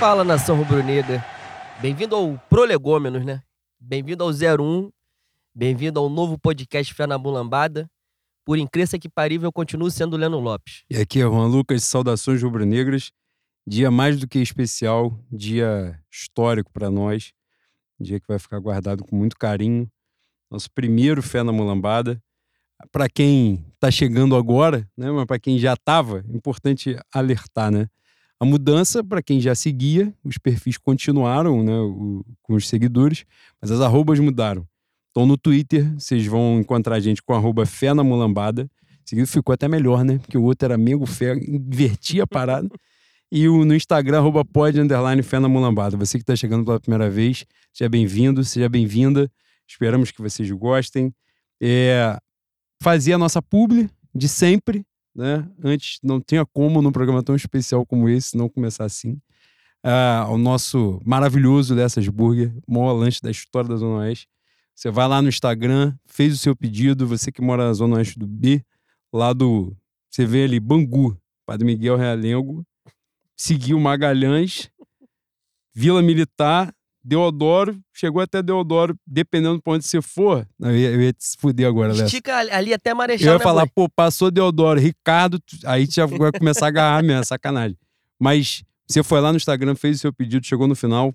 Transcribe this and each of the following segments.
Fala nação rubro-negra. Bem-vindo ao Prolegômenos, né? Bem-vindo ao 01. Bem-vindo ao novo podcast Fé na Mulambada. Por incrível que parível, eu continuo sendo Leno Lopes. E aqui é Juan Lucas, saudações rubro-negras. Dia mais do que especial, dia histórico para nós. Dia que vai ficar guardado com muito carinho. Nosso primeiro Fé na Mulambada. Para quem está chegando agora, né, mas para quem já estava, é importante alertar, né? A mudança, para quem já seguia, os perfis continuaram né, o, com os seguidores, mas as arrobas mudaram. Então no Twitter, vocês vão encontrar a gente com arroba Fé na Mulambada. Seguido ficou até melhor, né? Porque o outro era Mengo Fé, invertia a parada. e o, no Instagram, arroba pod, underline Fé na Mulambada. Você que está chegando pela primeira vez, seja bem-vindo, seja bem-vinda. Esperamos que vocês gostem. É, fazer a nossa publi de sempre, né? Antes não tinha como num programa tão especial como esse não começar assim. Ah, o nosso maravilhoso Lessas Burger, maior lanche da história da Zona Oeste. Você vai lá no Instagram, fez o seu pedido, você que mora na Zona Oeste do B, lá do. Você vê ali, Bangu, Padre Miguel Realengo, seguiu Magalhães, Vila Militar, Deodoro, chegou até Deodoro, dependendo pra onde você for. Eu ia, eu ia te fuder agora, Léo. Estica ali até Marechal. Eu ia né, falar, pô, passou Deodoro, Ricardo, aí já vai começar a agarrar mesmo, sacanagem. Mas você foi lá no Instagram, fez o seu pedido, chegou no final.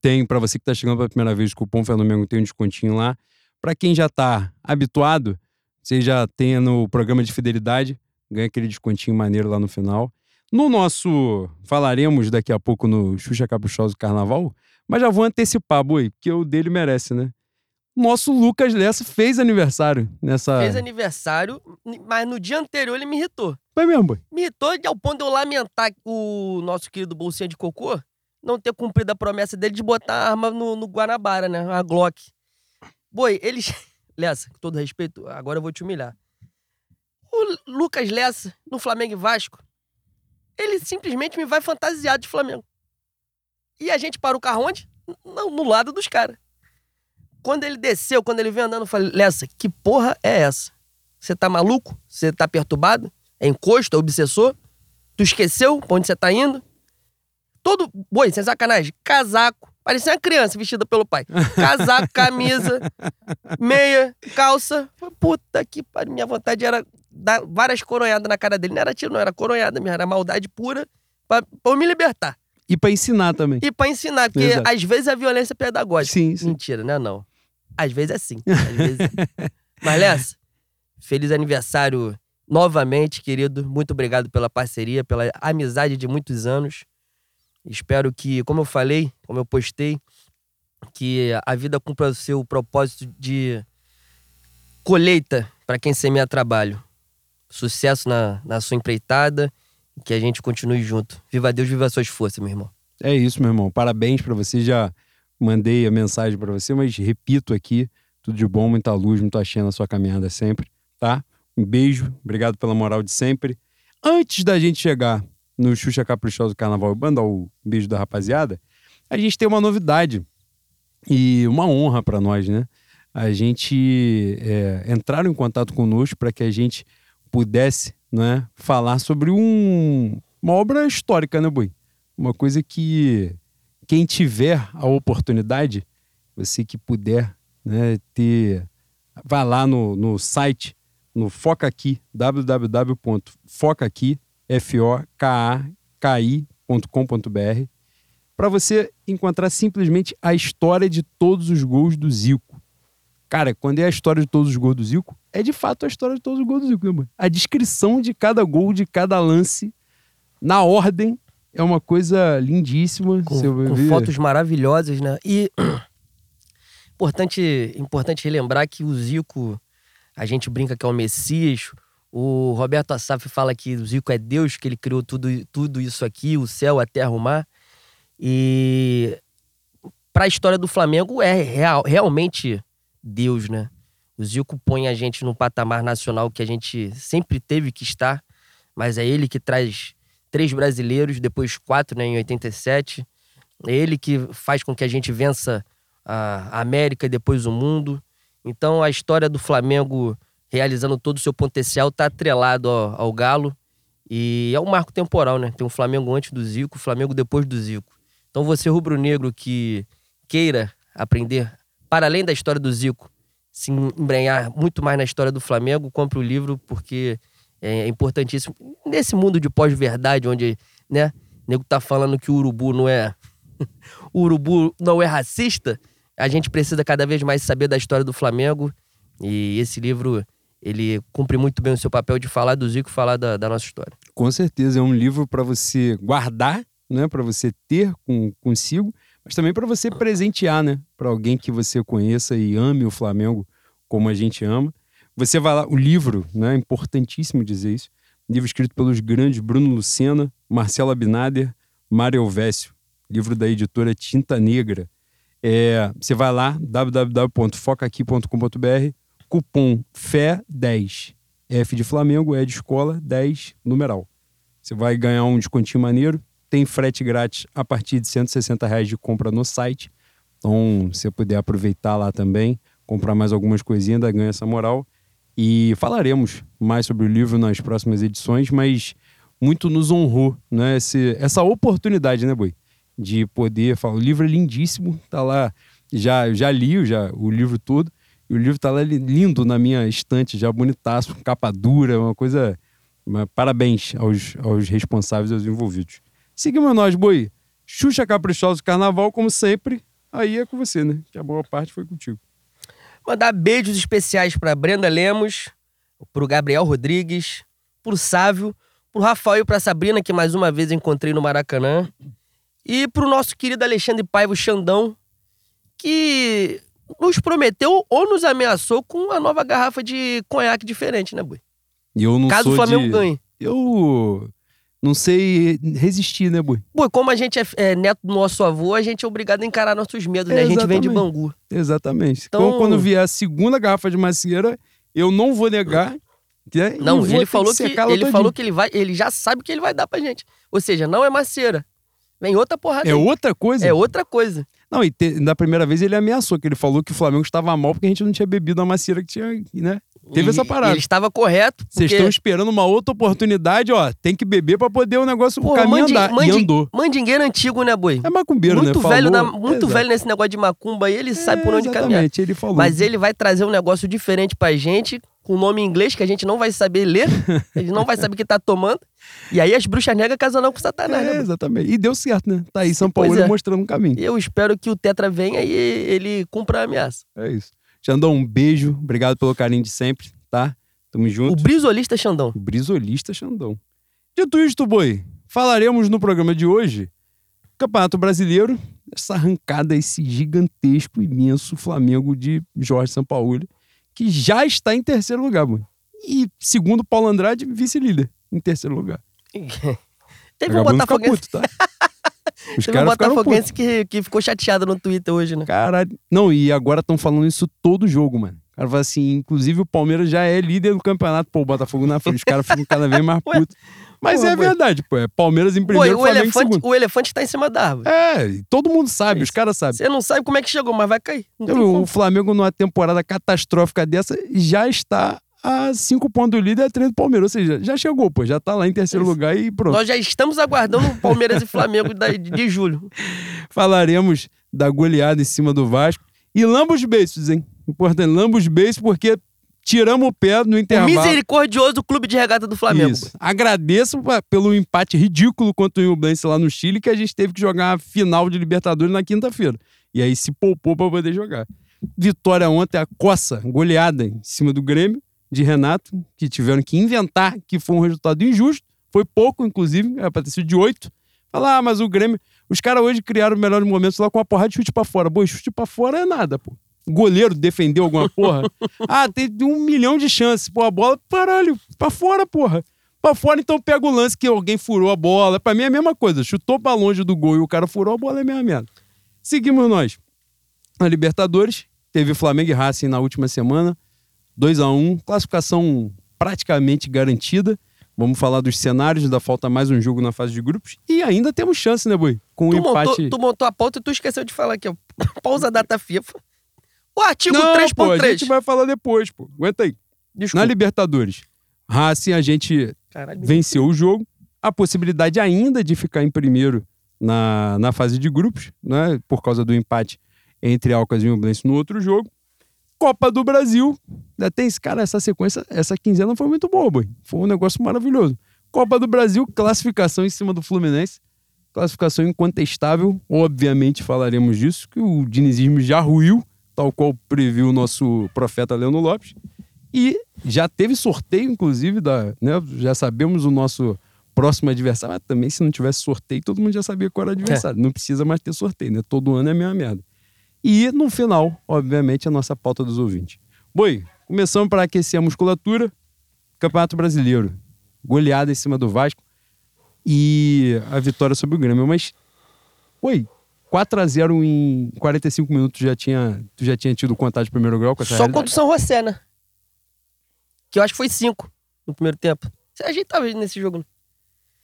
Tem, pra você que tá chegando pela primeira vez, o cupom Flamengo tem um descontinho lá. Pra quem já tá habituado, você já tem no programa de fidelidade, ganha aquele descontinho maneiro lá no final. No nosso, falaremos daqui a pouco no Xuxa Caprichoso Carnaval, mas já vou antecipar, boi, porque o dele merece, né? Nosso Lucas Lessa fez aniversário nessa. Fez aniversário, mas no dia anterior ele me irritou. Foi mesmo, boi. Me irritou ao ponto de eu lamentar o nosso querido Bolsinha de Cocô não ter cumprido a promessa dele de botar a arma no, no Guanabara, né? A Glock. Boi, eles. Lessa, com todo respeito, agora eu vou te humilhar. O Lucas Lessa, no Flamengo e Vasco, ele simplesmente me vai fantasiado de Flamengo. E a gente para o carro onde? No, no lado dos caras. Quando ele desceu, quando ele veio andando, eu falei, Lessa, que porra é essa? Você tá maluco? Você tá perturbado? É encosto? É obsessor? Tu esqueceu pra onde você tá indo? Todo. Boi, sem sacanagem. Casaco. Parecia uma criança vestida pelo pai. Casaco, camisa, meia, calça. Puta que pariu. Minha vontade era dar várias coronhadas na cara dele. Não era tiro, não, era coronhada mesmo. Era maldade pura pra, pra eu me libertar. E pra ensinar também. E pra ensinar, porque Exato. às vezes a violência é pedagógica. Sim, sim. Mentira, né? Não. Às vezes é sim. Às vezes... Mas, Lessa, feliz aniversário novamente, querido. Muito obrigado pela parceria, pela amizade de muitos anos. Espero que, como eu falei, como eu postei, que a vida cumpra o seu propósito de colheita para quem semeia trabalho. Sucesso na, na sua empreitada que a gente continue junto. Viva Deus, viva suas forças, meu irmão. É isso, meu irmão. Parabéns pra você. Já mandei a mensagem pra você, mas repito aqui: tudo de bom, muita luz, muita cheia na sua caminhada sempre, tá? Um beijo, obrigado pela moral de sempre. Antes da gente chegar no Xuxa Caprichoso Carnaval e mandar o beijo da rapaziada, a gente tem uma novidade e uma honra pra nós, né? A gente é, entraram em contato conosco para que a gente pudesse né, falar sobre um, uma obra histórica, né, Boi? Uma coisa que quem tiver a oportunidade, você que puder né, ter. Vá lá no, no site, no Foca Aqui, www.focaqui, F-O-K-A-K-I.com.br, para você encontrar simplesmente a história de todos os gols do Zico. Cara, quando é a história de todos os gols do Zico, é de fato a história de todos os gols do Zico, né, mano? A descrição de cada gol, de cada lance, na ordem, é uma coisa lindíssima. com, com fotos maravilhosas, né? E importante, importante relembrar que o Zico, a gente brinca que é o Messias. O Roberto Assaf fala que o Zico é Deus, que ele criou tudo, tudo isso aqui, o céu, a terra, o mar. E para a história do Flamengo é real, realmente Deus, né? O Zico põe a gente num patamar nacional que a gente sempre teve que estar, mas é ele que traz três brasileiros, depois quatro né, em 87. É ele que faz com que a gente vença a América e depois o mundo. Então a história do Flamengo realizando todo o seu potencial está atrelado ao, ao Galo. E é um marco temporal, né? Tem o Flamengo antes do Zico, o Flamengo depois do Zico. Então você, rubro-negro, que queira aprender, para além da história do Zico, se embrenhar muito mais na história do Flamengo, compre o livro, porque é importantíssimo. Nesse mundo de pós-verdade, onde, né, o nego tá falando que o urubu não é. o urubu não é racista, a gente precisa cada vez mais saber da história do Flamengo. E esse livro, ele cumpre muito bem o seu papel de falar do Zico, falar da, da nossa história. Com certeza, é um livro para você guardar, né, para você ter com, consigo, mas também para você presentear, né, para alguém que você conheça e ame o Flamengo como a gente ama. Você vai lá, o livro, né, é importantíssimo dizer isso, livro escrito pelos grandes Bruno Lucena, Marcelo Abinader, Mário Elvésio, livro da editora Tinta Negra. É, você vai lá, www.focaqui.com.br, cupom FÉ10, F de Flamengo, E de escola, 10, numeral. Você vai ganhar um descontinho maneiro, tem frete grátis a partir de 160 reais de compra no site. Então, se você puder aproveitar lá também, comprar mais algumas coisinhas, ainda ganha essa moral. E falaremos mais sobre o livro nas próximas edições, mas muito nos honrou né, esse, essa oportunidade, né, Boi? De poder falar. O livro é lindíssimo, tá lá. Já, já li já, o livro todo. E o livro tá lá lindo na minha estante, já bonitaço, capa dura, uma coisa. Parabéns aos, aos responsáveis, aos envolvidos. Seguimos nós, Boi. Xuxa Caprichosa Carnaval, como sempre, aí é com você, né? Que a boa parte foi contigo. Mandar beijos especiais para Brenda Lemos, pro Gabriel Rodrigues, pro Sávio, pro Rafael e pra Sabrina, que mais uma vez encontrei no Maracanã. E pro nosso querido Alexandre Paivo Xandão, que nos prometeu ou nos ameaçou com uma nova garrafa de conhaque diferente, né, Bui? E eu não Caso sou o Flamengo de... ganhe. Eu não sei resistir, né, Bui? Bui, como a gente é, é neto do nosso avô, a gente é obrigado a encarar nossos medos, né? A gente vem de Exatamente. Bangu. Exatamente. Então- Então, quando vier a segunda garrafa de macieira, eu não vou negar. né? E Não, vou ele falou que, secá-la ele falou que ele vai, ele já sabe que ele vai dar pra gente. Ou seja, não é macieira. Vem outra porrada. É aí. outra coisa? É outra coisa. Não, e te- na primeira vez ele ameaçou, que ele falou que o Flamengo estava mal porque a gente não tinha bebido a macieira que tinha, né? Teve E- essa parada. Ele estava correto. Vocês porque- estão esperando uma outra oportunidade, ó. Tem que beber pra poder o negócio, o caminho andar. E andou. Mandingueiro antigo, né, boi? É macumbeiro, muito né? velho, da- muito Exato. velho nesse negócio de macumba aí, ele sabe por onde caminhar. Exatamente, ele falou. Mas ele vai trazer um negócio diferente pra gente, com nome em inglês que a gente não vai saber ler, a gente não vai saber o que tá tomando. E aí as bruxas negras casam não com Satanás, né? É, boi? exatamente. E deu certo, né? Tá aí São Paulo é. mostrando um caminho. Eu espero que o Tetra venha e ele cumpra a ameaça. É isso. Xandão, um beijo. Obrigado pelo carinho de sempre, tá? Tamo junto. O brisolista Xandão. O brisolista Xandão. Dito isto, boi, falaremos no programa de hoje Campeonato Brasileiro, essa arrancada, esse gigantesco, imenso Flamengo de Jorge Sampaoli, que já está em terceiro lugar, boi. E segundo Paulo Andrade, vice-líder em terceiro lugar. Teve um Botafoguense, puto, tá? Os teve um. Botafoguense que, que ficou chateado no Twitter hoje, né? Caralho. Não, e agora estão falando isso todo jogo, mano. O cara fala assim, inclusive o Palmeiras já é líder do campeonato. Pô, o Botafogo na frente, os caras ficam cada vez mais putos. Mas porra, é verdade, pô. É Palmeiras em primeiro, o, Flamengo em elefante, segundo. o elefante tá em cima da árvore. É, todo mundo sabe, É os caras sabem. Você não sabe como é que chegou, mas vai cair. Tem O. Flamengo, numa temporada catastrófica dessa, já está a cinco pontos do líder e a três do Palmeiras. Ou seja, já chegou, pô. Já tá lá em terceiro Isso. lugar e pronto. Nós já estamos aguardando o Palmeiras e Flamengo de, julho. Falaremos da goleada em cima do Vasco. E lamba os beiços, hein? Importante, lamba os beiços, porque tiramos o pé no O intervalo. misericordioso clube de regata do Flamengo. Isso. Agradeço pelo empate ridículo contra o Nublense lá no Chile, que a gente teve que jogar a final de Libertadores na quinta-feira. E aí se poupou para poder jogar. Vitória ontem, a coça, goleada em cima do Grêmio, de Renato, que tiveram que inventar que foi um resultado injusto. Foi pouco, inclusive, era pra ter sido de oito. Falar, ah, mas o Grêmio. Os caras hoje criaram os melhores momentos lá com uma porrada de chute pra fora. Pô, chute pra fora é nada, pô. Goleiro defendeu alguma porra. ah, tem um milhão de chances. Pô, a bola, caralho, pra fora, porra. Pra fora, então pega o lance que alguém furou a bola. Pra mim é a mesma coisa. Chutou pra longe do gol e o cara furou a bola, é a mesma merda. Seguimos nós. Na Libertadores, teve Flamengo e Racing na última semana. 2 a 1 classificação praticamente garantida. Vamos falar dos cenários, ainda falta mais um jogo na fase de grupos. E ainda temos chance, né, Boi? Com o Tu, empate. montou, tu montou a pauta e tu esqueceu de falar aqui, ó. Pausa data FIFA. O artigo Não, pô, a 3.3. gente vai falar depois, pô. Aguenta aí. Na Desculpa. Libertadores, Racing, a gente Caralho, venceu o jogo. A possibilidade ainda de ficar em primeiro na, na fase de grupos, né? Por causa do empate entre Alcas e Ublense no outro jogo. Copa do Brasil. Ainda tem esse cara, essa sequência, essa quinzena foi muito boa, boy. Foi um negócio maravilhoso. Copa do Brasil, classificação em cima do Fluminense. Classificação incontestável. Obviamente falaremos disso, que o dinizismo já ruiu, tal qual previu o nosso profeta Leandro Lopes. E já teve sorteio, inclusive, da, né, já sabemos o nosso próximo adversário. Mas também, se não tivesse sorteio, todo mundo já sabia qual era o adversário. É. Não precisa mais ter sorteio, né? Todo ano é a mesma merda. E no final, obviamente, a nossa pauta dos ouvintes. Boi, começamos para aquecer a musculatura. Campeonato Brasileiro. Goleada em cima do Vasco. E a vitória sobre o Grêmio. Mas, oi, 4 a 0 em 45 minutos já tinha, tu já tinha tido contato de primeiro grau com essa Só realidade? contra o São José, né? Que eu acho que foi 5 no primeiro tempo. Você ajeitava nesse jogo. Né?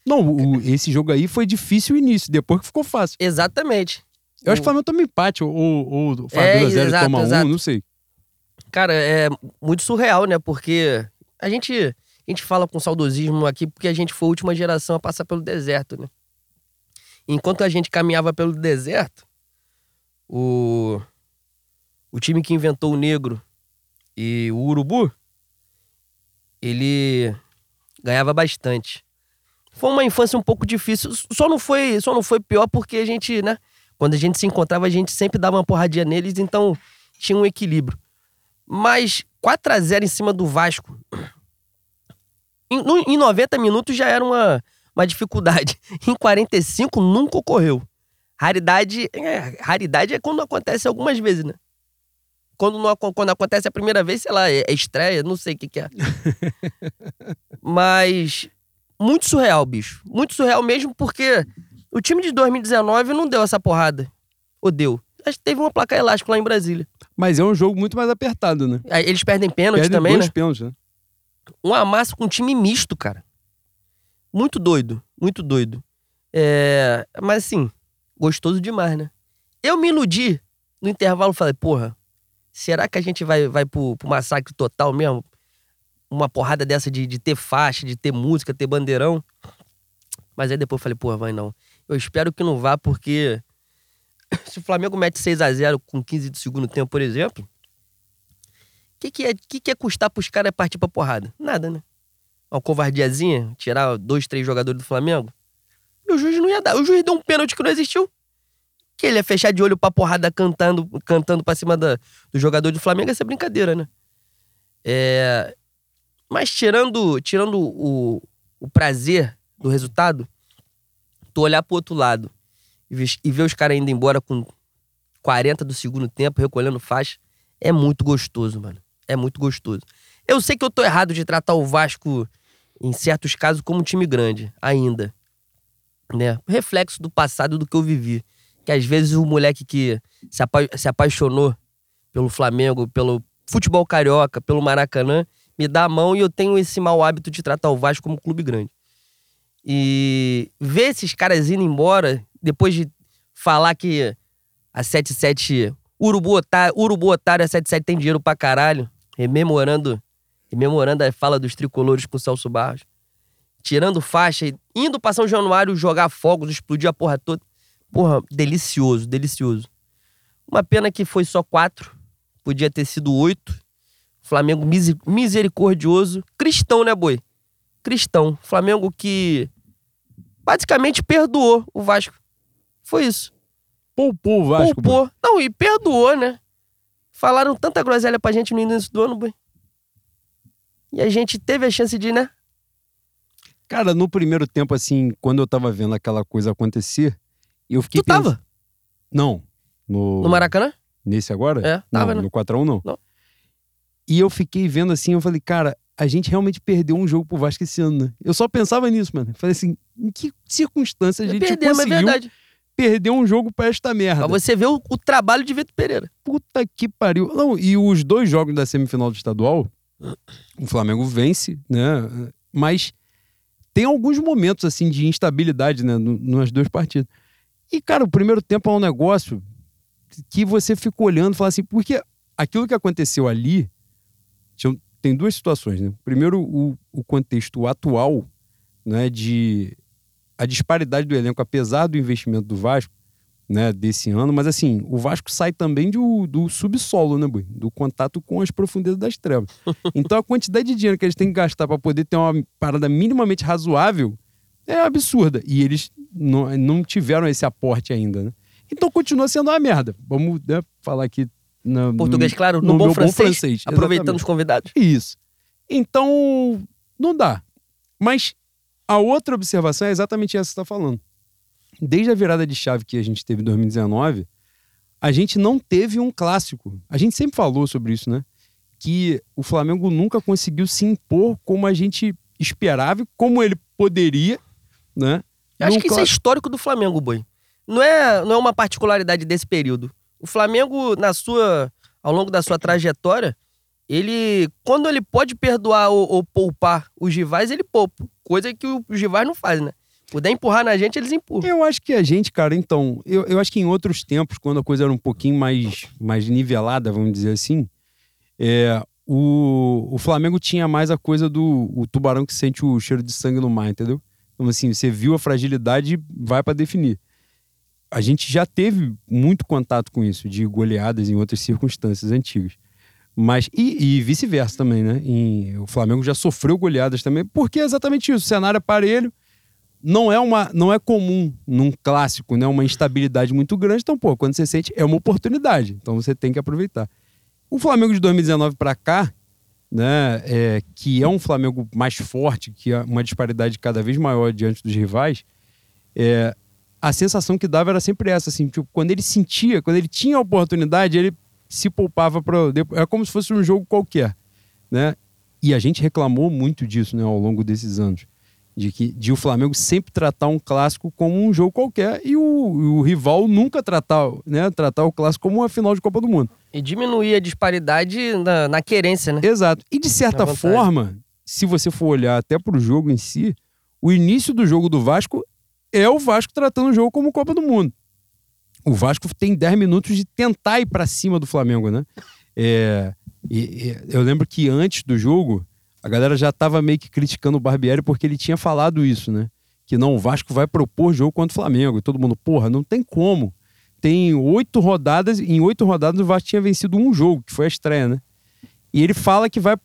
Não, o, esse jogo aí foi difícil o início, depois que ficou fácil. Exatamente. Eu acho que o Flamengo toma empate, ou, ou o Flamengo é, 2x0 toma exato. um, não sei. Cara, é muito surreal, né? Porque a gente, a gente fala com saudosismo aqui porque a gente foi a última geração a passar pelo deserto, né? Enquanto a gente caminhava pelo deserto, o, o time que inventou o negro e o urubu, ele ganhava bastante. Foi uma infância um pouco difícil. Só não foi, só não foi pior porque a gente, né? Quando a gente se encontrava, a gente sempre dava uma porradinha neles, então tinha um equilíbrio. Mas 4 a 0 em cima do Vasco, em, no, em 90 minutos já era uma, uma dificuldade. Em 45 nunca ocorreu. Raridade é, raridade é quando acontece algumas vezes, né? Quando, não, quando acontece a primeira vez, sei lá, é, é estreia, não sei o que, que é. Mas muito surreal, bicho. Muito surreal mesmo, porque o time de 2019 não deu essa porrada. Ou deu? Acho que teve uma placa elástica lá em Brasília. Mas é um jogo muito mais apertado, né? Aí eles perdem pênalti perdem também, dois né? pênaltis, né? Um amasso com um time misto, cara. Muito doido, muito doido. É... Mas assim, gostoso demais, né? Eu me iludi no intervalo, falei, porra, será que a gente vai, vai pro, pro massacre total mesmo? Uma porrada dessa de, de ter faixa, de ter música, ter bandeirão. Mas aí depois falei, porra, vai não. Eu espero que não vá, porque se o Flamengo mete 6 a 0 com 15 do segundo tempo, por exemplo, o que, que, é, que, que é custar pros caras partir pra porrada? Nada, né? Uma covardiazinha, tirar dois, três jogadores do Flamengo. O juiz não ia dar. O juiz deu um pênalti que não existiu. Que ele ia fechar de olho pra porrada cantando, cantando pra cima da, do jogador do Flamengo, ia ser brincadeira, né? É... Mas tirando, tirando o, o prazer do resultado, tu olhar pro outro lado e ver os caras indo embora com 40 do segundo tempo, recolhendo faixa, é muito gostoso, mano. É muito gostoso. Eu sei que eu tô errado de tratar o Vasco, em certos casos, como um time grande, ainda. Né? Reflexo do passado do que eu vivi. Que às vezes o moleque que se, apa se apaixonou pelo Flamengo, pelo futebol carioca, pelo Maracanã, me dá a mão e eu tenho esse mau hábito de tratar o Vasco como clube grande. E ver esses caras indo embora, depois de falar que a 77 Urubu Otário, Urubu Otário a 77 tem dinheiro pra caralho, rememorando, rememorando a fala dos tricolores com o Celso Barros, tirando faixa, indo pra São Januário jogar fogos, explodir a porra toda. Porra, delicioso, delicioso. Uma pena que foi só quatro, podia ter sido oito. Flamengo misericordioso, cristão, né, boi? cristão. Flamengo que basicamente perdoou o Vasco. Foi isso. Poupou o Vasco. Poupou. Não, e perdoou, né? Falaram tanta groselha pra gente no início do ano, boi. E a gente teve a chance de, né? Cara, no primeiro tempo, assim, quando eu tava vendo aquela coisa acontecer, eu fiquei. Tu pens... tava? Não. No... no Maracanã? Nesse agora? É, tava, não, né? No 4x1, não. não. E eu fiquei vendo assim, eu falei, cara, a gente realmente perdeu um jogo pro Vasco esse ano, né? Eu só pensava nisso, mano. Falei assim, em que circunstância a gente Perdemos, é conseguiu é verdade. perder um jogo pra esta merda? Pra você ver o, o, trabalho de Vitor Pereira. Puta que pariu. Não, e os dois jogos da semifinal do estadual, o Flamengo vence, né? Mas tem alguns momentos, assim, de instabilidade, né? Nas duas partidas. E, cara, o primeiro tempo é um negócio que você fica olhando e fala assim, porque aquilo que aconteceu ali tem duas situações, né? Primeiro, o, o contexto atual né, de a disparidade do elenco, apesar do investimento do Vasco, né, desse ano, mas assim, o Vasco sai também do, do subsolo, né, Bui? Do contato com as profundezas das trevas. Então a quantidade de dinheiro que eles têm que gastar para poder ter uma parada minimamente razoável é absurda. E eles não, não tiveram esse aporte ainda, né? Então continua sendo uma merda. Vamos né, falar aqui. Na, Português, no, claro, no, no bom, francês, bom francês. aproveitando exatamente. os convidados. Isso. Então, não dá. Mas a outra observação é exatamente essa que você está falando. Desde a virada de chave que a gente teve em 2019, a gente não teve um clássico. A gente sempre falou sobre isso, né? Que o Flamengo nunca conseguiu se impor como a gente esperava, e como ele poderia, né? Eu acho que isso é histórico do Flamengo, Boi. Não é, não é uma particularidade desse período. O Flamengo, na sua, ao longo da sua trajetória, ele, quando ele pode perdoar ou, ou poupar os rivais, ele poupa. Coisa que o- os rivais não fazem, né? Puder empurrar na gente, eles empurram. Eu acho que a gente, cara, então, eu, eu acho que em outros tempos, quando a coisa era um pouquinho mais, mais nivelada, vamos dizer assim, é, o, o Flamengo tinha mais a coisa do o tubarão que sente o cheiro de sangue no mar, entendeu? Então, assim, você viu a fragilidade, vai pra definir. A gente já teve muito contato com isso, de goleadas em outras circunstâncias antigas. Mas, e, e vice-versa também, né? Em- o Flamengo já sofreu goleadas também, porque é exatamente isso. O cenário é parelho, não é uma não é comum num clássico, né? Uma instabilidade muito grande. Então, pô, quando você sente, é uma oportunidade. Então você tem que aproveitar. O Flamengo de 2019 para cá, né? É, que é um Flamengo mais forte, que é uma disparidade cada vez maior diante dos rivais. É, a sensação que dava era sempre essa, assim, tipo, quando ele sentia, quando ele tinha a oportunidade, ele se poupava para é como se fosse um jogo qualquer, né? E a gente reclamou muito disso, né, ao longo desses anos de que de o Flamengo sempre tratar um clássico como um jogo qualquer e o, o rival nunca tratar, né, tratar o clássico como uma final de Copa do Mundo. E diminuir a disparidade na, na querência, né? Exato. E de certa forma, se você for olhar até pro jogo em si, o início do jogo do Vasco é o Vasco tratando o jogo como Copa do Mundo. O Vasco tem 10 minutos de tentar ir para cima do Flamengo, né? É, e- e eu lembro que antes do jogo, a galera já tava meio que criticando o Barbieri porque ele tinha falado isso, né? Que não, o Vasco vai propor jogo contra o Flamengo. E todo mundo, porra, não tem como. Tem oito rodadas, em oito rodadas o Vasco tinha vencido um jogo, que foi a estreia, né? E ele fala que vai,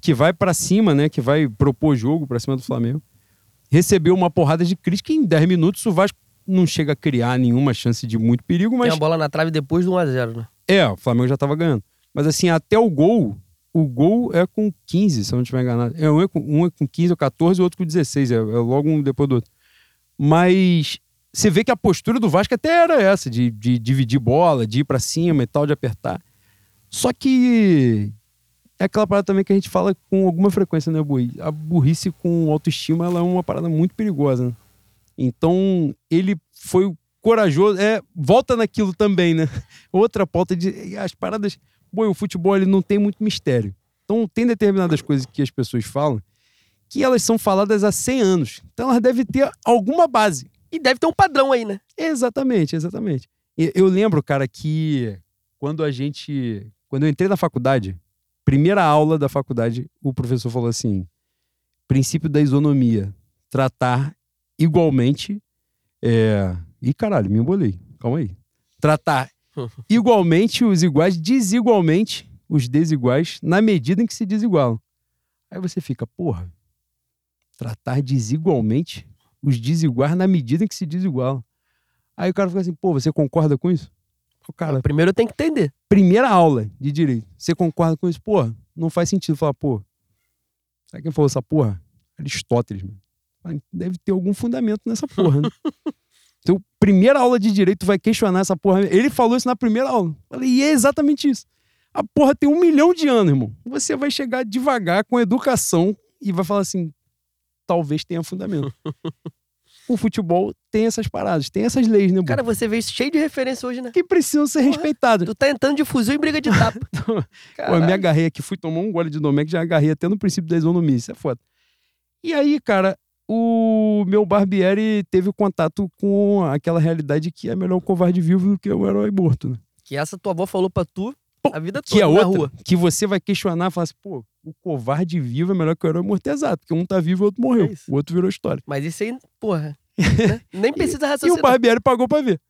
que vai para cima, né? Que vai propor jogo para cima do Flamengo. Recebeu uma porrada de crítica e em 10 minutos o Vasco não chega a criar nenhuma chance de muito perigo, Tem mas a bola na trave depois do 1x0, né? é, o Flamengo já tava ganhando. Mas assim, até o gol, o gol é com 15, se eu não estiver enganado. É, um, é com, um é com 15 ou 14 e o outro com 16. É, é logo um depois do outro. Mas você vê que a postura do Vasco até era essa, de, de dividir bola, de ir pra cima e tal, de apertar. Só que é aquela parada também que a gente fala com alguma frequência, né, Bui? A burrice com autoestima, ela é uma parada muito perigosa, né? Então, ele foi corajoso. É, volta naquilo também, né? Outra pauta de. As paradas. Bom, o futebol ele não tem muito mistério. Então, tem determinadas coisas que as pessoas falam que elas são faladas há 100 anos. Então, elas devem ter alguma base. E deve ter um padrão aí, né? Exatamente, exatamente. E Eu lembro, cara, que quando a gente. Quando eu entrei na faculdade, primeira aula da faculdade, o professor falou assim: princípio da isonomia. Tratar igualmente. É... Ih, caralho, me embolei. Calma aí. Tratar igualmente os iguais, desigualmente os desiguais, na medida em que se desigualam. Aí você fica, porra, tratar desigualmente os desiguais na medida em que se desigualam. Aí o cara fica assim, pô, você concorda com isso? O cara, Primeiro eu tenho que entender. primeira aula de direito, você concorda com isso? Porra, não faz sentido falar, pô, sabe quem falou essa porra? Aristóteles, mano. Deve ter algum fundamento nessa porra, né? Então, primeira aula de direito tu vai questionar essa porra. Ele falou isso na primeira aula. Falei, e é exatamente isso. A porra tem um milhão de anos, irmão. Você vai chegar devagar com educação e vai falar assim, talvez tenha fundamento. o futebol tem essas paradas, tem essas leis, né, Cara, Cara, você veio cheio de referência hoje, né? que precisam ser Porra. respeitadas. Tu tá entrando de fuzil em briga de tapa. Pô, eu me agarrei aqui, fui tomar um gole de Domecq, já agarrei até no princípio da isonomia, isso é foda. E aí, cara, o meu Barbieri teve contato com aquela realidade que é melhor o covarde vivo do que o herói morto, né? Que essa tua avó falou pra tu. a vida que toda é na outra, rua. que você vai questionar e falar assim, pô, o covarde vivo é melhor que o herói mortezado, porque um tá vivo e o outro morreu. É o outro virou história. Mas isso aí, porra. né? Nem precisa E o raciocinar. Barbieri pagou pra ver.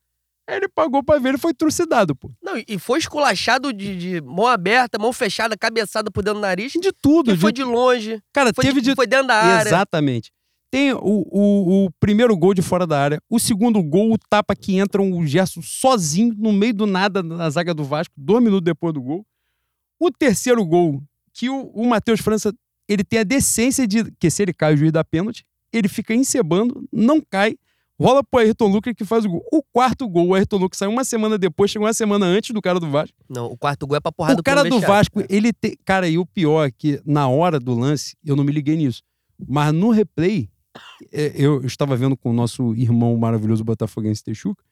Ele pagou pra ver, ele foi trucidado, pô. Não, e foi esculachado de, de mão aberta, mão fechada, cabeçada por dentro do nariz. De tudo. Que foi de... de longe, Cara, foi, teve de, de foi dentro da área. Exatamente. Tem o, o, o primeiro gol de fora da área, o segundo gol, o tapa que entra o Gerson sozinho, no meio do nada, na zaga do Vasco, dois minutos depois do gol. O terceiro gol, que o, o Matheus França, ele tem a decência de, que se ele cai o juiz da pênalti, ele fica encebando, não cai, rola pro Ayrton Lucas que faz o gol. O quarto gol, o Ayrton Lucas saiu uma semana depois, chegou uma semana antes do cara do Vasco. Não, o quarto gol é pra porrada O cara do. Vasco, ele tem. Cara, e o pior é que na hora do lance, eu não me liguei nisso. Mas no replay, eu, eu estava vendo com o nosso irmão maravilhoso botafoguense Texuca,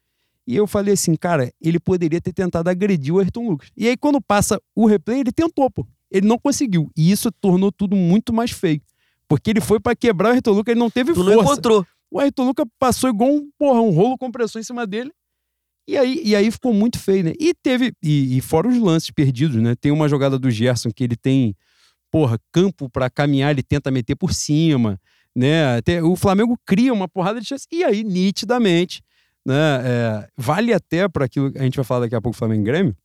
e eu falei assim, cara, ele poderia ter tentado agredir o Ayrton Lucas. E aí, quando passa o replay, ele tentou, pô. Ele não conseguiu. E isso tornou tudo muito mais feio. Porque ele foi pra quebrar o Ayrton Lucas, ele não teve Tu não força. encontrou. O Ayrton Lucas passou igual um, porra, um rolo compressor em cima dele. E aí, e aí ficou muito feio, né? E teve. E, e fora os lances perdidos, né? Tem uma jogada do Gerson que ele tem, porra, campo pra caminhar, ele tenta meter por cima, né? Até, o Flamengo cria uma porrada de chance. E aí, nitidamente, né? é, vale até para aquilo que a gente vai falar daqui a pouco, Flamengo e Grêmio.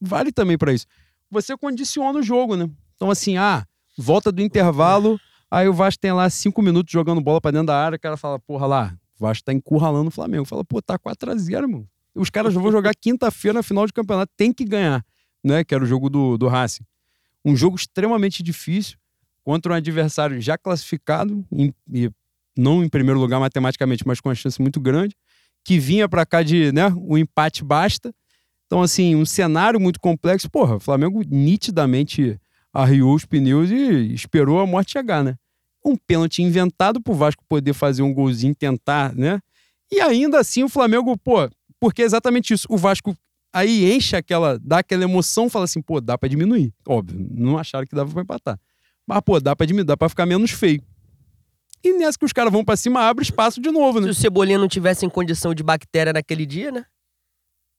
Vale também pra isso. Você condiciona o jogo, né? Então, assim, ah, volta do intervalo. Aí o Vasco tem lá cinco minutos jogando bola pra dentro da área, o cara fala, porra lá, o Vasco tá encurralando o Flamengo. Fala, pô, tá 4x0, irmão. Os caras vão jogar quinta-feira na final de campeonato, tem que ganhar, né? Que era o jogo do, do Racing. Um jogo extremamente difícil contra um adversário já classificado, em- e não em primeiro lugar matematicamente, mas com uma chance muito grande, que vinha pra cá de, né, o empate basta. Então, assim, um cenário muito complexo. Porra, o Flamengo nitidamente arriou os pneus e esperou a morte chegar, né? Um pênalti inventado pro Vasco poder fazer um golzinho, tentar, né? E ainda assim o Flamengo, pô, porque é exatamente isso. O Vasco aí enche aquela, dá aquela emoção, fala assim, pô, dá pra diminuir. Óbvio, não acharam que dava pra empatar. Mas, pô, dá pra diminuir, dá pra ficar menos feio. E nessa que os caras vão pra cima, abre espaço de novo, Se né? o Cebolinha não tivesse em condição de bactéria naquele dia, né?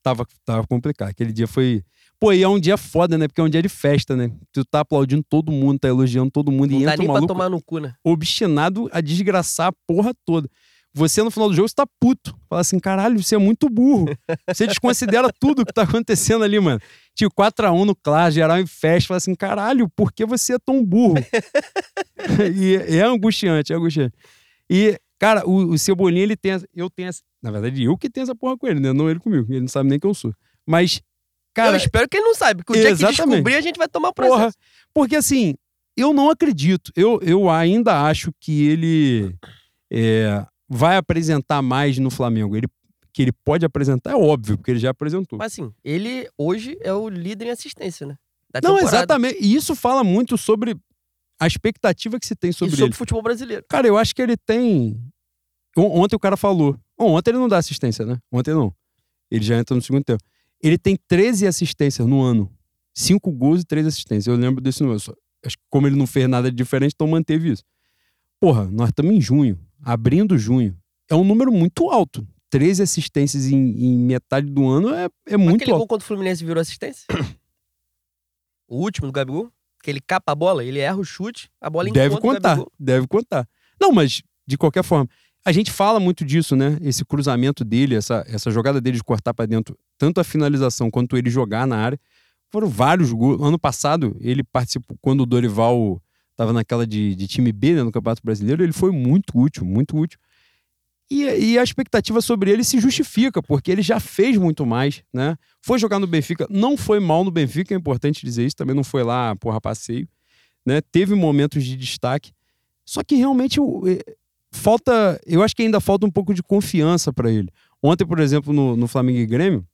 Tava, tava complicado. Aquele dia foi. Pô, e é um dia foda, né? Porque é um dia de festa, né? Tu tá aplaudindo todo mundo, tá elogiando todo mundo Não e dá entra nem pra maluco tomar no cu, né? obstinado a desgraçar a porra toda. Você, no final do jogo, você tá puto. Fala assim, caralho, você é muito burro. Você desconsidera tudo que tá acontecendo ali, mano. Tipo, 4x1 no Clash, geral em festa. Fala assim, caralho, por que você é tão burro? e é angustiante, é angustiante. E, cara, o, o Cebolinha, ele tem... essa- Eu tenho essa... Na verdade, eu que tenho essa porra com ele, né? Não ele comigo. Ele não sabe nem quem eu sou. Mas, eu cara... espero que ele não saiba, porque o dia que descobrir a gente vai tomar processo. Porra, porque assim, eu não acredito. Eu, eu ainda acho que ele é, vai apresentar mais no Flamengo. Ele, que ele pode apresentar, é óbvio, porque ele já apresentou. Mas assim, ele hoje é o líder em assistência, né? Da não, temporada. exatamente. E isso fala muito sobre a expectativa que se tem E sobre sobre ele. o futebol brasileiro. Cara, eu acho que ele tem. On- Ontem o cara falou. Ontem ele não dá assistência, né? Ontem não. Ele já entra no segundo tempo. Ele tem 13 assistências no ano. 5 gols e 3 assistências. Eu lembro desse número. Acho que como ele não fez nada de diferente, então manteve isso. Porra, nós estamos em junho. Abrindo junho. É um número muito alto. 13 assistências em, em metade do ano é, é muito Aquele alto. gol contra o Fluminense virou assistência? o último do Gabigol? Que ele capa a bola, ele erra o chute, a bola Deve contar, deve contar. Não, mas de qualquer forma, a gente fala muito disso, né? Esse cruzamento dele, essa, essa jogada dele de cortar pra dentro, tanto a finalização quanto ele jogar na área. Foram vários gols. Ano passado, ele participou, quando o Dorival tava naquela de, de time B, né, no Campeonato Brasileiro, ele foi muito útil, muito útil. E, e a expectativa sobre ele se justifica, porque ele já fez muito mais, né? Foi jogar no Benfica, não foi mal no Benfica, é importante dizer isso, também não foi lá, porra, passeio, né? Teve momentos de destaque. Só que realmente eh, falta, eu acho que ainda falta um pouco de confiança para ele. Ontem, por exemplo, no, no Flamengo e Grêmio,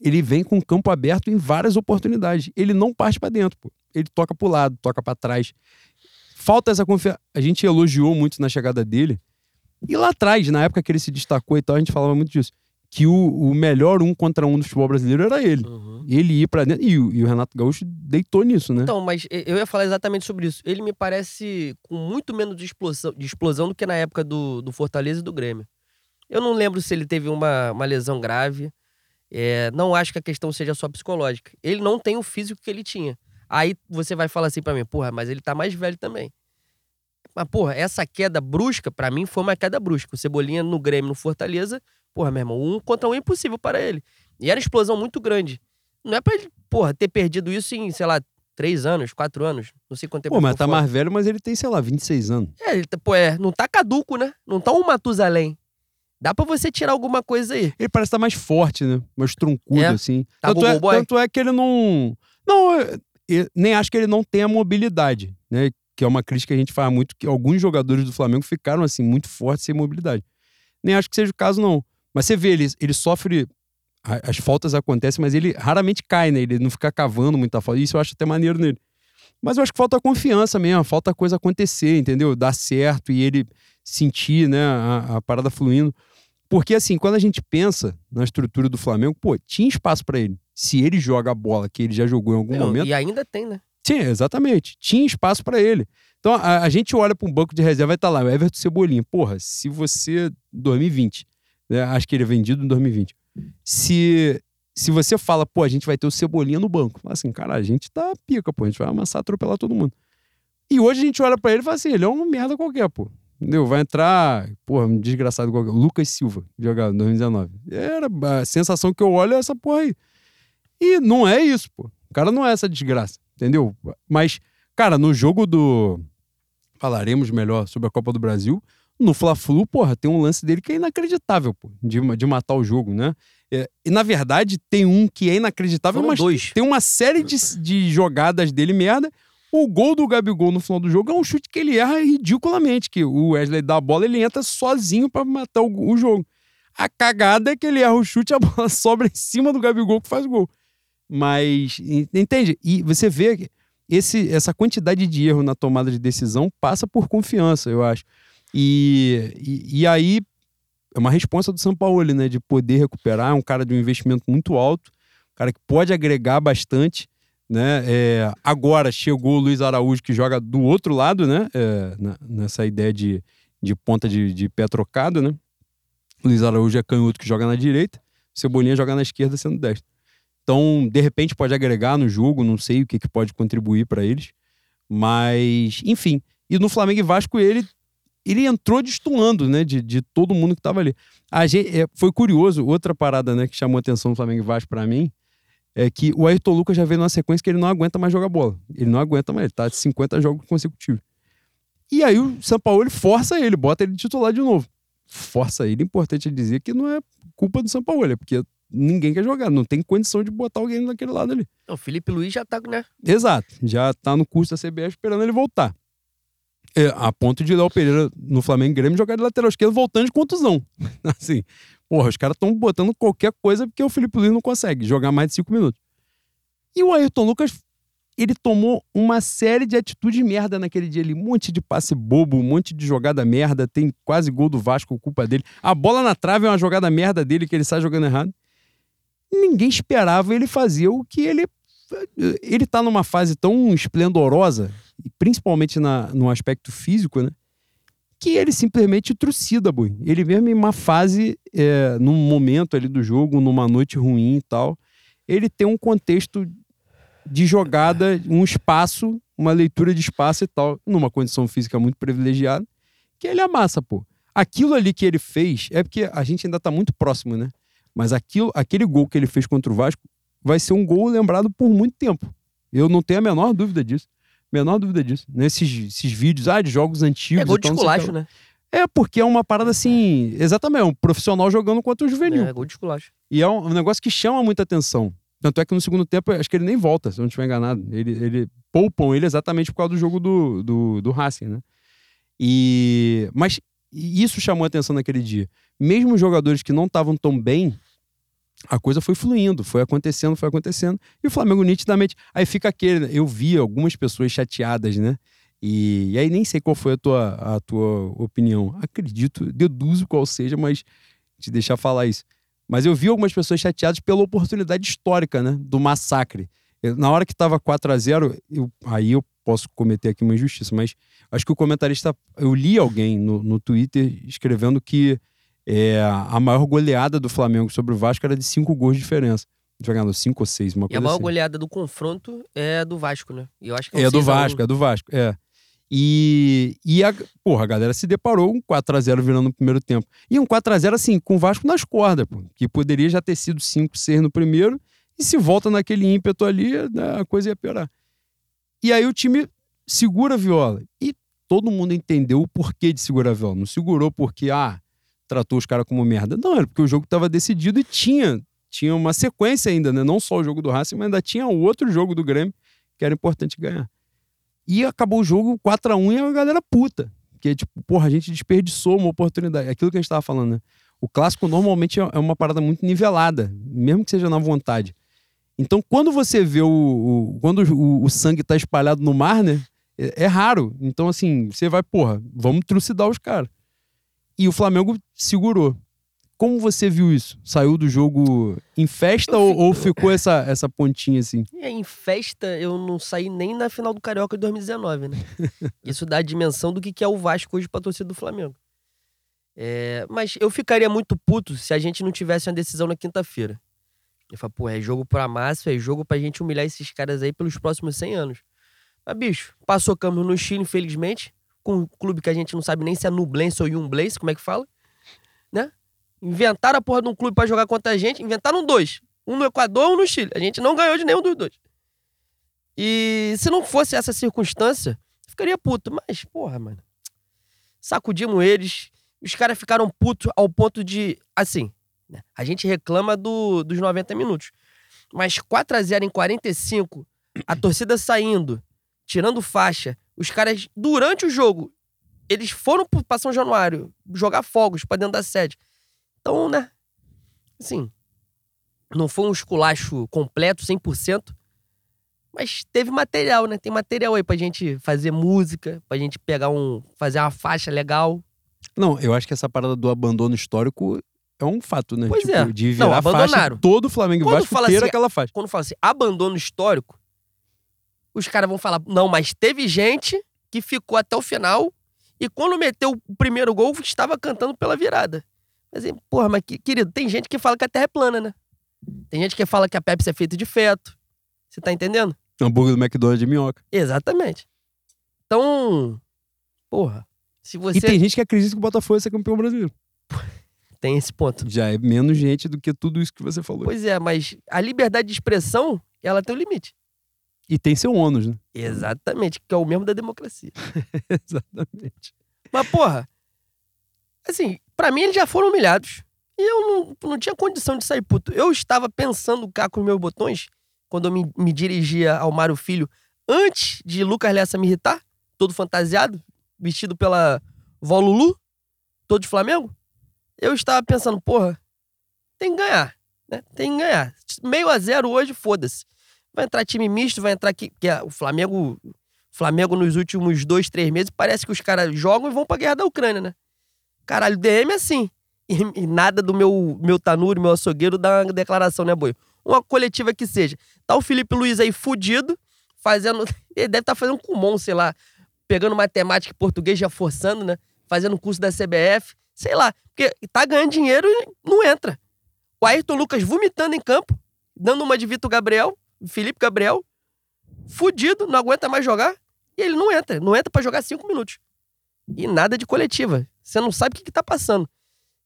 ele vem com o campo aberto em várias oportunidades. Ele não parte para dentro, pô. Ele toca pro lado, toca para trás. Falta essa confiança. A gente elogiou muito na chegada dele. E lá atrás, na época que ele se destacou e tal, a gente falava muito disso. Que o, o melhor um contra um do futebol brasileiro era ele. Uhum. Ele ia pra dentro. E, o- e o Renato Gaúcho deitou nisso, né? Então, mas eu ia falar exatamente sobre isso. Ele me parece com muito menos de explosão, de explosão do que na época do, do Fortaleza e do Grêmio. Eu não lembro se ele teve uma, uma lesão grave. É, não acho que a questão seja só psicológica. Ele não tem o físico que ele tinha. Aí você vai falar assim pra mim, porra, mas ele tá mais velho também. Mas, porra, essa queda brusca, para mim, foi uma queda brusca. O Cebolinha no Grêmio, no Fortaleza, porra, meu irmão, um contra um é impossível para ele. E era explosão muito grande. Não é pra ele, porra, ter perdido isso em, sei lá, três anos, quatro anos. Não sei quanto tempo. Pô, mas tá fora. mais velho, mas ele tem, sei lá, 26 anos. É, ele, tá, pô, é, não tá caduco, né? Não tá um Matusalém. Dá pra você tirar alguma coisa aí. Ele parece estar tá mais forte, né? Mais troncudo, é. assim. Tá tanto, é, tanto é que ele não. Não, nem acho que ele não tenha mobilidade, né? Que é uma crítica que a gente faz muito, que alguns jogadores do Flamengo ficaram, assim, muito fortes sem mobilidade. Nem acho que seja o caso, não. Mas você vê, ele, ele sofre. As faltas acontecem, mas ele raramente cai, né? Ele não fica cavando muita falta. Isso eu acho até maneiro nele. Mas eu acho que falta confiança mesmo, falta coisa acontecer, entendeu? Dar certo e ele sentir, né, a, a parada fluindo. Porque, assim, quando a gente pensa na estrutura do Flamengo, pô, tinha espaço para ele. Se ele joga a bola que ele já jogou em algum é, momento. E ainda tem, né? Tinha, exatamente. Tinha espaço para ele. Então a, a, gente olha para um banco de reserva e tá lá, o Everton Cebolinha. Porra, se você. 2020, né? Acho que ele é vendido em 2020. Se, se você fala, pô, a gente vai ter o Cebolinha no banco. Fala assim, cara, a gente tá pica, pô, a gente vai amassar, atropelar todo mundo. E hoje a gente olha para ele e fala assim, ele é uma merda qualquer, pô. Entendeu? Vai entrar, porra, um desgraçado qualquer. Lucas Silva, jogado em 2019. Era a sensação que eu olho é essa porra aí. E não é isso, pô. O cara não é essa desgraça, entendeu? Mas, cara, no jogo do. Falaremos melhor sobre a Copa do Brasil. No Fla-Flu, porra, tem um lance dele que é inacreditável, pô, de, de matar o jogo, né? É, e na verdade, tem um que é inacreditável, Foram mas dois. tem uma série de, de jogadas dele merda o gol do Gabigol no final do jogo é um chute que ele erra ridiculamente, que o Wesley dá a bola, ele entra sozinho para matar o, o, jogo. A cagada é que ele erra o chute, a bola sobra em cima do Gabigol que faz o gol. Mas, entende? E você vê esse, essa quantidade de erro na tomada de decisão passa por confiança, eu acho. E, e, e aí é uma resposta do São Paulo, né? De poder recuperar, é um cara de um investimento muito alto, um cara que pode agregar bastante né? É, agora chegou o Luiz Araújo, que joga do outro lado, né? É, nessa ideia de, de ponta de, de pé trocado, né? Luiz Araújo é canhoto que joga na direita, Cebolinha joga na esquerda sendo destro. Então, de repente, pode agregar no jogo, não sei o que, que pode contribuir para eles. Mas, enfim. E no Flamengo e Vasco, ele, ele entrou destoando, né? De, de todo mundo que estava ali. A gente, é, foi curioso, outra parada né, que chamou a atenção do Flamengo e Vasco para mim é que o Ayrton Lucas já veio numa sequência que ele não aguenta mais jogar bola. Ele não aguenta mais, ele tá de 50 jogos consecutivos. E aí o São Paulo ele força ele, bota ele titular de novo. Força ele, importante dizer que não é culpa do São Paulo, é porque ninguém quer jogar, não tem condição de botar alguém daquele lado ali. O Felipe Luiz já tá, né? Exato, já tá no curso da CBF esperando ele voltar. É, a ponto de Léo Pereira no Flamengo Grêmio jogar de lateral esquerdo voltando de contusão. assim, Porra, os caras estão botando qualquer coisa porque o Felipe Luiz não consegue jogar mais de cinco minutos. E o Ayrton Lucas, ele tomou uma série de atitudes merda naquele dia ali. Um monte de passe bobo, um monte de jogada merda. Tem quase gol do Vasco, culpa dele. A bola na trave é uma jogada merda dele que ele sai jogando errado. Ninguém esperava ele fazer o que ele. Ele tá numa fase tão esplendorosa, principalmente na, no aspecto físico, né? que ele simplesmente trucida, boi. Ele mesmo em uma fase, é, num momento ali do jogo, numa noite ruim e tal, ele tem um contexto de jogada, um espaço, uma leitura de espaço e tal, numa condição física muito privilegiada, que ele amassa, pô. Aquilo ali que ele fez, é porque a gente ainda tá muito próximo, né? Mas aquilo, aquele gol que ele fez contra o Vasco vai ser um gol lembrado por muito tempo. Eu não tenho a menor dúvida disso. Menor dúvida disso. Nesses esses vídeos, ah, de jogos antigos. É gol de esculacho, né? É, porque é uma parada assim. Exatamente, um profissional jogando contra o juvenil. É, gol de esculacho. E é um, um, negócio que chama muita atenção. Tanto é que no segundo tempo, acho que ele nem volta, se eu não estiver enganado. Ele, ele poupam ele exatamente por causa do jogo do, do, do Racing, né? E. Mas isso chamou atenção naquele dia. Mesmo jogadores que não estavam tão bem, a coisa foi fluindo, foi acontecendo, foi acontecendo. E o Flamengo nitidamente. Aí fica aquele. Né? Eu vi algumas pessoas chateadas, né? E, e, aí nem sei qual foi a tua, a tua opinião. Acredito, deduzo qual seja, mas te deixar falar isso. Mas eu vi algumas pessoas chateadas pela oportunidade histórica, né? Do massacre. Eu, na hora que estava 4 a 0 eu, aí eu posso cometer aqui uma injustiça, mas acho que o comentarista. Eu li alguém no, no Twitter escrevendo que É, a maior goleada do Flamengo sobre o Vasco era de cinco gols de diferença. Jogando cinco ou seis, uma E coisa a maior assim. goleada do confronto é do Vasco, né? E eu acho que um É do 6 a 1. Vasco, é do Vasco, é. E, e a, porra, a galera se deparou um 4x0 virando no primeiro tempo. E um 4x0, assim, com o Vasco nas cordas, pô, que poderia já ter sido 5-6 no primeiro. E se volta naquele ímpeto ali, né, a coisa ia piorar. E aí o time segura a viola. E todo mundo entendeu o porquê de segurar a viola. Não segurou porque, ah, tratou os caras como merda. Não, era porque o jogo estava decidido e tinha, tinha uma sequência ainda, né? Não só o jogo do Racing, mas ainda tinha outro jogo do Grêmio que era importante ganhar. E acabou o jogo 4 a 1 e a galera puta. Porque, tipo, porra, a gente desperdiçou uma oportunidade. Aquilo que a gente tava falando, né? O clássico normalmente é é uma parada muito nivelada, mesmo que seja na vontade. Então, quando você vê o. o- quando o, o sangue tá espalhado no mar, né? É, é raro. Então, assim, você vai, porra, vamos trucidar os caras. E o Flamengo segurou. Como você viu isso? Saiu do jogo em festa ou, fico- ou ficou essa, essa pontinha assim? Aí, em festa, eu não saí nem na final do Carioca de 2019, né? Isso dá a dimensão do que que é o Vasco hoje pra torcida do Flamengo. É, mas eu ficaria muito puto se a gente não tivesse uma decisão na quinta-feira. Eu falo, pô, é jogo pra massa, é jogo pra gente humilhar esses caras aí pelos próximos 100 anos. Mas, bicho, passou Campos no Chile, infelizmente, com um clube que a gente não sabe nem se é Nublense ou Yumblense, como é que fala, né? Inventaram a porra de um clube pra jogar contra a gente, inventaram dois. Um no Equador, um no Chile. A gente não ganhou de nenhum dos dois. E se não fosse essa circunstância, ficaria puto. Mas, porra, mano. Sacudimos eles. Os caras ficaram putos ao ponto de. Assim, né, a gente reclama do, dos 90 minutos. Mas 4x0 em 45, a torcida saindo, tirando faixa. Os caras, durante o jogo, eles foram pra São Januário jogar fogos pra dentro da sede. Então, né? Assim, não foi um esculacho completo, 100%. Mas teve material, né? Tem material aí pra gente fazer música, pra gente pegar um. fazer uma faixa legal. Não, eu acho que essa parada do abandono histórico é um fato, né? Pois tipo, é. de Não, virar faixa abandonaram. todo Flamengo e Quando Vasco ter assim, aquela faixa. Quando fala assim, abandono histórico, os caras vão falar, não, mas teve gente que ficou até o final e quando meteu o primeiro gol, estava cantando pela virada. Mas, porra, mas que- querido, tem gente que fala que a terra é plana, né? Tem gente que fala que a Pepsi é feita de feto. Você tá entendendo? Hambúrguer do McDonald's de minhoca. Exatamente. Então, porra, se você E tem gente que acredita que o Botafogo vai ser campeão brasileiro. tem esse ponto. Já é menos gente do que tudo isso que você falou. Pois é, mas a liberdade de expressão, ela tem um limite. E tem seu ônus, né? Exatamente, que é o mesmo da democracia. Exatamente. Mas, porra, assim, pra mim eles já foram humilhados. E eu não, não tinha condição de sair puto. Eu estava pensando cá com os meus botões, quando eu me, me dirigia ao Mário Filho, antes de Lucas Lessa me irritar, todo fantasiado, vestido pela vó Lulu, todo de Flamengo. Eu estava pensando, porra, tem que ganhar, né? Tem que ganhar. Meio a zero hoje, foda-se. Vai entrar time misto, vai entrar aqui. Que é o Flamengo. Flamengo nos últimos dois, três meses, parece que os caras jogam e vão pra guerra da Ucrânia, né? Caralho, DM é assim. E, e nada do meu, meu tanuro, meu açougueiro, dá uma declaração, né, boi? Uma coletiva que seja. Tá o Felipe Luiz aí fudido, fazendo. Ele deve estar fazendo Kumon, sei lá. Pegando matemática e português, já forçando, né? Fazendo curso da CBF. Sei lá. Porque tá ganhando dinheiro e não entra. O Ayrton Lucas vomitando em campo, dando uma de Vitor Gabriel, Felipe Gabriel, fudido, não aguenta mais jogar, e ele não entra. Não entra pra jogar cinco minutos. E nada de coletiva. Você não sabe o que, que tá passando.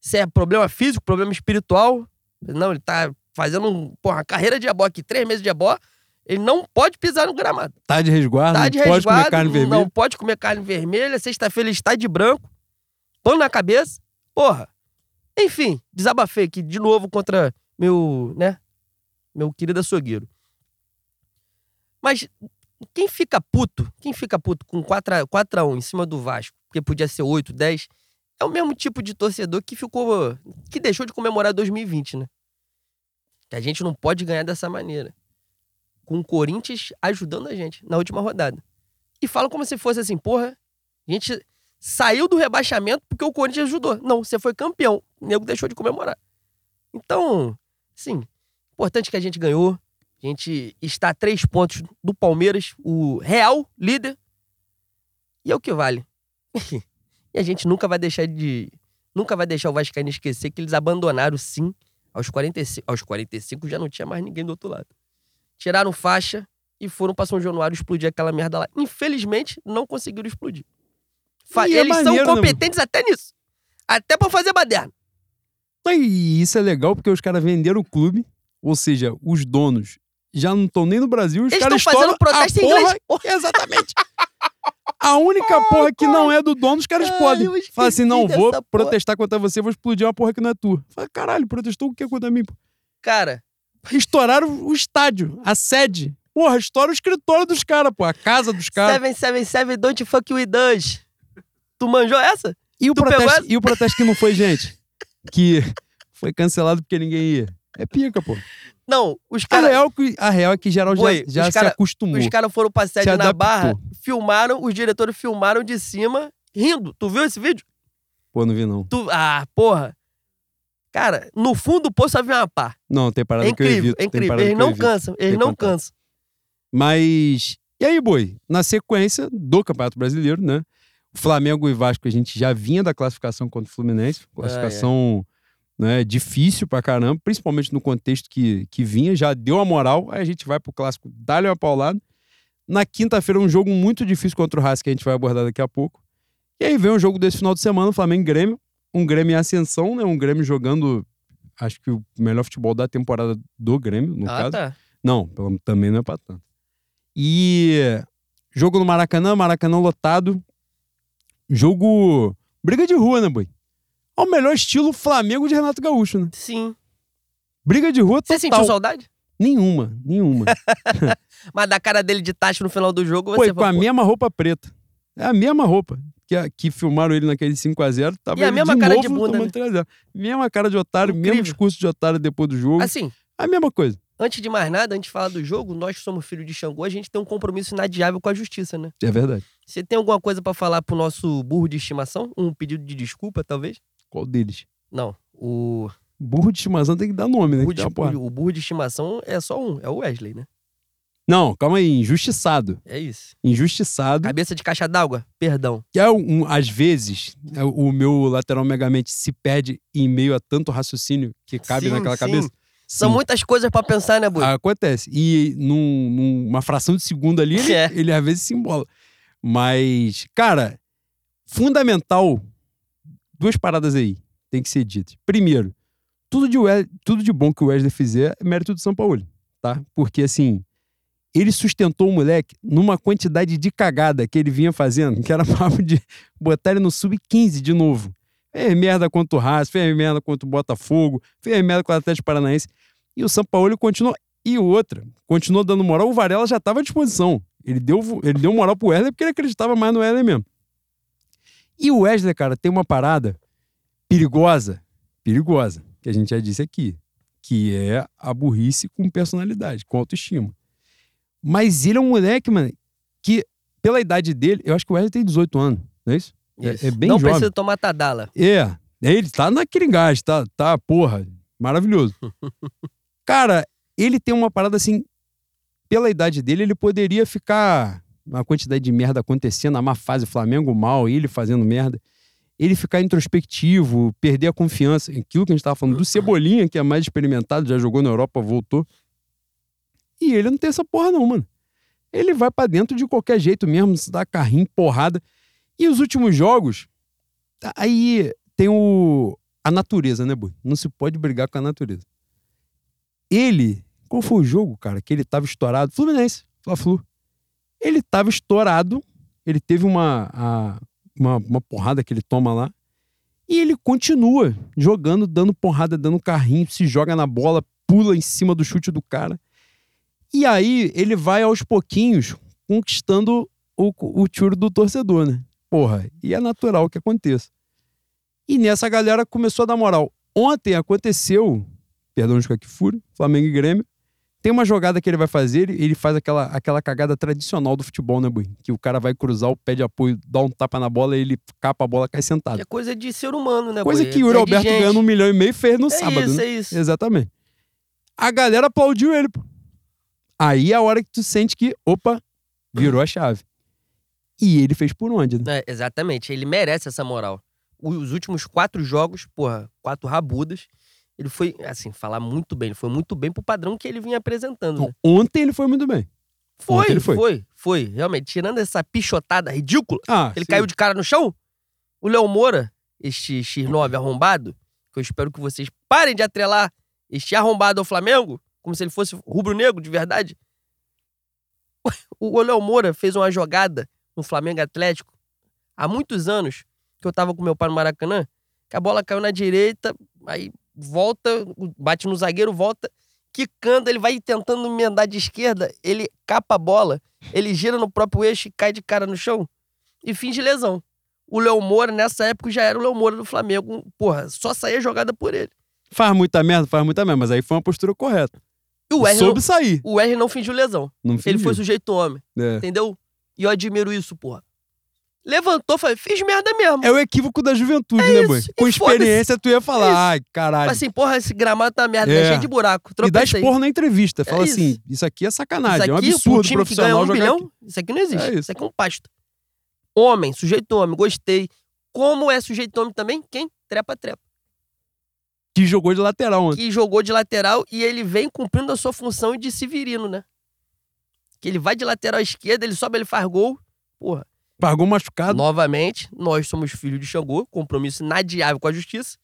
Se é problema físico, problema espiritual. Não, ele tá fazendo um, porra, uma carreira de abó aqui, três meses de abó. Ele não pode pisar no gramado. Tá de resguardo, Tá não de pode resguardo, comer carne vermelha. não pode comer carne vermelha. Sexta-feira ele está de branco, pano na cabeça. Porra. Enfim, desabafei aqui de novo contra meu, né? Meu querido açougueiro. Mas quem fica puto, quem fica puto com 4 a 1 em cima do Vasco, porque podia ser 8, 10, é o mesmo tipo de torcedor que ficou. que deixou de comemorar 2020, né? Que a gente não pode ganhar dessa maneira. Com o Corinthians ajudando a gente na última rodada. E falam como se fosse assim, porra, a gente saiu do rebaixamento porque o Corinthians ajudou. Não, você foi campeão. O nego deixou de comemorar. Então, sim, importante que a gente ganhou. A gente está a três pontos do Palmeiras, o real líder. E é o que vale. e a gente nunca vai deixar de, nunca vai deixar o Vascaíno esquecer que eles abandonaram, sim, aos 45. Aos 45 já não tinha mais ninguém do outro lado. Tiraram faixa e foram pra São Januário explodir aquela merda lá. Infelizmente, não conseguiram explodir. E é eles maneiro, né, são mano? competentes até nisso. Até pra fazer baderna. E isso é legal porque os caras venderam o clube, ou seja, os donos já não estão nem no Brasil, os Eles caras estão fazendo protesto em inglês. Exatamente. A única porra que não é do dono, os caras Ai, podem. Fala assim, não, vou porra. protestar contra você, vou explodir uma porra que não é tua. Fala, caralho, protestou o que contra mim? pô? Cara, Estouraram o estádio, a sede. Porra, estoura o escritório dos caras, pô, a casa dos caras. 777 don't fuck with us. Tu manjou essa? E o, Tu protesto, e o protesto que não foi, gente? Que foi cancelado porque ninguém ia. É pica, pô. Não, os A caras real, que- a real é que geral já, já os se cara- acostumou. os cara foram pra sede Se na barra, filmaram, os diretores filmaram de cima, rindo. Tu viu esse vídeo? Pô, não vi não. Tu, ah, porra. Cara, no fundo do poço havia uma pá. Não, tem parada É que eu incrível, evito. é incrível. Eles não cansam, eles Tem não contato. cansam. Mas. E aí, boi? Na sequência do Campeonato Brasileiro, né? Flamengo e Vasco, a gente já vinha da classificação contra o Fluminense. Classificação né, difícil pra caramba, principalmente no contexto que, que vinha, já deu a moral. Aí a gente vai pro clássico, dá-lhe uma paulada. Na quinta-feira, um jogo muito difícil contra o Racing, que a gente vai abordar daqui a pouco. E aí vem um jogo desse final de semana, Flamengo Grêmio. Um Grêmio em ascensão, né? Um Grêmio jogando, acho que o melhor futebol da temporada do Grêmio, no ah, caso. tá. Não, pelo- também não é pra tanto. E jogo no Maracanã, Maracanã lotado. Jogo. Briga de rua, né, boi? Ao melhor estilo Flamengo de Renato Gaúcho, né? Sim. Briga de rua Você total. sentiu saudade? Nenhuma, nenhuma. Mas da cara dele de tacho no final do jogo, Foi você com a falou, mesma roupa preta. É a mesma roupa. Que, que filmaram ele naquele 5x0. Tava E a mesma de cara novo de bunda, 3x0. Mesma cara de otário, mesmo Incrível. discurso de otário depois do jogo. Assim, A mesma coisa. antes de mais nada, antes de falar do jogo, nós que somos filhos de Xangô, a gente tem um compromisso inadiável com a justiça, né? É verdade. Você tem alguma coisa pra falar pro nosso burro de estimação? Um pedido de desculpa, talvez? Qual deles? Não, o Burro de estimação tem que dar nome, né? burro de, o burro de estimação é só um, é o Wesley, né? Não, calma aí. Injustiçado. É isso. Injustiçado. Cabeça de caixa d'água? Perdão. Que é um, às vezes, é, o meu lateral megamente se perde em meio a tanto raciocínio que cabe Sim, naquela sim. cabeça. São Sim. muitas coisas pra pensar, né, Bui? Acontece. E num- numa fração de segundo ali, ele, É. ele às vezes se embola. Mas, cara, fundamental, duas paradas aí tem que ser ditas. Primeiro, tudo de, tudo de bom que o Wesley fizer é mérito do São Paulo, tá? Porque, assim, ele sustentou o moleque numa quantidade de cagada que ele vinha fazendo, que era papo de botar ele no sub-15 de novo. Fez merda contra o Racing, fez merda contra o Botafogo, fez merda com o Atlético Paranaense. E o São Paulo continuou. E outra, continuou dando moral. O Varela já estava à disposição. Ele deu, ele deu moral pro Wesley porque ele acreditava mais no Wesley mesmo. E o Wesley, cara, tem uma parada perigosa, perigosa, que a gente já disse aqui, que é a burrice com personalidade, com autoestima. Mas ele é um moleque, mano, que pela idade dele, eu acho que o Wesley tem 18 anos, não é isso? É- Isso. é bem Não jovem. precisa tomar Tadala. É, ele tá naquele gás, tá, tá, porra, maravilhoso. Cara, ele tem uma parada assim, pela idade dele, ele poderia ficar uma quantidade de merda acontecendo, a má fase Flamengo mal, ele fazendo merda. Ele ficar introspectivo, perder a confiança, aquilo que a gente tava falando do Cebolinha, que é mais experimentado, já jogou na Europa, voltou. E ele não tem essa porra não, mano. Ele vai pra dentro de qualquer jeito mesmo, se dá carrinho, porrada. E os últimos jogos, Aí tem o a natureza, né, Boi? Não se pode brigar com a natureza. Ele, qual foi o jogo, cara, que ele tava estourado? Fluminense, Fla-Flu. Ele tava estourado, ele teve uma, a- uma, uma porrada que ele toma lá, e ele continua jogando, dando porrada, dando carrinho, se joga na bola, pula em cima do chute do cara. E aí ele vai aos pouquinhos conquistando o, o tiro do torcedor, né? Porra, e é natural que aconteça. E nessa galera começou a dar moral. Ontem aconteceu, perdão de aqui furo, Flamengo e Grêmio. Tem uma jogada que ele vai fazer, ele faz aquela, aquela cagada tradicional do futebol, né, Bui? Que o cara vai cruzar o pé de apoio, dá um tapa na bola, ele capa a bola, cai sentado. Que é coisa de ser humano, né, Coisa Bui? que É o de Roberto gente. ganhando um milhão e meio fez no É sábado, isso, né? é isso. Exatamente. A galera aplaudiu ele, pô. Aí é a hora que tu sente que, opa, virou a chave. E ele fez por onde, né? É, exatamente, ele merece essa moral. os últimos quatro jogos, porra, quatro rabudas. Ele foi, assim, falar muito bem. Ele foi muito bem pro padrão que ele vinha apresentando. Né? Ontem ele foi muito bem. Foi, ele foi. foi, foi, Realmente, tirando essa pichotada ridícula, Ah, ele sim. caiu de cara no chão. O Léo Moura, este X9 arrombado, que eu espero que vocês parem de atrelar este arrombado ao Flamengo, como se ele fosse rubro-negro de verdade. O Léo Moura fez uma jogada no Flamengo Atlético há muitos anos, que eu tava com meu pai no Maracanã, que a bola caiu na direita, aí volta, bate no zagueiro, volta, quicando, ele vai tentando emendar de esquerda, ele capa a bola, ele gira no próprio eixo e cai de cara no chão e finge lesão. O Léo Moura, nessa época, já era o Léo Moura do Flamengo. Porra, só saía jogada por ele. Faz muita merda, faz muita merda, mas aí foi uma postura correta. E o R, Soube não, sair. o R não fingiu lesão. Não Ele fingiu. foi sujeito homem, É. entendeu? E eu admiro isso, porra. Levantou, falei, fiz merda mesmo. É o equívoco da juventude, É né, isso, boy? Com experiência, tu ia falar, É isso. ai, caralho. Assim, porra, esse gramado tá merda, É. cheio de buraco. e dá Tropecei. esporro na entrevista. Fala É isso. assim, isso aqui é sacanagem, Isso é um aqui, absurdo time que ganha profissional um bilhão, aqui. isso aqui não existe. É isso. isso aqui é um pasto. Homem, sujeito homem, gostei. Como é sujeito homem também? Quem? Trepa, trepa. Que jogou de lateral ontem. Que jogou de lateral e ele vem cumprindo a sua função de Severino, né? Que ele vai de lateral esquerda, ele sobe, ele faz gol. Porra. Pagou machucado. Novamente, nós somos filhos de Xangô, compromisso inadiável com a justiça.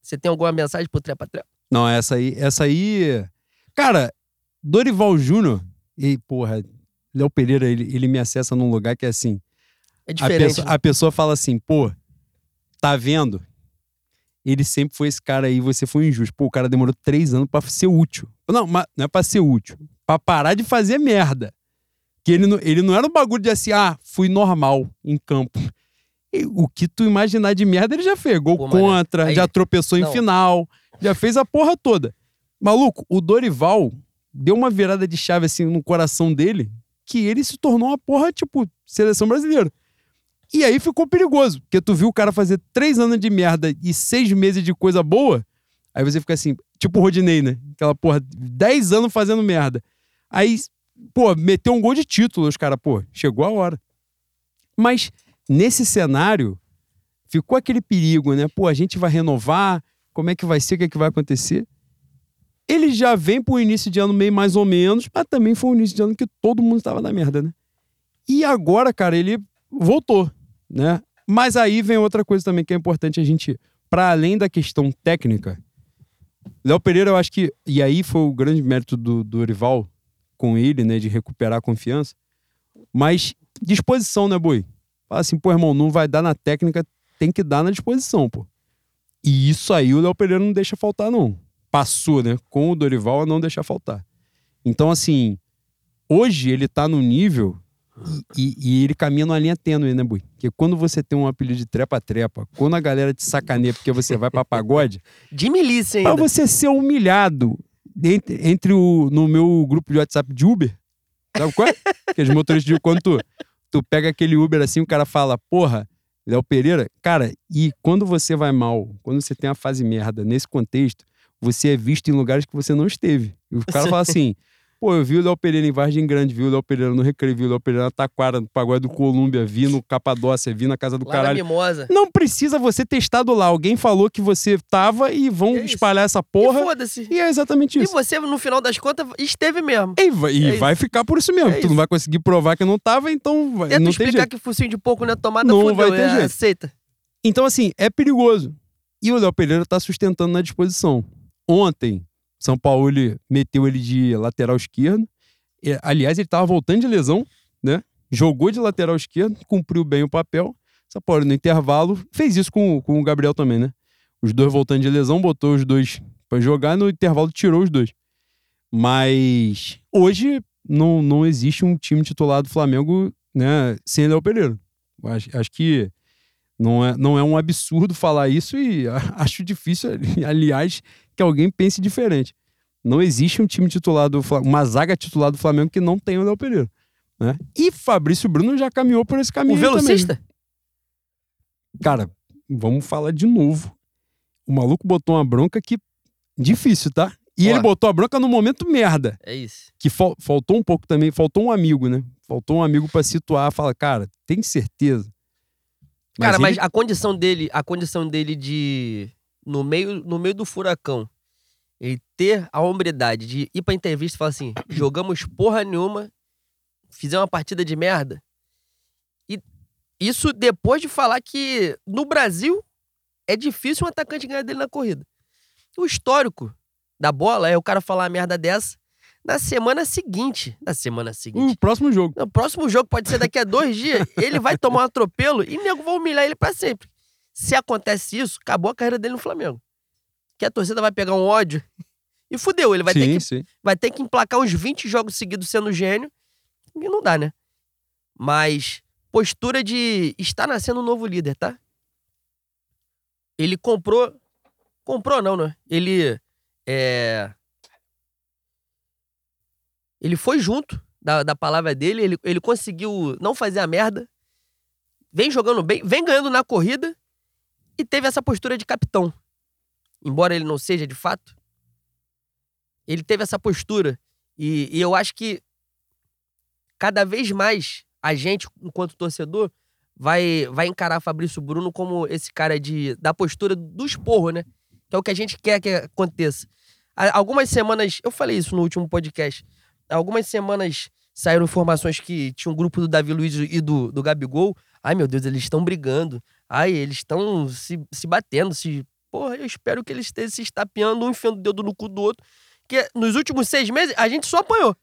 Você tem alguma mensagem pro trepa, trepa? Não, essa aí, essa aí. Cara, Dorival Júnior, e, porra, Léo Pereira, ele, ele me acessa num lugar que é assim. É A diferente. pessoa, né? a pessoa fala assim, pô, tá vendo? Ele sempre foi esse cara aí, você foi injusto. Pô, o cara demorou três anos pra ser útil. Não, mas não é pra ser útil. Pra parar de fazer merda. Que ele não, ele não era um bagulho de assim, ah, fui normal em campo. E o que tu imaginar de merda, ele já fez. Gol Pô, contra, aí- já tropeçou em não. final, já fez a porra toda. Maluco, o Dorival deu uma virada de chave assim no coração dele, que ele se tornou uma porra, tipo, seleção brasileira. E aí ficou perigoso, porque tu viu o cara fazer três anos de merda e seis meses de coisa boa, aí você fica assim, tipo o Rodinei, né? Aquela porra, dez anos fazendo merda. Aí, pô, meteu um gol de título, os caras, pô, chegou a hora. Mas nesse cenário, ficou aquele perigo, né? Pô, a gente vai renovar, como é que vai ser, o que é que vai acontecer? Ele já vem pro início de ano meio mais ou menos, mas também foi um início de ano que todo mundo estava na merda, né? E agora, cara, ele voltou, né? Mas aí vem outra coisa também que é importante a gente, para além da questão técnica, Léo Pereira, eu acho que, e aí foi o grande mérito do, do Dorival com ele, né, de recuperar a confiança, mas disposição, né, Boi? Fala assim, pô, irmão, não vai dar na técnica, tem que dar na disposição, pô. E isso aí o Léo Pereira não deixa faltar, não. Passou, né, com o Dorival a não deixar faltar. Então, assim, hoje ele tá no nível e, e- ele caminha numa linha tênue, né, Bui? Porque quando você tem um apelido de trepa-trepa, quando a galera te sacaneia porque você vai pra pagode, De milícia pra ainda. você ser humilhado entre, entre o, no meu grupo de WhatsApp de Uber, sabe qual é? Aqueles motoristas de quando tu, tu pega aquele Uber assim, o cara fala, porra, Léo Pereira, cara, e quando você vai mal, quando você tem uma fase merda, nesse contexto, você é visto em lugares que você não esteve. E o cara fala assim, pô, eu vi o Léo Pereira em Vargem Grande, vi o Léo Pereira no Recreio, vi o Léo Pereira na Taquara, no Pagode do Colômbia, vi no Capadócia, vi na Casa do Lá na Caralho. Mimosa. Não precisa você ter estado lá. Alguém falou que você tava e vão É espalhar essa E porra. foda-se. E, é exatamente E isso. você, no final das contas, esteve mesmo. E, vai, e É vai ficar por isso mesmo. É tu isso. não vai conseguir provar que não tava, então vai, Tenta não tem explicar jeito. que focinho de pouco não é tomada, Não fudeu, vai ter é, jeito. Aceita. Então, assim, é perigoso. E o Léo Pereira tá sustentando na disposição. Ontem, São Paulo meteu ele de lateral esquerdo. É, aliás, ele tava voltando de lesão, né? Jogou de lateral esquerdo, cumpriu bem o papel. São Paulo, no intervalo, fez isso com, com o Gabriel também, né? Os dois voltando de lesão, botou os dois pra jogar, no intervalo tirou os dois. Mas hoje não, não existe um time titular do Flamengo né, sem Léo Pereira. Acho, acho que não é, não é um absurdo falar isso e acho difícil, aliás, que alguém pense diferente. Não existe um time titular do Fla- uma zaga titular do Flamengo que não tenha o Léo Pereira. Né? E Fabrício Bruno já caminhou por esse O caminho também. velocista? Cara, vamos falar de novo. O maluco botou uma bronca que difícil, tá? E ele botou a bronca no momento merda. É isso. Que fal- faltou um pouco também, faltou um amigo, né? Faltou um amigo pra situar, fala, cara, tem certeza? Cara, ele- mas a condição dele, a condição dele de no meio, no meio do furacão, ele ter a hombridade de ir pra entrevista e falar assim: "Jogamos porra nenhuma, fizemos uma partida de merda". E isso depois de falar que no Brasil é difícil um atacante ganhar dele na corrida. O histórico da bola é o cara falar uma merda dessa na semana seguinte, na semana seguinte. O próximo jogo. No próximo jogo pode ser daqui a dois dias. Ele vai tomar um atropelo e nego vai humilhar ele pra sempre. Se acontece isso, acabou a carreira dele no Flamengo. Que a torcida vai pegar um ódio e fudeu. Ele vai, sim, ter que, sim. vai ter que emplacar uns 20 jogos seguidos sendo gênio. E não dá, né? Mas postura de está nascendo um novo líder, tá? Ele comprou. Comprou, não, né? Ele. É. Ele foi junto da, da palavra dele, ele, ele conseguiu não fazer a merda, vem jogando bem, vem ganhando na corrida e teve essa postura de capitão. Embora ele não seja de fato, ele teve essa postura. E, e eu acho que cada vez mais a gente, enquanto torcedor, vai, vai encarar Fabrício Bruno como esse cara de, da postura do esporro, né? Que é o que a gente quer que aconteça. Há Algumas semanas, eu falei isso no último podcast, algumas semanas saíram informações que tinha um grupo do Davi Luiz e do, do Gabigol. Ai, meu Deus, eles estão brigando. Ai, eles estão se, se batendo. Se... Porra, eu espero que eles estejam se estapeando, um enfiando o dedo no cu do outro. Porque nos últimos seis meses, a gente só apanhou.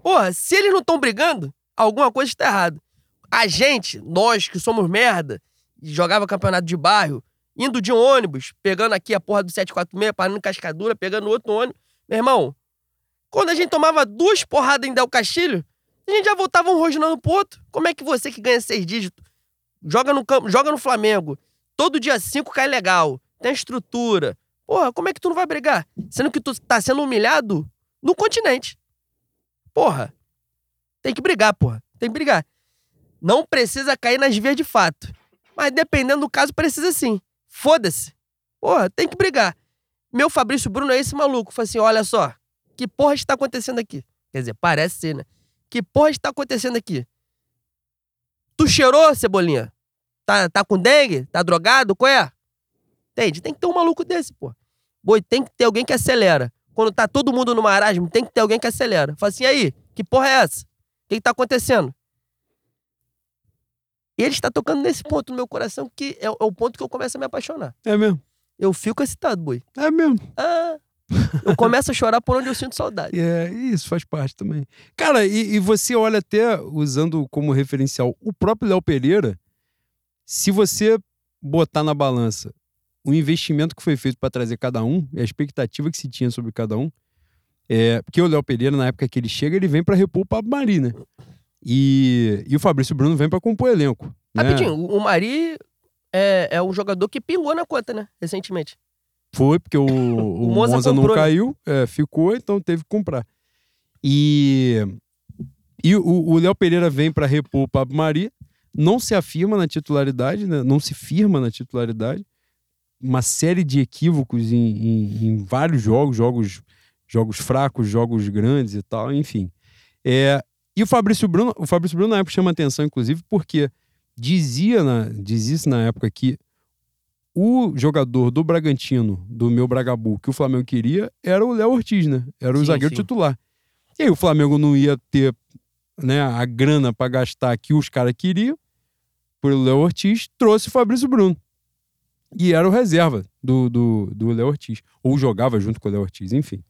Porra, se eles não estão brigando, alguma coisa está errada. A gente, nós que somos merda, jogava campeonato de bairro, indo de ônibus, pegando aqui a porra do 746, parando em Cascadura, pegando outro ônibus. Meu irmão, quando a gente tomava duas porradas em Del Castilho, a gente já voltava um rosnando pro outro. Como é que você que ganha seis dígitos, joga no campo, joga no Flamengo, todo dia cinco cai legal, tem estrutura. Porra, como é que tu não vai brigar? Sendo que tu tá sendo humilhado no continente. Porra. Tem que brigar, porra. Tem que brigar. Não precisa cair nas vias de fato. Mas dependendo do caso, precisa sim. Foda-se. Porra, tem que brigar. Meu Fabrício Bruno é esse maluco. Fala assim: olha só, que porra está acontecendo aqui? Quer dizer, parece ser, né? Que porra está acontecendo aqui? Tu cheirou, Cebolinha? Tá, tá com dengue? Tá drogado? Qual é? Entende? Tem que ter um maluco desse, pô. Boi, tem que ter alguém que acelera. Quando tá todo mundo no marasmo, tem que ter alguém que acelera. Fala assim, e aí, que porra é essa? O que, que tá acontecendo? E ele está tocando nesse ponto no meu coração, que é, é o ponto que eu começo a me apaixonar. É mesmo. Eu fico excitado, boi. É mesmo. Ah, eu começo a chorar por onde eu sinto saudade. É, isso faz parte também. Cara, e, e você olha até, usando como referencial o próprio Léo Pereira, se você botar na balança o investimento que foi feito para trazer cada um, e a expectativa que se tinha sobre cada um, é, porque o Léo Pereira, na época que ele chega, ele vem para repor o Pablo Mari, né? E, e o Fabrício Bruno vem para compor elenco. né? Rapidinho, o Mari é, é um jogador que pingou na conta, né? Recentemente. Foi, porque o, o, Monza Monza, não né? caiu, é, ficou, então teve que comprar. E, e o o Léo Pereira vem para repor o Pablo Mari, não se afirma na titularidade, né? não se firma na titularidade. Uma série de equívocos em, em- em vários jogos, jogos, jogos fracos, jogos grandes e tal, enfim. É, e o Fabrício Bruno, o Fabrício Bruno na época chama atenção, inclusive, porque dizia na, dizia-se na época que o jogador do Bragantino, do meu Bragabu, que o Flamengo queria, era o Léo Ortiz, né? Era o Sim, zagueiro sim. titular. E aí o Flamengo não ia ter né, a grana para gastar que os caras queriam, pelo Léo Ortiz, trouxe o Fabrício Bruno. E era o reserva do, do, do Léo Ortiz. Ou jogava junto com o Léo Ortiz, enfim.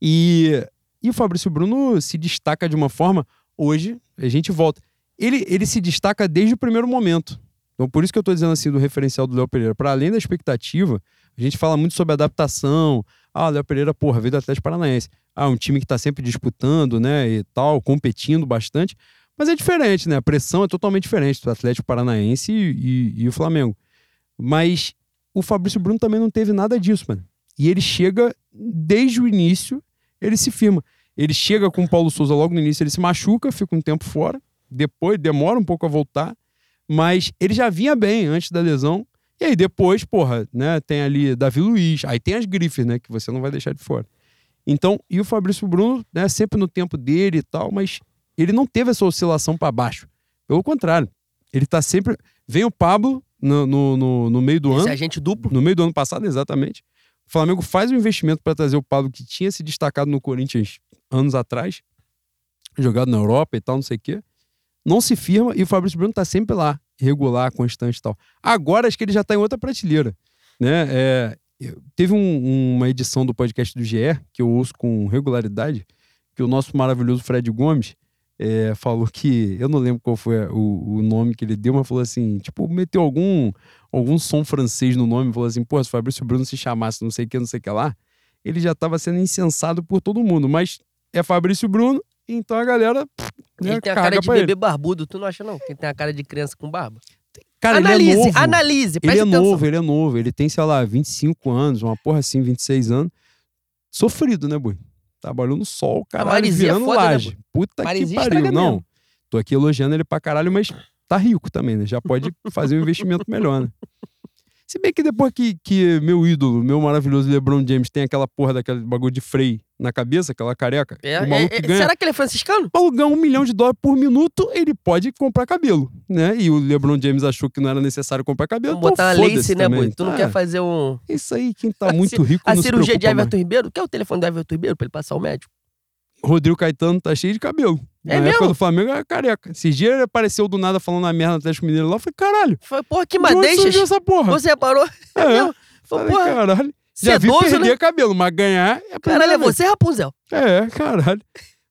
E, e o Fabrício Bruno se destaca de uma forma. Hoje, a gente volta. Ele, ele se destaca desde o primeiro momento. Então, por isso que eu tô dizendo assim do referencial do Léo Pereira. Para além da expectativa, a gente fala muito sobre adaptação. Ah, Léo Pereira, porra, veio do Atlético Paranaense. Ah, um time que tá sempre disputando, né, e tal, competindo bastante. Mas é diferente, né? A pressão é totalmente diferente do Atlético Paranaense e, e- e o Flamengo. Mas o Fabrício Bruno também não teve nada disso, mano. E ele chega, desde o início, ele se firma. Ele chega com o Paulo Souza logo no início, ele se machuca, fica um tempo fora. Depois, demora um pouco a voltar. Mas ele já vinha bem antes da lesão. E aí depois, porra, né, tem ali Davi Luiz. Aí tem as grifes, né, que você não vai deixar de fora. Então, e o Fabrício Bruno, né, sempre no tempo dele e tal, mas ele não teve essa oscilação para baixo. Pelo contrário, ele tá sempre. Vem o Pablo no, no, no, no meio do Esse ano. agente duplo. No meio do ano passado, exatamente. O Flamengo faz um investimento para trazer o Pablo que tinha se destacado no Corinthians anos atrás, jogado na Europa e tal, não sei o quê. Não se firma e o Fabrício Bruno tá sempre lá, regular, constante e tal. Agora acho que ele já tá em outra prateleira, né? É, teve um- uma edição do podcast do GE que eu ouço com regularidade, que o nosso maravilhoso Fred Gomes é, falou que eu não lembro qual foi o, o nome que ele deu, mas falou assim, tipo, meteu algum algum som francês no nome, falou assim, pô, se o Fabrício Bruno se chamasse não sei o que, não sei o que lá, ele já tava sendo incensado por todo mundo, mas é Fabrício Bruno, então a galera né, Ele tem a cara de bebê ele. barbudo, tu não acha não? Quem tem a cara de criança com barba? Cara, analise, ele é novo. analise, Ele é atenção. novo, ele é novo. Ele tem, sei lá, 25 anos, uma porra assim, 26 anos. Sofrido, né, boi? Trabalhou no sol, caralho, é virando foda, né, laje. Puta Marizia que pariu. estraga Não, mesmo. tô aqui elogiando ele pra caralho, mas tá rico também, né? Já pode fazer um investimento melhor, né? Se bem que depois que, que meu ídolo, meu maravilhoso LeBron James tem aquela porra daquele bagulho de freio na cabeça, aquela careca, É, o maluco é, é, ganha será que ele é franciscano? para ganhar um milhão de dólares por minuto, ele pode comprar cabelo, né? E o LeBron James achou que não era necessário comprar cabelo, Vamos botar então uma foda-se lace, né, boi? Tu não Ah, quer fazer um... Isso aí, quem tá A muito rico A se cirurgia de preocupa mais. Everton Ribeiro? Quer o telefone do Everton Ribeiro pra ele passar o médico? Rodrigo Caetano tá cheio de cabelo. É Na época mesmo? do Flamengo era careca. Esses dias ele apareceu do nada falando na merda no Atlético Mineiro lá. Eu falei, caralho, Foi, porra, que madeixas. essa porra? Você reparou? É, mesmo? Foi, falei, porra, caralho. Já vi sedoso, perder né? cabelo, mas ganhar é a Caralho, é vez. você, Rapunzel. É, caralho.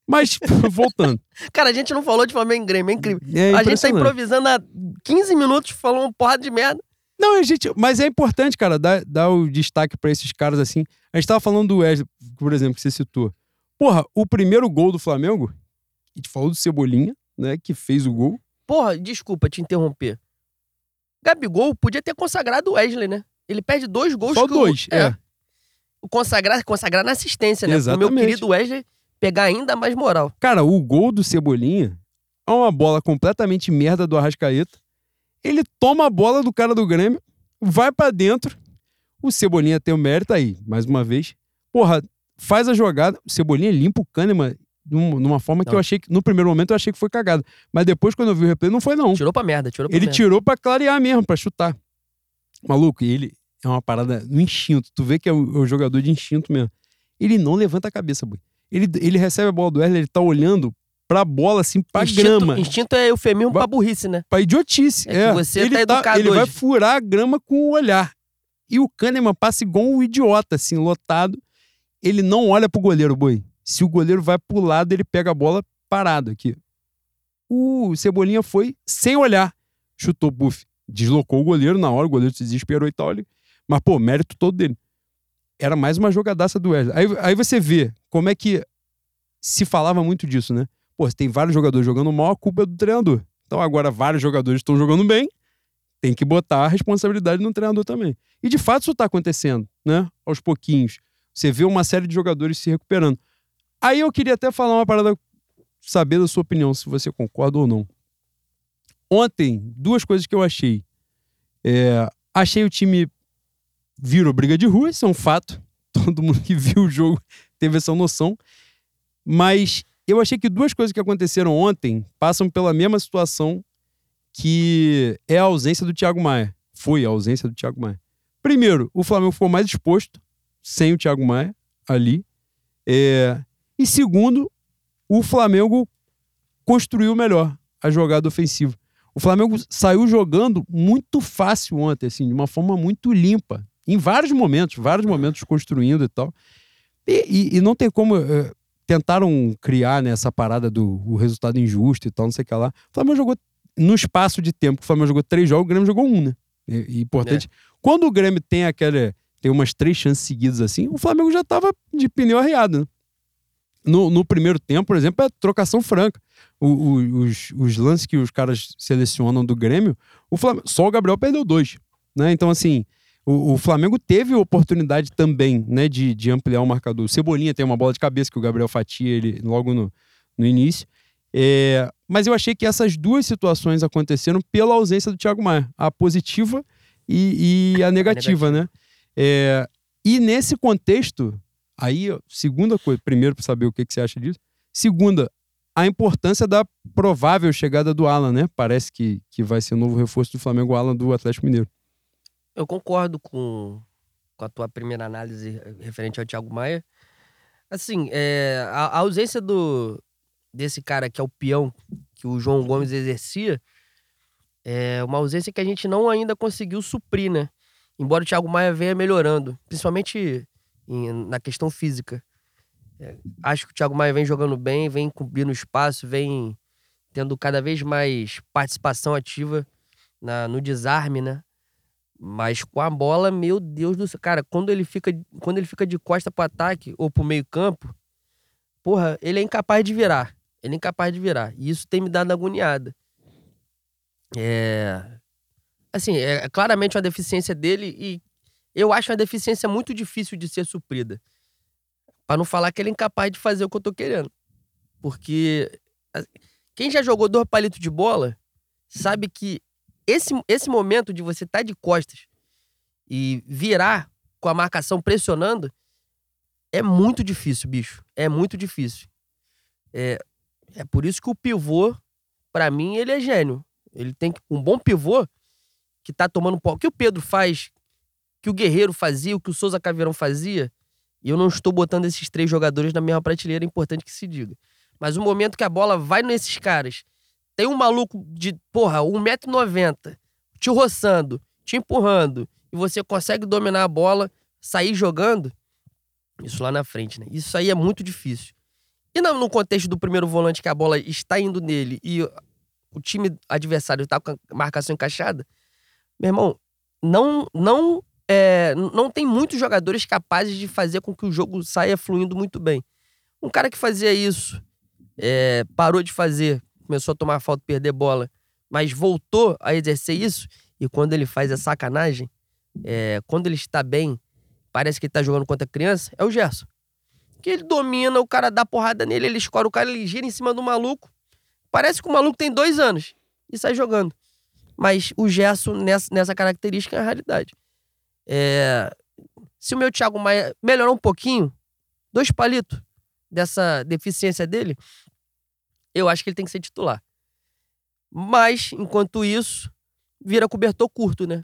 Mas, voltando. Cara, a gente não falou de Flamengo e Grêmio, é incrível. É a gente tá improvisando há 15 minutos, falando uma porrada de merda. Não, a gente, mas é importante, cara, dar, dar o destaque pra esses caras assim. A gente tava falando do Wesley, por exemplo, que você citou. Porra, o primeiro gol do Flamengo, a gente falou do Cebolinha, né, que fez o gol. Porra, desculpa te interromper. Gabigol podia ter consagrado o Wesley, né? Ele perde dois gols Só que o- dois, é. O consagrar, consagrar na assistência, né? O meu Exatamente. querido Wesley pegar ainda mais moral. Cara, o gol do Cebolinha é uma bola completamente merda do Arrascaeta. Ele toma a bola do cara do Grêmio, vai pra dentro. O Cebolinha tem o mérito aí, mais uma vez. Porra, faz a jogada. O Cebolinha limpa o Kahneman num- numa forma que Não. eu achei que, no primeiro momento, eu achei que foi cagada. Mas depois, quando eu vi o replay, não foi, não. Tirou pra merda, tirou pra Ele merda. tirou pra clarear mesmo, pra chutar. Maluco, ele é uma parada no instinto. Tu vê que é o, é o jogador de instinto mesmo. Ele não levanta a cabeça, boy. Ele, ele recebe a bola do Wesley, ele tá olhando pra bola, assim, pra instinto, grama. instinto é eufemismo Ba- pra burrice, né? Pra idiotice. É que É, você ele tá educado Ele vai hoje. furar a grama com o olhar. E o Kahneman passa igual um idiota, assim, lotado. Ele não olha pro goleiro, boi. Se o goleiro vai pro lado, ele pega a bola parado aqui. O Cebolinha foi sem olhar. Chutou, buf. Deslocou o goleiro na hora, o goleiro se desesperou e tal. ele- Mas, pô, mérito todo dele. Era mais uma jogadaça do Wesley. Aí, aí você vê como é que se falava muito disso, né? Pô, tem vários jogadores jogando mal, a culpa é do treinador. Então agora vários jogadores estão jogando bem, tem que botar a responsabilidade no treinador também. E de fato isso tá acontecendo, né? Aos pouquinhos. Você vê uma série de jogadores se recuperando. Aí eu queria até falar uma parada, saber da sua opinião, se você concorda ou não. Ontem, duas coisas que eu achei. É, achei o time virou briga de rua, isso é um fato. Todo mundo que viu o jogo teve essa noção. Mas eu achei que duas coisas que aconteceram ontem passam pela mesma situação que é a ausência do Thiago Maia. Foi a ausência do Thiago Maia. Primeiro, o Flamengo ficou mais exposto sem o Thiago Maia ali. É, E segundo, o Flamengo construiu melhor a jogada ofensiva. O Flamengo saiu jogando muito fácil ontem, assim, de uma forma muito limpa. Em vários momentos, vários momentos construindo e tal. E, e- e não tem como. eh, tentaram criar né, essa parada do o resultado injusto e tal, não sei o que lá. O Flamengo jogou no espaço de tempo que o Flamengo jogou três jogos, o Grêmio jogou um, né? E, e importante. Quando o Grêmio tem aquela. tem umas três chances seguidas assim, o Flamengo já tava de pneu arriado, né? No, no primeiro tempo, por exemplo, é trocação franca. O- o- os, os lances que os caras selecionam do Grêmio, o Flamengo, só o Gabriel perdeu dois. Né? Então, assim, o, o Flamengo teve oportunidade também né, de, de ampliar o marcador. O Cebolinha tem uma bola de cabeça que o Gabriel fatia ele logo no, no início. É, mas eu achei que essas duas situações aconteceram pela ausência do Thiago Maia, a positiva e, e a negativa, né? É, e nesse contexto, aí, segunda coisa, primeiro para saber o que, que você acha disso. Segunda, a importância da provável chegada do Alan, né? Parece que, que vai ser o novo reforço do Flamengo, o Alan do Atlético Mineiro. Eu concordo com, com a tua primeira análise referente ao Thiago Maia. Assim, é, a, a ausência do, desse cara que é o peão que o João Gomes exercia é uma ausência que a gente não ainda conseguiu suprir, né? Embora o Thiago Maia venha melhorando, principalmente em, na questão física. É, acho que o Thiago Maia vem jogando bem, vem cumprindo espaço, vem tendo cada vez mais participação ativa na, no desarme, né? Mas com a bola, meu Deus do céu. Cara, quando ele fica, quando ele fica de costa pro ataque ou pro meio-campo, porra, ele é incapaz de virar. Ele é incapaz de virar. E isso tem me dado agoniada. É. Assim, é claramente uma deficiência dele e eu acho uma deficiência muito difícil de ser suprida. Para não falar que ele é incapaz de fazer o que eu tô querendo. Porque quem já jogou dois palitos de bola sabe que esse, esse momento de você estar tá de costas e virar com a marcação pressionando é muito difícil, bicho. É muito difícil. É, é por isso que o pivô, para mim, ele é gênio. Ele tem um bom pivô que tá tomando pau. O que o Pedro faz, que o Guerreiro fazia, o que o Souza Caveirão fazia, e eu não estou botando esses três jogadores na mesma prateleira, é importante que se diga. Mas o momento que a bola vai nesses caras, tem um maluco de, porra, 1,90m, te roçando, te empurrando, e você consegue dominar a bola, sair jogando, isso lá na frente, né? Isso aí é muito difícil. E no contexto do primeiro volante que a bola está indo nele e o time adversário está com a marcação encaixada, meu irmão, não, não é, não tem muitos jogadores capazes de fazer com que o jogo saia fluindo muito bem. Um cara que fazia isso, é, parou de fazer, começou a tomar falta, perder bola, mas voltou a exercer isso, e quando ele faz a sacanagem, é, quando ele está bem, parece que ele está jogando contra criança, é o Gerson. Que ele domina, o cara dá porrada nele, ele escora o cara, ele gira em cima do maluco. Parece que o maluco tem dois anos e sai jogando. Mas o Gerson, nessa, nessa característica, é a realidade. É, se o meu Thiago Maia melhorar um pouquinho, dois palitos dessa deficiência dele, eu acho que ele tem que ser titular. Mas, enquanto isso, vira cobertor curto, né?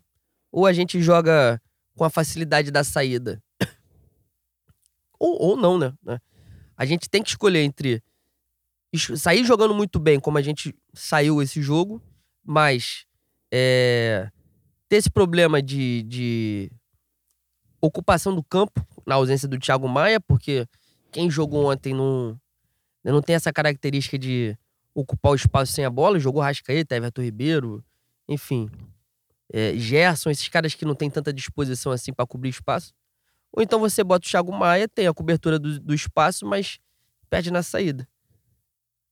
Ou a gente joga com a facilidade da saída. ou, ou não, né? A gente tem que escolher entre sair jogando muito bem, como a gente saiu esse jogo, mas é, ter esse problema de, de ocupação do campo, na ausência do Thiago Maia, porque quem jogou ontem não, não tem essa característica de ocupar o espaço sem a bola. Jogou Rascaeta, Everton Ribeiro, enfim. É, Gerson, esses caras que não tem tanta disposição assim para cobrir espaço. Ou então você bota o Thiago Maia, tem a cobertura do, do espaço, mas perde na saída.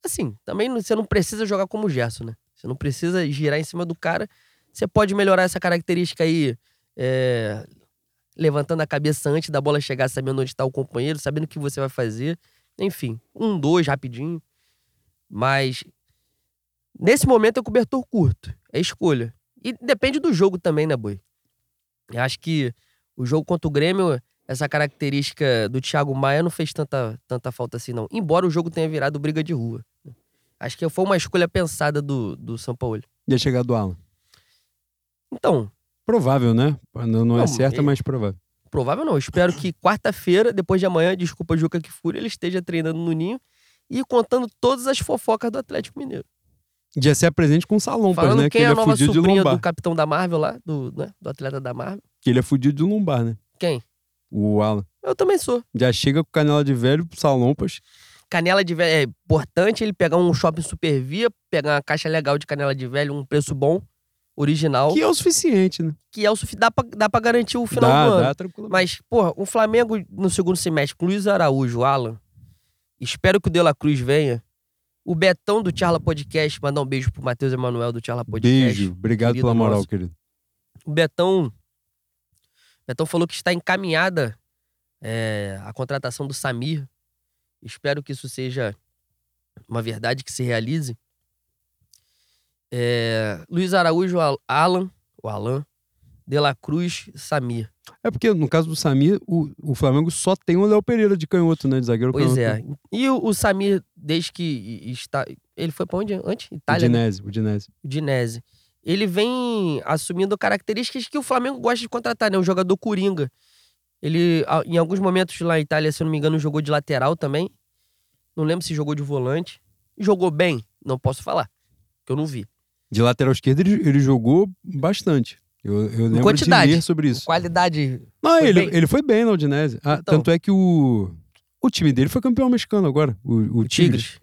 Assim, também você não precisa jogar como Gerson, né? Você não precisa girar em cima do cara. Você pode melhorar essa característica aí, é, levantando a cabeça antes da bola chegar, sabendo onde está o companheiro, sabendo o que você vai fazer. Enfim, um, dois, rapidinho. Mas nesse momento é cobertor curto. É escolha. E depende do jogo também, né, Boi? Eu acho que o jogo contra o Grêmio, essa característica do Thiago Maia não fez tanta, tanta falta assim, não. Embora o jogo tenha virado briga de rua. Acho que foi uma escolha pensada do, do São Paulo. Ia chegar do Alan. Então. Provável, né? Não, não é certa, é... mas provável. Provável não. espero que quarta-feira, depois de amanhã, desculpa, Juca que fúria, ele esteja treinando no Ninho e contando todas as fofocas do Atlético Mineiro. Já ser presente com o Salompas, Falando né? Quem que é a nova sobrinha do capitão da Marvel lá, do, né? do atleta da Marvel. Que ele é fudido de lombar, né? Quem? O Alan. Eu também sou. Já chega com canela de velho pro Salompas. Canela de velho é importante ele pegar um shopping super via, pegar uma caixa legal de canela de velho, um preço bom, original. Que é o suficiente, né? Que é o suficiente. Dá pra, dá pra garantir o final dá, do ano. Dá. Mas, porra, o Flamengo no segundo semestre, com Luiz Araújo, Alan. Espero que o De La Cruz venha. O Betão do Charla Podcast, mandar um beijo pro Matheus Emanuel do Charla Podcast. Beijo, obrigado pela moral, nosso. querido. O Betão. O Betão falou que está encaminhada é, a contratação do Samir. Espero que isso seja uma verdade que se realize. É, Luiz Araújo, Alan, o Alan, De La Cruz, Samir. É porque, no caso do Samir, o, o Flamengo só tem o Léo Pereira de canhoto, né? De zagueiro Pois canhoto. é. E o, o Samir, desde que está. Ele foi pra onde antes? Itália. né? Udinese, Udinese. Udinese. Ele vem assumindo características que o Flamengo gosta de contratar, né? Um jogador coringa. Ele, em alguns momentos lá na Itália, se eu não me engano, jogou de lateral também. Não lembro se jogou de volante. Jogou bem? Não posso falar, que eu não vi. De lateral esquerdo, ele, ele jogou bastante. Eu, eu lembro quantidade. de ler sobre isso. Qualidade. Não, Foi ele, bem? ele foi bem na Udinese. Ah, Então. Tanto é que o, o time dele foi campeão mexicano agora, o, o Tigres. Tigres.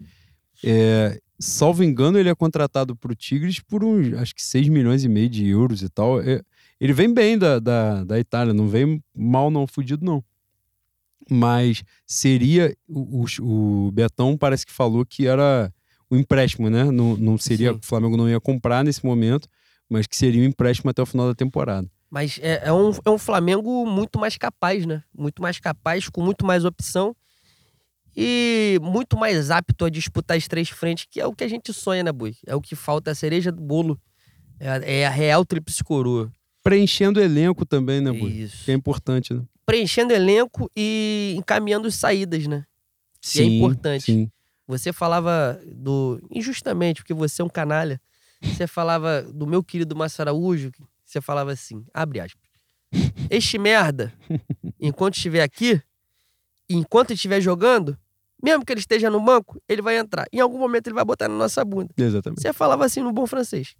É, salvo engano, ele é contratado pro Tigres por uns, acho que 6 milhões e meio de euros e tal. É, ele vem bem da, da, da Itália, não vem mal não, fudido não. Mas seria, o, o, o Betão parece que falou que era um empréstimo, né? Não, não seria, Sim. o Flamengo não ia comprar nesse momento, mas que seria um empréstimo até o final da temporada. Mas é, é um, é um Flamengo muito mais capaz, né? Muito mais capaz, com muito mais opção e muito mais apto a disputar as três frentes, que é o que a gente sonha, né, Bui? É o que falta, é a cereja do bolo. É a, é a real tríplice coroa. Preenchendo o elenco também, né, Bui? Isso. Que é importante, né? Preenchendo elenco e encaminhando as saídas, né? Que é importante. Sim. Você falava do. Injustamente, porque você é um canalha. Você falava do meu querido Márcio Araújo. Você falava assim: abre aspas. Este merda, enquanto estiver aqui, enquanto estiver jogando, mesmo que ele esteja no banco, ele vai entrar. Em algum momento ele vai botar na nossa bunda. Exatamente. Você falava assim no bom francês.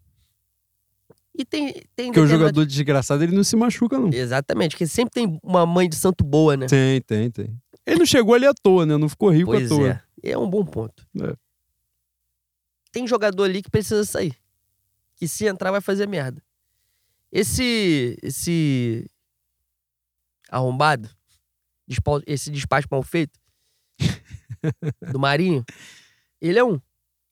E tem. tem Porque o jogador desgraçado, ele não se machuca, não. Exatamente, porque sempre tem uma mãe de santo boa, né? Tem, tem, tem. Ele não chegou ali à toa, né? Não ficou rico Pois à toa. é. É um bom ponto. É. Tem jogador ali que precisa sair. Que se entrar vai fazer merda. Esse. Esse. Arrombado. Esse despacho mal feito. do Marinho. Ele é um.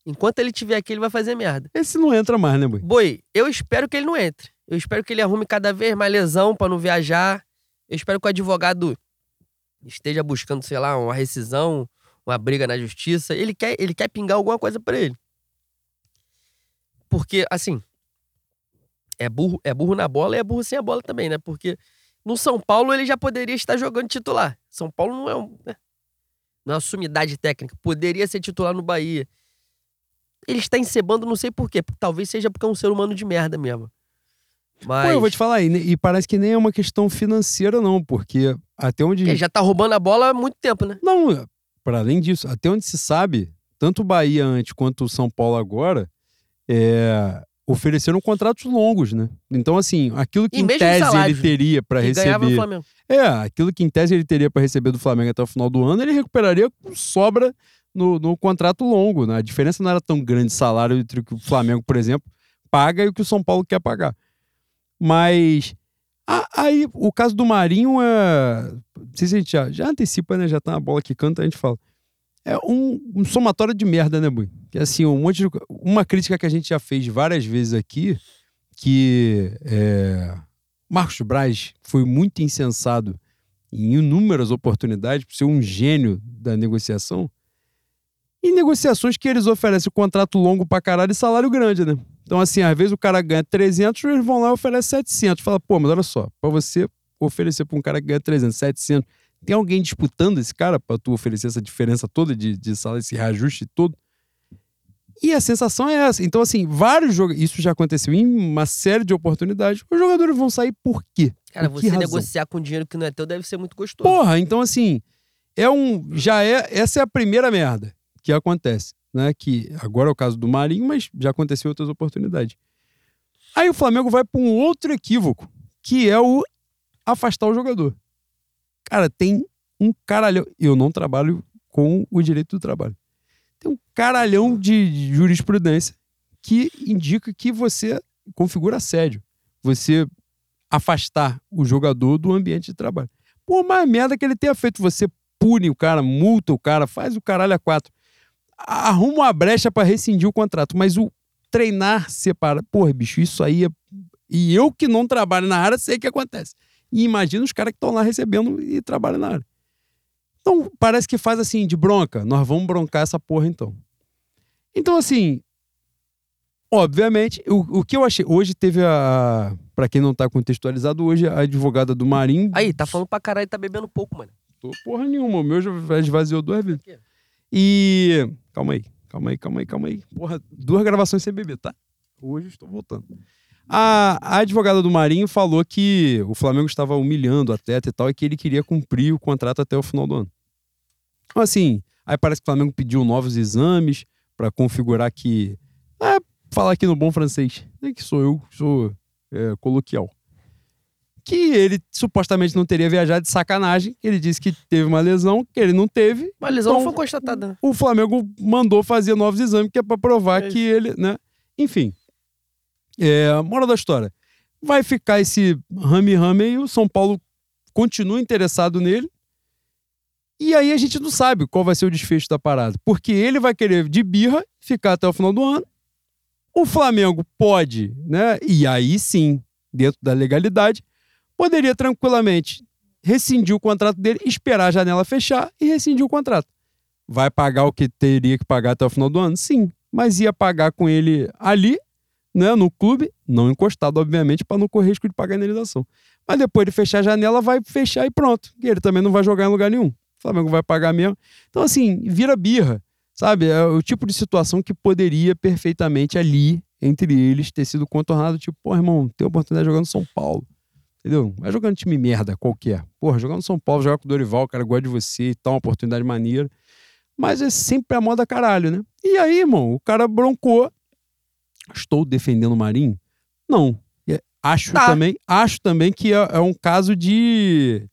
Enquanto ele estiver aqui, ele vai fazer merda. Esse não entra mais, né, boy? Boi, eu espero que ele não entre. Eu espero que ele arrume cada vez mais lesão pra não viajar. Eu espero que o advogado esteja buscando, sei lá, uma rescisão, uma briga na justiça. Ele quer, ele quer pingar alguma coisa pra ele. Porque, assim, é burro, é burro na bola e é burro sem a bola também, né? Porque no São Paulo ele já poderia estar jogando titular. São Paulo não é, um, né? não é uma sumidade técnica. Poderia ser titular no Bahia. Ele está encebando, não sei por quê. Talvez seja porque é um ser humano de merda mesmo. Mas Pô, eu vou te falar, e, ne- e parece que nem é uma questão financeira, não, porque até onde. ele já tá roubando a bola há muito tempo, né? Não, para além disso, até onde se sabe, tanto o Bahia antes quanto o São Paulo agora é, ofereceram contratos longos, né? Então, assim, aquilo que E em tese salários, ele teria para receber. É, aquilo que em tese ele teria para receber do Flamengo até o final do ano, ele recuperaria com sobra no, no contrato longo. Né? A diferença não era tão grande de salário entre o que o Flamengo, por exemplo, paga e o que o São Paulo quer pagar. Mas aí o caso do Marinho é. Não sei se a gente já, já antecipa, né? Já tá na bola que canta, a gente fala. É um, um somatório de merda, né, Bui? Que assim, um monte de, uma crítica que a gente já fez várias vezes aqui, que é, Marcos Braz foi muito insensado em inúmeras oportunidades por ser um gênio da negociação. Em negociações que eles oferecem contrato longo pra caralho e salário grande, né? Então, assim, às vezes o cara ganha 300, eles vão lá e oferecem 700. Fala, pô, mas olha só, pra você oferecer pra um cara que ganha 300, 700, tem alguém disputando esse cara pra tu oferecer essa diferença toda de, de salário, esse reajuste todo? E a sensação é essa. Então, assim, vários jogadores. Isso já aconteceu em uma série de oportunidades. Os jogadores vão sair por quê? Cara, Por você razão? negociar com dinheiro que não é teu deve ser muito gostoso. Porra, então assim, é um. Já é. Essa é a primeira merda que acontece. Né? Que agora é o caso do Marinho, mas já aconteceu outras oportunidades. Aí o Flamengo vai para um outro equívoco, que é o afastar o jogador. Cara, tem um caralhão. Eu não trabalho com o direito do trabalho. Tem um caralhão de jurisprudência que indica que você configura assédio. Você afastar o jogador do ambiente de trabalho. Por mais merda que ele tenha feito, você pune o cara, multa o cara, faz o caralho a quatro. Arruma uma brecha pra rescindir o contrato, mas o treinar separa. Porra, bicho, isso aí é. E eu que não trabalho na área sei o que acontece. E imagina os caras que estão lá recebendo e trabalham na área. Então, parece que faz assim, de bronca. Nós vamos broncar essa porra então. Então, assim. Obviamente, o, o que eu achei. Hoje teve a. Pra quem não tá contextualizado, hoje a advogada do Marinho. Aí, tá falando pra caralho e tá bebendo pouco, mano. Tô porra nenhuma, o meu já esvaziou duas vezes. quê? E. Calma aí, calma aí, calma aí, calma aí. Porra, duas gravações sem beber, tá? Hoje estou voltando. A, a advogada do Marinho falou que o Flamengo estava humilhando o atleta e tal, e que ele queria cumprir o contrato até o final do ano. Então, assim, aí parece que o Flamengo pediu novos exames para configurar que. É, falar aqui no bom francês, né, que sou eu, sou é, coloquial. Que ele supostamente não teria viajado de sacanagem. Ele disse que teve uma lesão, que ele não teve. Mas a lesão não Então, foi constatada? O Flamengo mandou fazer novos exames, que é para provar É que ele, né? Enfim. É, moral da história. Vai ficar esse rame-rame e o São Paulo continua interessado nele. E aí a gente não sabe qual vai ser o desfecho da parada. Porque ele vai querer de birra ficar até o final do ano. O Flamengo pode, né? E aí sim, dentro da legalidade, poderia tranquilamente rescindir o contrato dele, esperar a janela fechar e rescindir o contrato. Vai pagar o que teria que pagar até o final do ano? Sim. Mas ia pagar com ele ali, né, no clube, não encostado, obviamente, para não correr risco de pagar a indenização. Mas depois de fechar a janela, vai fechar e pronto. E ele também não vai jogar em lugar nenhum. O Flamengo vai pagar mesmo. Então, assim, vira birra, sabe? É o tipo de situação que poderia perfeitamente ali, entre eles, ter sido contornado. Tipo, pô, irmão, tem oportunidade de jogar no São Paulo. Entendeu? Vai jogando time merda qualquer. Porra, jogar no São Paulo, jogar com o Dorival, o cara gosta de você e tal, uma oportunidade maneira. Mas é sempre a moda caralho, né? E aí, irmão, o cara broncou. Estou defendendo o Marinho? Não. É, Acho Tá. também, acho também que é, é um caso de,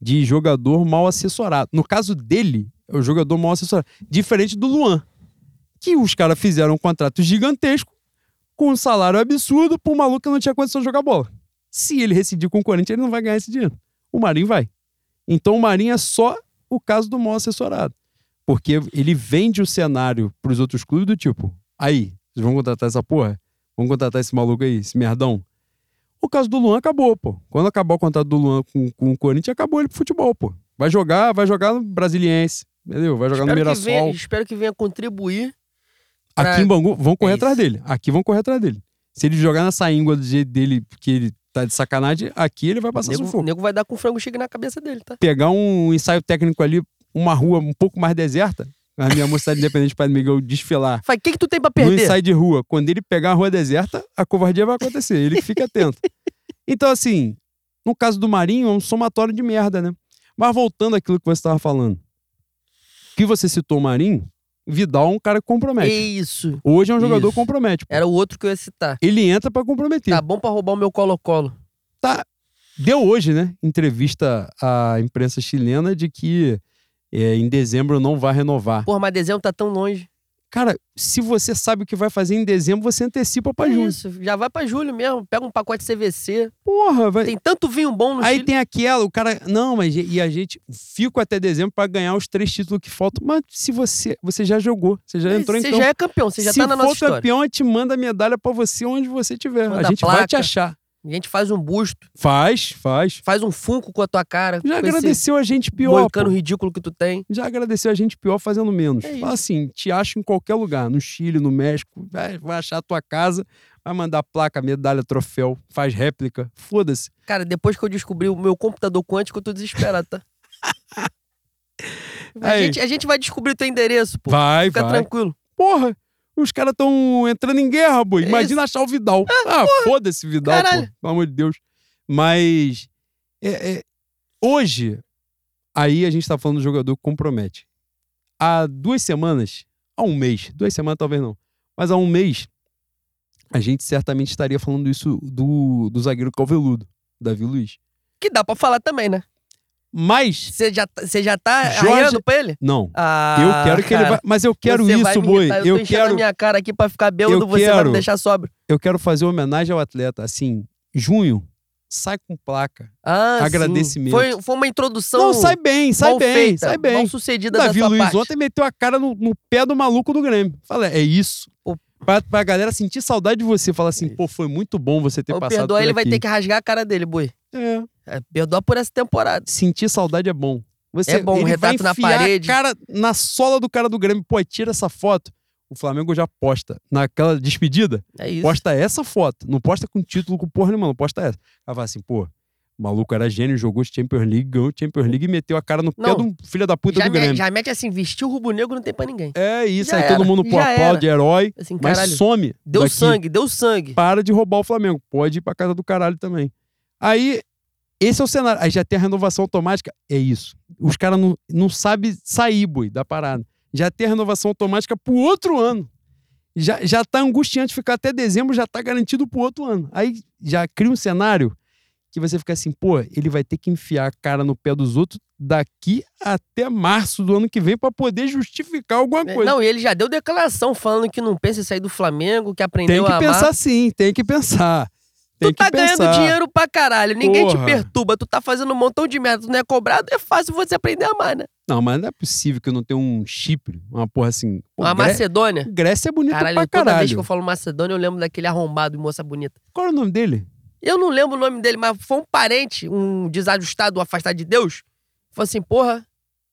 de jogador mal assessorado. No caso dele, é o jogador mal assessorado. Diferente do Luan. Que os caras fizeram um contrato gigantesco com um salário absurdo pra um maluco que não tinha condição de jogar bola. Se ele rescindir com o Corinthians, ele não vai ganhar esse dinheiro. O Marinho vai. Então o Marinho é só o caso do mal assessorado. Porque ele vende o cenário pros outros clubes do tipo, aí, vocês vão contratar essa porra? Vão contratar esse maluco aí, esse merdão? O caso do Luan acabou, pô. Quando acabar o contrato do Luan com, com o Corinthians, acabou ele pro futebol, pô. Vai jogar, vai jogar no Brasiliense, entendeu? Vai jogar no Espero que, venha, Mirassol. espero que venha contribuir. pra- Aqui em Bangu, vão correr É atrás dele. Aqui vão correr atrás dele. Se ele jogar nessa íngua do jeito dele, porque ele tá de sacanagem, aqui ele vai O passar nego, sufoco. nego vai dar com frango chique na cabeça dele, tá? Pegar um ensaio técnico ali, uma rua um pouco mais deserta, a minha mocidade independente Padre Miguel desfilar Fala, o que, que tu tem pra no perder? ensaio de rua. Quando ele pegar a rua deserta, a covardia vai acontecer. Ele fica atento. Então, assim, no caso do Marinho, é um somatório de merda, né? Mas voltando àquilo que você estava falando. Que você citou o Marinho, Vidal é um cara que compromete. Isso. Hoje é um jogador que compromete. pô. Era o outro que eu ia citar. Ele entra pra comprometer. Tá bom pra roubar o meu colo-colo. Tá. Deu hoje, né? Entrevista à imprensa chilena de que é, em dezembro não vai renovar. Porra, mas dezembro tá tão longe. Cara, se você sabe o que vai fazer em dezembro, você antecipa pra junho. Isso, já vai pra julho mesmo. Pega um pacote CVC. Porra, vai. Tem tanto vinho bom no Aí Chile. tem aquela, o cara. Não, mas e a gente fica até dezembro pra ganhar os três títulos que faltam. Mas se você. Você já jogou, você já entrou em Você já é campeão, você já se tá na for nossa história. campeão, a gente manda a medalha pra você onde você estiver. Manda a gente vai te achar. A gente faz um busto, Faz, faz. faz um funko com a tua cara. Já agradeceu a gente pior. moicano ridículo que tu tem. Já agradeceu a gente pior fazendo menos. É Fala assim, te acho em qualquer lugar, no Chile, no México, vai, vai achar a tua casa, vai mandar placa, medalha, troféu, faz réplica, foda-se. Cara, depois que eu descobri o meu computador quântico, eu tô desesperado, tá? A gente, a gente vai descobrir teu endereço, pô. Vai, Fica vai. tranquilo. Porra, os caras estão entrando em guerra, boi. É Imagina achar o Vidal. Ah, foda-se, Vidal, Caralho. pô. Pelo amor de Deus. Mas é, é, hoje, aí a gente tá falando do jogador que compromete. Há duas semanas, há um mês, duas semanas talvez não, mas há um mês, a gente certamente estaria falando isso do, do zagueiro calveludo, Davi Luiz. Que dá pra falar também, né? Mas, Você já, você já tá Jorge- arreando pra ele? não. Ah, eu quero que ele vá. Mas eu quero você isso, vai boi. Eu, Eu tô quero. minha cara aqui pra ficar bêbado, Eu você vai quero. me deixar sóbrio. eu quero fazer homenagem ao atleta. Assim, junho, sai com placa. Ah. Agradecimento. Foi, foi uma introdução Não, sai bem, sai bem, feita, sai bem. mal sucedida Davi da Luiz parte. ontem meteu a cara no, no pé do maluco do Grêmio. Fala, é isso. Pô. Pra, pra galera sentir saudade de você. Fala assim, É pô, foi muito bom você ter Ou passado perdoar, por ele vai ter que rasgar a cara dele, boi. É, É, perdoar por essa temporada. sentir saudade é bom. Você, É bom, ele retrato vai na parede. cara na sola do cara do Grêmio. Pô, tira essa foto. o Flamengo já posta naquela despedida, É isso. posta essa foto. Não posta com título com porra nenhuma, não posta essa. Ela fala assim, pô, o maluco era gênio, jogou Champions League, ganhou Champions League e meteu a cara no pé Não. de um filho da puta do me- Grêmio. já mete assim, vestiu o rubro-negro não tem pra ninguém. É isso, Já aí era, todo mundo pô, aplaude, herói, Assim, mas caralho, some. deu daqui. sangue, deu sangue. Para de roubar o Flamengo. Pode ir pra casa do caralho também. Aí, esse é o cenário. Aí já tem a renovação automática. É isso. Os caras não, não sabem sair, boi, da parada. Já tem a renovação automática pro outro ano. Já, já tá angustiante ficar até dezembro, já tá garantido pro outro ano. Aí já cria um cenário que você fica assim, pô, ele vai ter que enfiar a cara no pé dos outros daqui até março do ano que vem pra poder justificar alguma coisa. Não, e ele já deu declaração falando que não pensa em sair do Flamengo, que tem aprendeu que a pensar amar. sim, tem que pensar. Tem Tu tá pensar. ganhando dinheiro pra caralho, ninguém te Porra. perturba, tu tá fazendo um montão de merda, tu não é cobrado, é fácil você aprender a amar, né? Não, mas não é possível que eu não tenha um Chipre, uma porra assim. Pô, Uma Gré- Macedônia. Grécia é bonita Caralho, pra toda caralho. vez que eu falo Macedônia, eu lembro daquele arrombado e moça bonita. Qual é o nome dele? Eu não lembro o nome dele, mas foi um parente, um desajustado, um afastado de Deus. Falou assim, porra,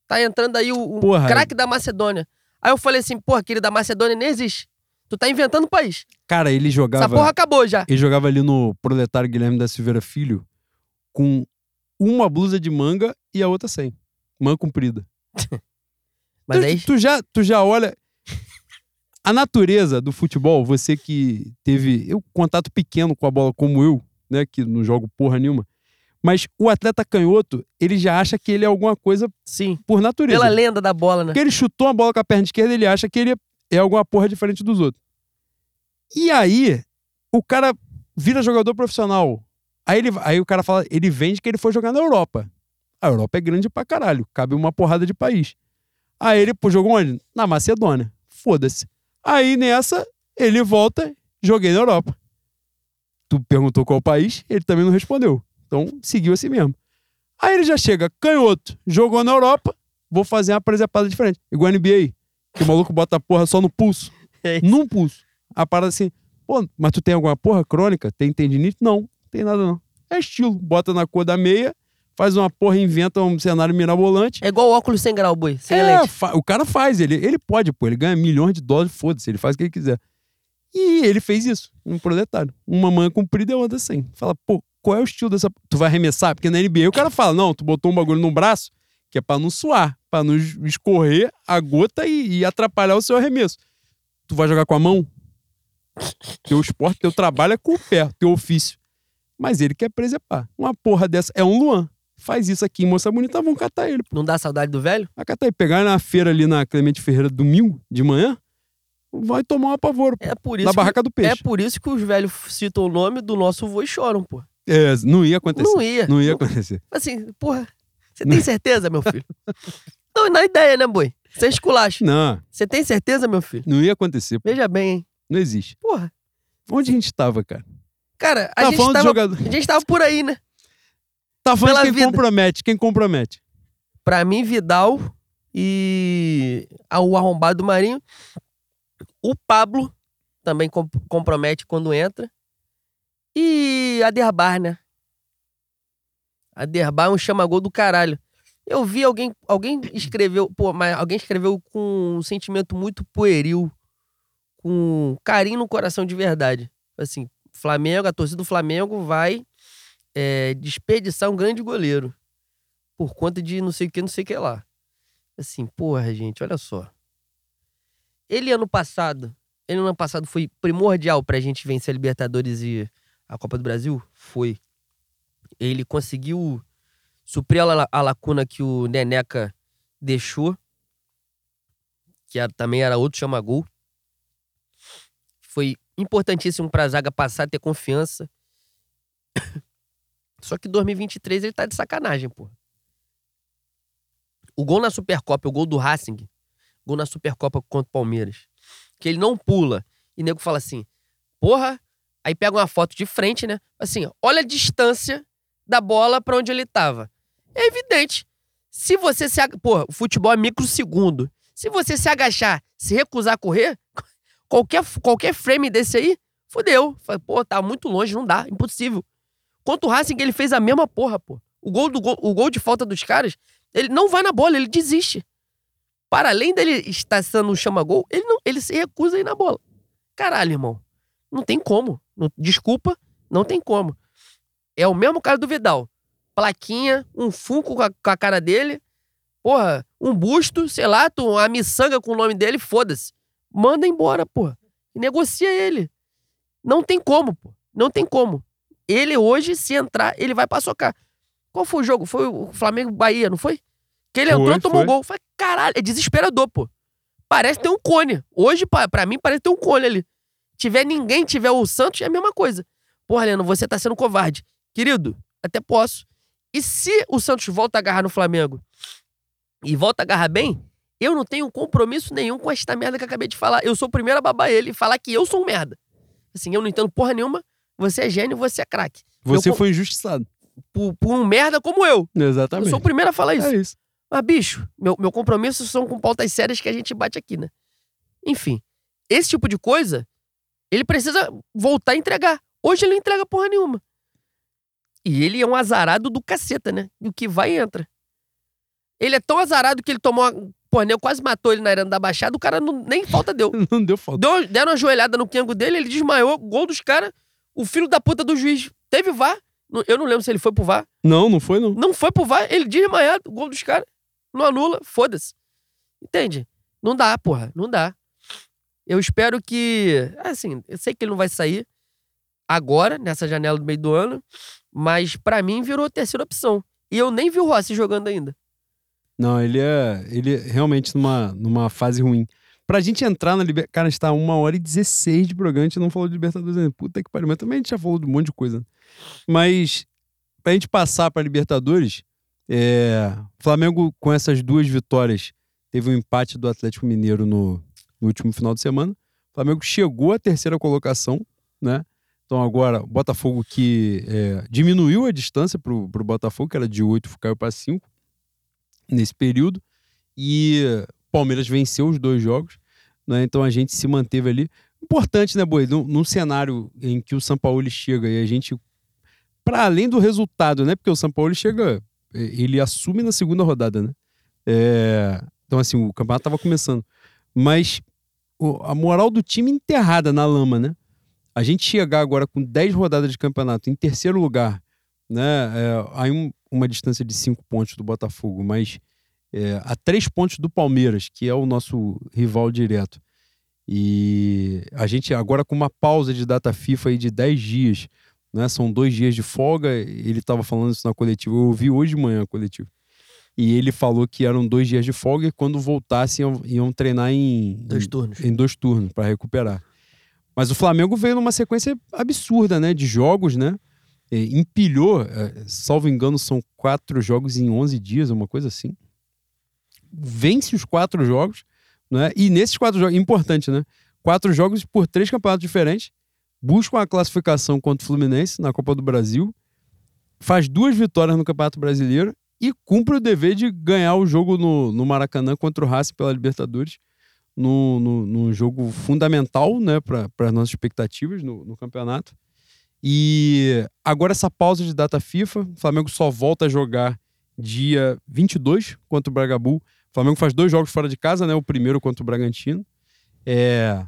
tá entrando aí o, o craque da Macedônia. Aí eu falei assim, porra, aquele da Macedônia nem existe. Tu tá inventando o país. Cara, ele Essa jogava. porra acabou já. Ele jogava ali no Proletário Guilherme da Silveira Filho com uma blusa de manga e a outra sem. Manga comprida. Mas tu, aí, tu já, tu já olha. A natureza do futebol, você que teve eu, contato pequeno com a bola como eu, né, que não jogo porra nenhuma. Mas o atleta canhoto, ele já acha que ele é alguma coisa sim, por natureza. pela lenda da bola, né? Porque ele chutou a bola com a perna esquerda, ele acha que ele é alguma porra diferente dos outros. E aí, o cara vira jogador profissional. Aí, ele, aí o cara fala, ele vende que ele foi jogar na Europa. A Europa é grande pra caralho, cabe uma porrada de país. Aí ele pô, jogou onde? Na Macedônia. Foda-se. Aí nessa, ele volta, joguei na Europa. Tu perguntou qual país, ele também não respondeu. Então seguiu assim mesmo. Aí ele já chega, canhoto, jogou na Europa, vou fazer uma presepada diferente. Igual a NBA, que o maluco bota a porra só no pulso. É isso. Num pulso. A parada assim, pô, mas tu tem alguma porra crônica? Tem tendinite? Não, não tem nada não. É estilo, bota na cor da meia, faz uma porra, inventa um cenário mirabolante. É igual óculos sem grau, boi, sem É, lente. o cara faz, ele, ele pode, pô, ele ganha milhões de dólares, foda-se, ele faz o que ele quiser. E ele fez isso, um proletário. Uma manga comprida e outra sem. Fala, pô, qual é o estilo dessa. Tu vai arremessar? Porque na NBA o cara fala, não, tu botou um bagulho no braço que é pra não suar, pra não es- escorrer a gota e, e atrapalhar o seu arremesso. Tu vai jogar com a mão? Teu esporte, teu trabalho é com o pé, teu ofício. Mas ele quer presepar. Uma porra dessa é um Luan. Faz isso aqui, moça bonita, vão catar ele. Não dá saudade do velho? Vai catar ele. Pegar na feira ali na Clemente Ferreira domingo de manhã, vai tomar um apavoro. pô, É por isso na que- barraca do É peixe. por isso que os velhos citam o nome do nosso vô e choram, pô. É, não ia acontecer. Não ia. Não ia acontecer. Assim, porra, você tem certeza, meu filho? não, na ideia, né, boi? Sem esculacho. Não, Você tem certeza, meu filho? não ia acontecer. pô. Veja bem, hein? Não existe. Porra. Onde a gente tava, cara? Cara, a, Tá gente, falando tava, jogador. a gente tava por aí, né? Tá falando Pela de quem vida. compromete. Quem compromete? Pra mim, Vidal e o arrombado do Marinho. O Pablo também com- compromete quando entra. E a Derbar, né? A Derbar é um chama-gol do caralho. Eu vi alguém, alguém escreveu, pô, mas alguém escreveu com um sentimento muito pueril, com carinho no coração de verdade. Assim, Flamengo, a torcida do Flamengo vai é, desperdiçar um grande goleiro por conta de não sei o que, não sei o que lá. Assim, porra, gente, olha só. Ele ano passado, ele ano passado foi primordial pra gente vencer a Libertadores e a Copa do Brasil? Foi. Ele conseguiu suprir a, a lacuna que o Neneca deixou, que era- também era outro chama-gol. Foi importantíssimo pra zaga passar a ter confiança. Só que 2023 ele tá de sacanagem, pô. O gol na Supercopa, o gol do Racing, gol na Supercopa contra o Palmeiras, que ele não pula. E o nego fala assim, porra, aí pega uma foto de frente, né? Assim, olha a distância da bola pra onde ele tava. É evidente. Se você se. ag- o futebol é microsegundo. Se você se agachar, se recusar a correr, qualquer, qualquer frame desse aí, fodeu. Pô, tá muito longe, não dá, impossível. Contra o Racing, ele fez a mesma porra, pô. O gol, do gol, o gol de falta dos caras, ele não vai na bola, ele desiste. para além dele estar sendo um chama-gol, ele, não, ele se recusa a ir na bola. Caralho, irmão. Não tem como. Desculpa, não tem como. É o mesmo cara do Vidal. Plaquinha, um funko com a, com a cara dele. Porra, um busto, sei lá, uma miçanga com o nome dele, foda-se. Manda embora, porra. E negocia ele. Não tem como, pô. Não tem como. Ele hoje, se entrar, ele vai paçocar. Qual foi o jogo? Foi o Flamengo-Bahia, não foi? Que ele Foi, entrou, tomou foi. gol. Falei, caralho, é desesperador, pô. Parece ter um cone. Hoje, pa- pra mim, parece ter um cone ali. Tiver ninguém, tiver o Santos, é a mesma coisa. Porra, Leno, você tá sendo covarde. Querido, até posso. E se o Santos volta a agarrar no Flamengo e volta a agarrar bem, eu não tenho compromisso nenhum com esta merda que eu acabei de falar. Eu sou o primeiro a babar ele e falar que eu sou um merda. Assim, eu não entendo porra nenhuma. Você é gênio, você é craque. Você Eu- foi injustiçado. Por, por um merda como eu. Eu Exatamente. sou o primeiro a falar isso. É isso. Mas, bicho, meu, meu compromisso são com pautas sérias que a gente bate aqui, né? Enfim, esse tipo de coisa, ele precisa voltar a entregar. Hoje ele não entrega porra nenhuma. E ele é um azarado do caceta, né? E o que vai entra. Ele é tão azarado que ele tomou. Uma... Porra, eu quase matou ele na arena da Baixada, o cara não, nem falta deu. Não deu falta. Deu, deram uma joelhada no quengo dele, ele desmaiou, gol dos caras. O filho da puta do juiz teve VAR. Eu não lembro se ele foi pro VAR. Não, não foi, não. Não foi pro VAR, ele desmaiado, gol dos caras. Não anula, foda-se. Entende? Não dá, porra, não dá. Eu espero que. Assim, eu sei que ele não vai sair agora, nessa janela do meio do ano, mas pra mim virou terceira opção. E eu nem vi o Rossi jogando ainda. Não, ele é, ele é realmente numa, numa fase ruim. Pra gente entrar na Libertadores. Cara, a gente tá uma hora e 16 de programa, a gente não falou de Libertadores ainda. Puta que pariu. Mas também a gente já falou de um monte de coisa. Mas, pra gente passar pra Libertadores, é, Flamengo, com essas duas vitórias, teve um empate do Atlético Mineiro no, no último final de semana. O Flamengo chegou à terceira colocação, né? Então agora, o Botafogo que é, diminuiu a distância pro, pro Botafogo, que era de 8, caiu para 5 nesse período. E o Palmeiras venceu os dois jogos, né? Então a gente se manteve ali. Importante, né, Boi? Num, num cenário em que o São Paulo chega e a gente. Para além do resultado, né? Porque o São Paulo chega. eh, Ele assume na segunda rodada, né? É, então, assim, o campeonato estava começando. Mas o- a moral do time enterrada na lama, né? A gente chegar agora com 10 rodadas de campeonato em terceiro lugar, né? É, aí um- uma distância de 5 pontos do Botafogo, mas é, a 3 pontos do Palmeiras, que é o nosso rival direto. E a gente agora com uma pausa de data FIFA aí de 10 dias, né? São dois dias de folga. Ele estava falando isso na coletiva. Eu ouvi hoje de manhã a coletiva. E ele falou que eram dois dias de folga e quando voltassem iam, iam treinar em, Dois turnos. em dois turnos para recuperar. Mas o Flamengo veio numa sequência absurda, né? De jogos, né? E empilhou, eh, salvo engano, são quatro jogos em 11 dias, uma coisa assim. Vence os quatro jogos, né? E nesses quatro jogos, importante, né? Quatro jogos por três campeonatos diferentes. Buscam a classificação contra o Fluminense na Copa do Brasil. Faz duas vitórias no Campeonato Brasileiro e cumpre o dever de ganhar o jogo no, no Maracanã contra o Racing pela Libertadores num, num, num jogo fundamental né, para as nossas expectativas no, no campeonato. E agora essa pausa de data FIFA, o Flamengo só volta a jogar dia 22 contra o Bragabu. O Flamengo faz dois jogos fora de casa, né? O primeiro contra o Bragantino. É,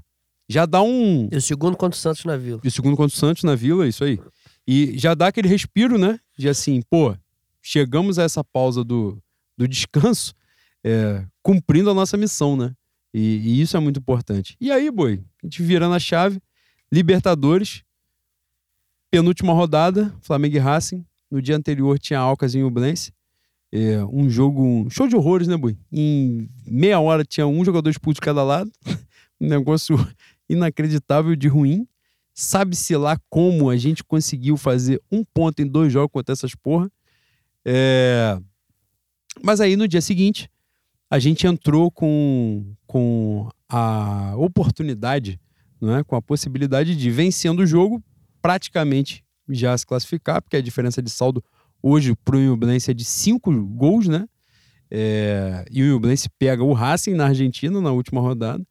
já dá um. E o segundo contra o Santos na Vila. E o segundo contra o Santos na Vila, isso aí. E já dá aquele respiro, né? De assim, pô, chegamos a essa pausa do, do descanso é, cumprindo a nossa missão, né? E, e isso é muito importante. E aí, boi, a gente virando a chave, Libertadores, penúltima rodada, Flamengo e Racing. No dia anterior tinha Alcas e Ublense. É, um jogo, um show de horrores, né, boi? Em meia hora tinha um jogador expulso de cada lado. um negócio inacreditável de ruim. Sabe-se lá como a gente conseguiu fazer um ponto em dois jogos contra essas porra. É... Mas aí no dia seguinte, a gente entrou com, com a oportunidade, não é? com a possibilidade de, vencendo o jogo, praticamente já se classificar, porque a diferença de saldo hoje para o Iublense é de cinco gols, né? É... E o Iublense pega o Racing na Argentina na última rodada.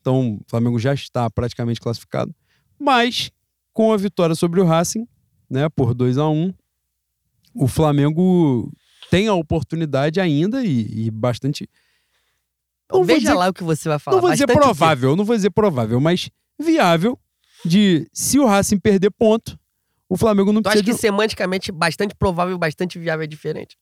Então, o Flamengo já está praticamente classificado. Mas, com a vitória sobre o Racing, né, por 2 a 1 o Flamengo tem a oportunidade ainda e, e bastante Não Veja dizer- lá o que você vai falar. não vou dizer provável, não vou dizer provável, mas viável de se o Racing perder ponto, o Flamengo não Tu precisa acha que de... semanticamente bastante provável e bastante viável é diferente?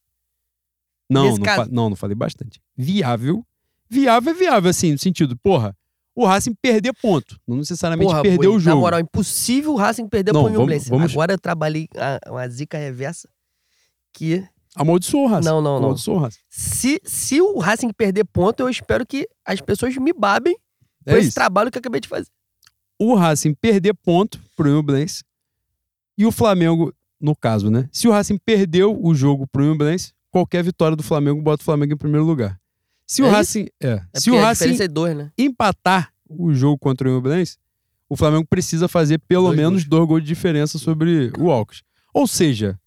Não, não, fa- não, não falei bastante. Viável. Viável é viável, assim, no sentido, porra, o Racing perder ponto. Não necessariamente Porra, perder Boi, o jogo. Na moral, impossível o Racing perder Não, pro vamos- vamos- Agora eu trabalhei a- uma zica reversa que... Amaldiçoou o Racing. Não, não, não. Amaldiçoou o Racing. Se, se o Racing perder ponto, eu espero que as pessoas me babem com É esse isso. trabalho que eu acabei de fazer. O Racing perder ponto pro Nublense e o Flamengo, no caso, né? Se o Racing perdeu o jogo pro Nublense, qualquer vitória do Flamengo bota o Flamengo em primeiro lugar. Se o É isso? Racing, é, É se o Racing é dois, né? empatar o jogo contra o Nublense, o Flamengo precisa fazer pelo Dois menos gols. dois gols de diferença sobre o Alcas. Ou seja,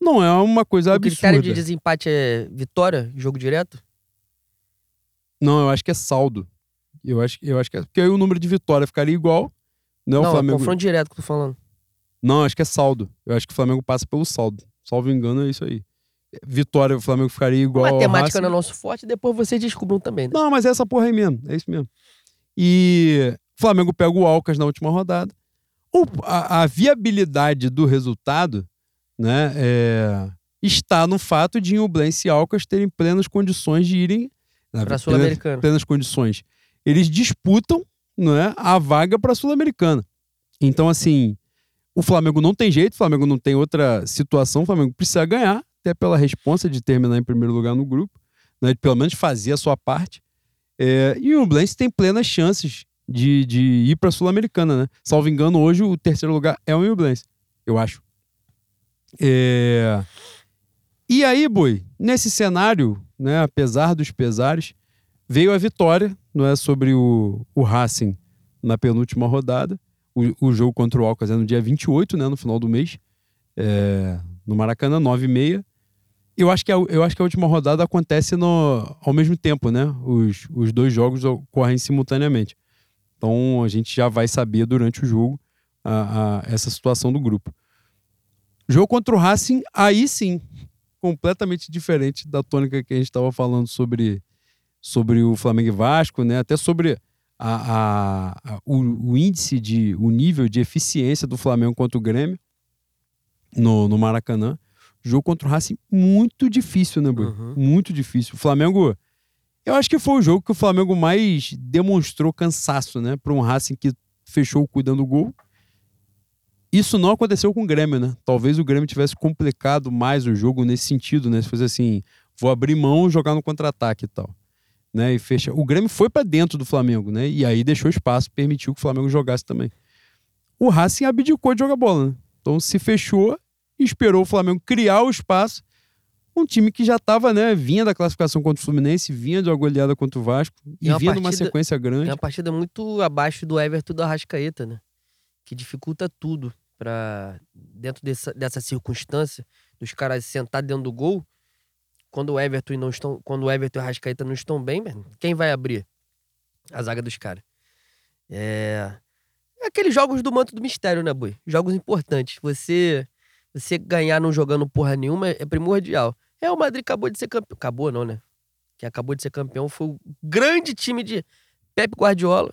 não é uma coisa O absurda. critério de desempate é vitória, jogo direto? Não, eu acho que é saldo. Eu acho, eu acho que é. Porque aí o número de vitória ficaria igual. Não, Não, o é Flamengo. confronto direto que eu tô falando. Não, acho que é saldo. Eu acho que o Flamengo passa pelo saldo. Salvo engano, é isso aí. Vitória, o Flamengo ficaria igual Matemática não é nosso forte, depois vocês descubram também, né? Não, mas é essa porra aí mesmo. É isso mesmo. E o Flamengo pega o Alcas na última rodada. O- a, a viabilidade do resultado né, é, está no fato de Inublense e Alcas terem plenas condições de irem Pra plenas, Sul-Americana. plenas condições. Eles disputam não é, a vaga para a Sul-Americana. Então, assim, o Flamengo não tem jeito, o Flamengo não tem outra situação, o Flamengo precisa ganhar, até pela responsa de terminar em primeiro lugar no grupo, né, de pelo menos fazer a sua parte. É, e o Blense tem plenas chances de, de ir para a Sul-Americana, né? Salvo engano, hoje o terceiro lugar é o Nublense, eu acho. É, E aí, Boi, nesse cenário, né, apesar dos pesares, veio a vitória, não é sobre o, o Racing na penúltima rodada. O, o jogo contra o Alcas é no dia 28, né, no final do mês, é, no Maracanã, 9 e meia. Eu acho, que a, eu acho que a última rodada acontece no, ao mesmo tempo, né? Os, os dois jogos ocorrem simultaneamente. Então a gente já vai saber durante o jogo a- a- essa situação do grupo. Jogo contra o Racing, aí sim, completamente diferente da tônica que a gente estava falando sobre, sobre o Flamengo e Vasco, né? Até sobre a, a- a- o, o índice de, o nível de eficiência do Flamengo contra o Grêmio no, no Maracanã. Jogo contra o Racing muito difícil, né, Boi? Uhum. Muito difícil. O Flamengo. Eu acho que foi o jogo que o Flamengo mais demonstrou cansaço, né? Para um Racing que fechou cuidando do gol. Isso não aconteceu com o Grêmio, né? Talvez o Grêmio tivesse complicado mais o jogo nesse sentido, né? Se fosse assim, vou abrir mão e jogar no contra-ataque e tal. Né? E fecha. O Grêmio foi para dentro do Flamengo, né? E aí deixou espaço, permitiu que o Flamengo jogasse também. O Racing abdicou de jogar bola, né? Então se fechou e esperou o Flamengo criar o espaço. Um time que já estava, né? Vinha da classificação contra o Fluminense, vinha de uma goleada contra o Vasco e É uma vinha numa partida- sequência É grande. uma partida muito abaixo do Everton e do Arrascaeta, né? Que dificulta tudo para dentro dessa, dessa circunstância dos caras sentados dentro do gol. Quando o Everton e não estão, quando o Everton e o Arrascaeta não estão bem, quem vai abrir a zaga dos caras? É... é aqueles jogos do manto do mistério, né, Boi? Jogos importantes. Você você ganhar não jogando porra nenhuma é primordial. Real Madrid acabou de ser campeão. Acabou não, né? Quem acabou de ser campeão foi o grande time de Pep Guardiola,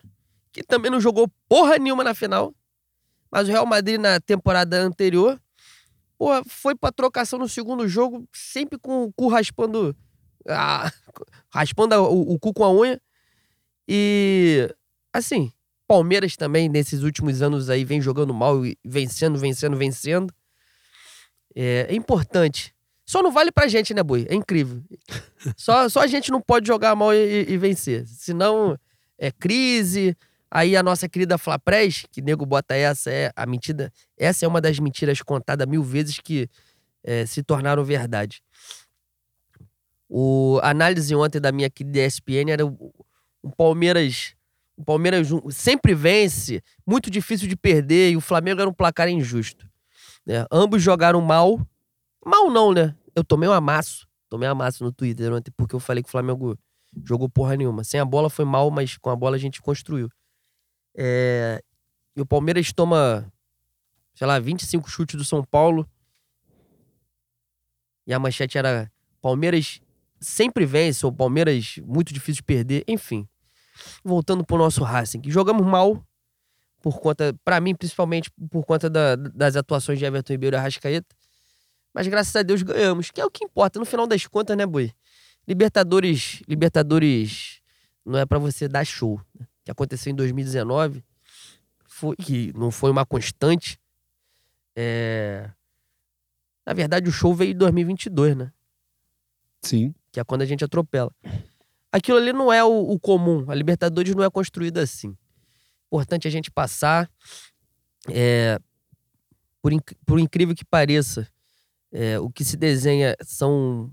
que também não jogou porra nenhuma na final. Mas o Real Madrid na temporada anterior, porra, foi pra trocação no segundo jogo, sempre com o cu raspando. a- raspando o, o cu com a unha. E, assim, Palmeiras também, nesses últimos anos aí, vem jogando mal e vencendo, vencendo, vencendo. É, é importante. Só não vale pra gente, né, Boi? É incrível. Só, só a gente não pode jogar mal e, e vencer. Senão é crise. Aí a nossa querida Flapress, que nego bota essa, é a mentira. Essa é uma das mentiras contadas mil vezes que é, se tornaram verdade. O a análise ontem da minha querida ESPN era o, o Palmeiras. O Palmeiras sempre vence, muito difícil de perder, e o Flamengo era um placar injusto. né? Ambos jogaram mal. Mal não, né? Eu tomei um amasso. Tomei um amasso no Twitter ontem, porque eu falei que o Flamengo jogou porra nenhuma. Sem a bola foi mal, mas com a bola a gente construiu. É, E o Palmeiras toma, sei lá, 25 chutes do São Paulo. E a manchete era Palmeiras sempre vence, o Palmeiras muito difícil de perder, enfim. Voltando pro nosso Racing, jogamos mal por conta, para mim principalmente por conta da, das atuações de Everton Ribeiro e Arrascaeta. Mas graças a Deus ganhamos, que é o que importa no final das contas, né, Boi? Libertadores, Libertadores não é para você dar show, né? Que aconteceu em 2019, foi que não foi uma constante. É... Na verdade, o show veio em 2022, né? Sim. Que é quando a gente atropela. Aquilo ali não é o, o comum. A Libertadores não é construída assim. Importante a gente passar. É... Por, inc... por incrível que pareça, é... o que se desenha são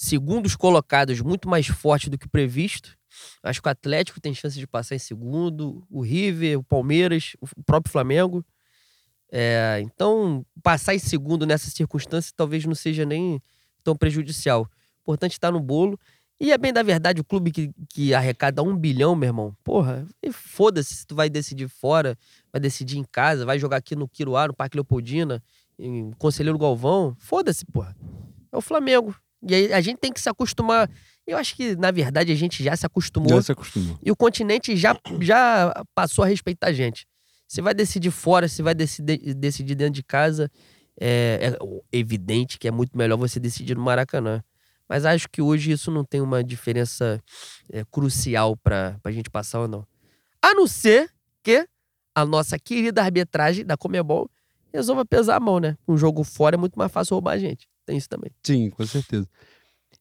segundos colocados muito mais fortes do que previsto. Acho que o Atlético tem chance de passar em segundo, o River, o Palmeiras, o próprio Flamengo. É, então, passar em segundo nessa circunstância talvez não seja nem tão prejudicial. Importante estar no bolo. E é bem da verdade, o clube que, que arrecada um bilhão, meu irmão, porra, foda-se se tu vai decidir fora, vai decidir em casa, vai jogar aqui no Quiruá, no Parque Leopoldina, em Conselheiro Galvão, foda-se, porra. É o Flamengo. E aí a gente tem que se acostumar. Eu acho que, na verdade, a gente já se acostumou. Já se acostumou. E o continente já, já passou a respeitar a gente. Se vai decidir fora, se vai decidir, decidir dentro de casa, é, é, evidente que é muito melhor você decidir no Maracanã. Mas acho que hoje isso não tem uma diferença é, crucial para a gente passar ou não. A não ser que a nossa querida arbitragem da Comebol resolva pesar a mão, né? Um jogo fora é muito mais fácil roubar a gente. Tem isso também. Sim, com certeza.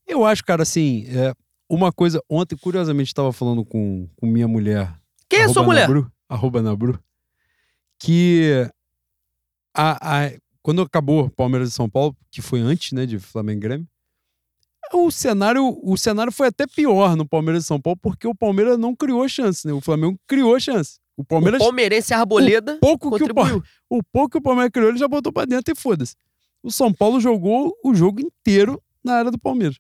Eu acho, cara, assim, é, uma coisa. Ontem, curiosamente, estava falando com, com minha mulher. Quem é sua mulher? Nabru, arroba Nabru. Que a, a, quando acabou Palmeiras e São Paulo, que foi antes, né, de Flamengo e Grêmio, o cenário, o cenário foi até pior no Palmeiras e São Paulo, porque o Palmeiras não criou chance, né? O Flamengo criou chance. O Palmeiras. O palmeirense Arboleda. O pouco, que o, o pouco que o Palmeiras criou, ele já botou pra dentro e foda-se o São Paulo jogou o jogo inteiro na área do Palmeiras.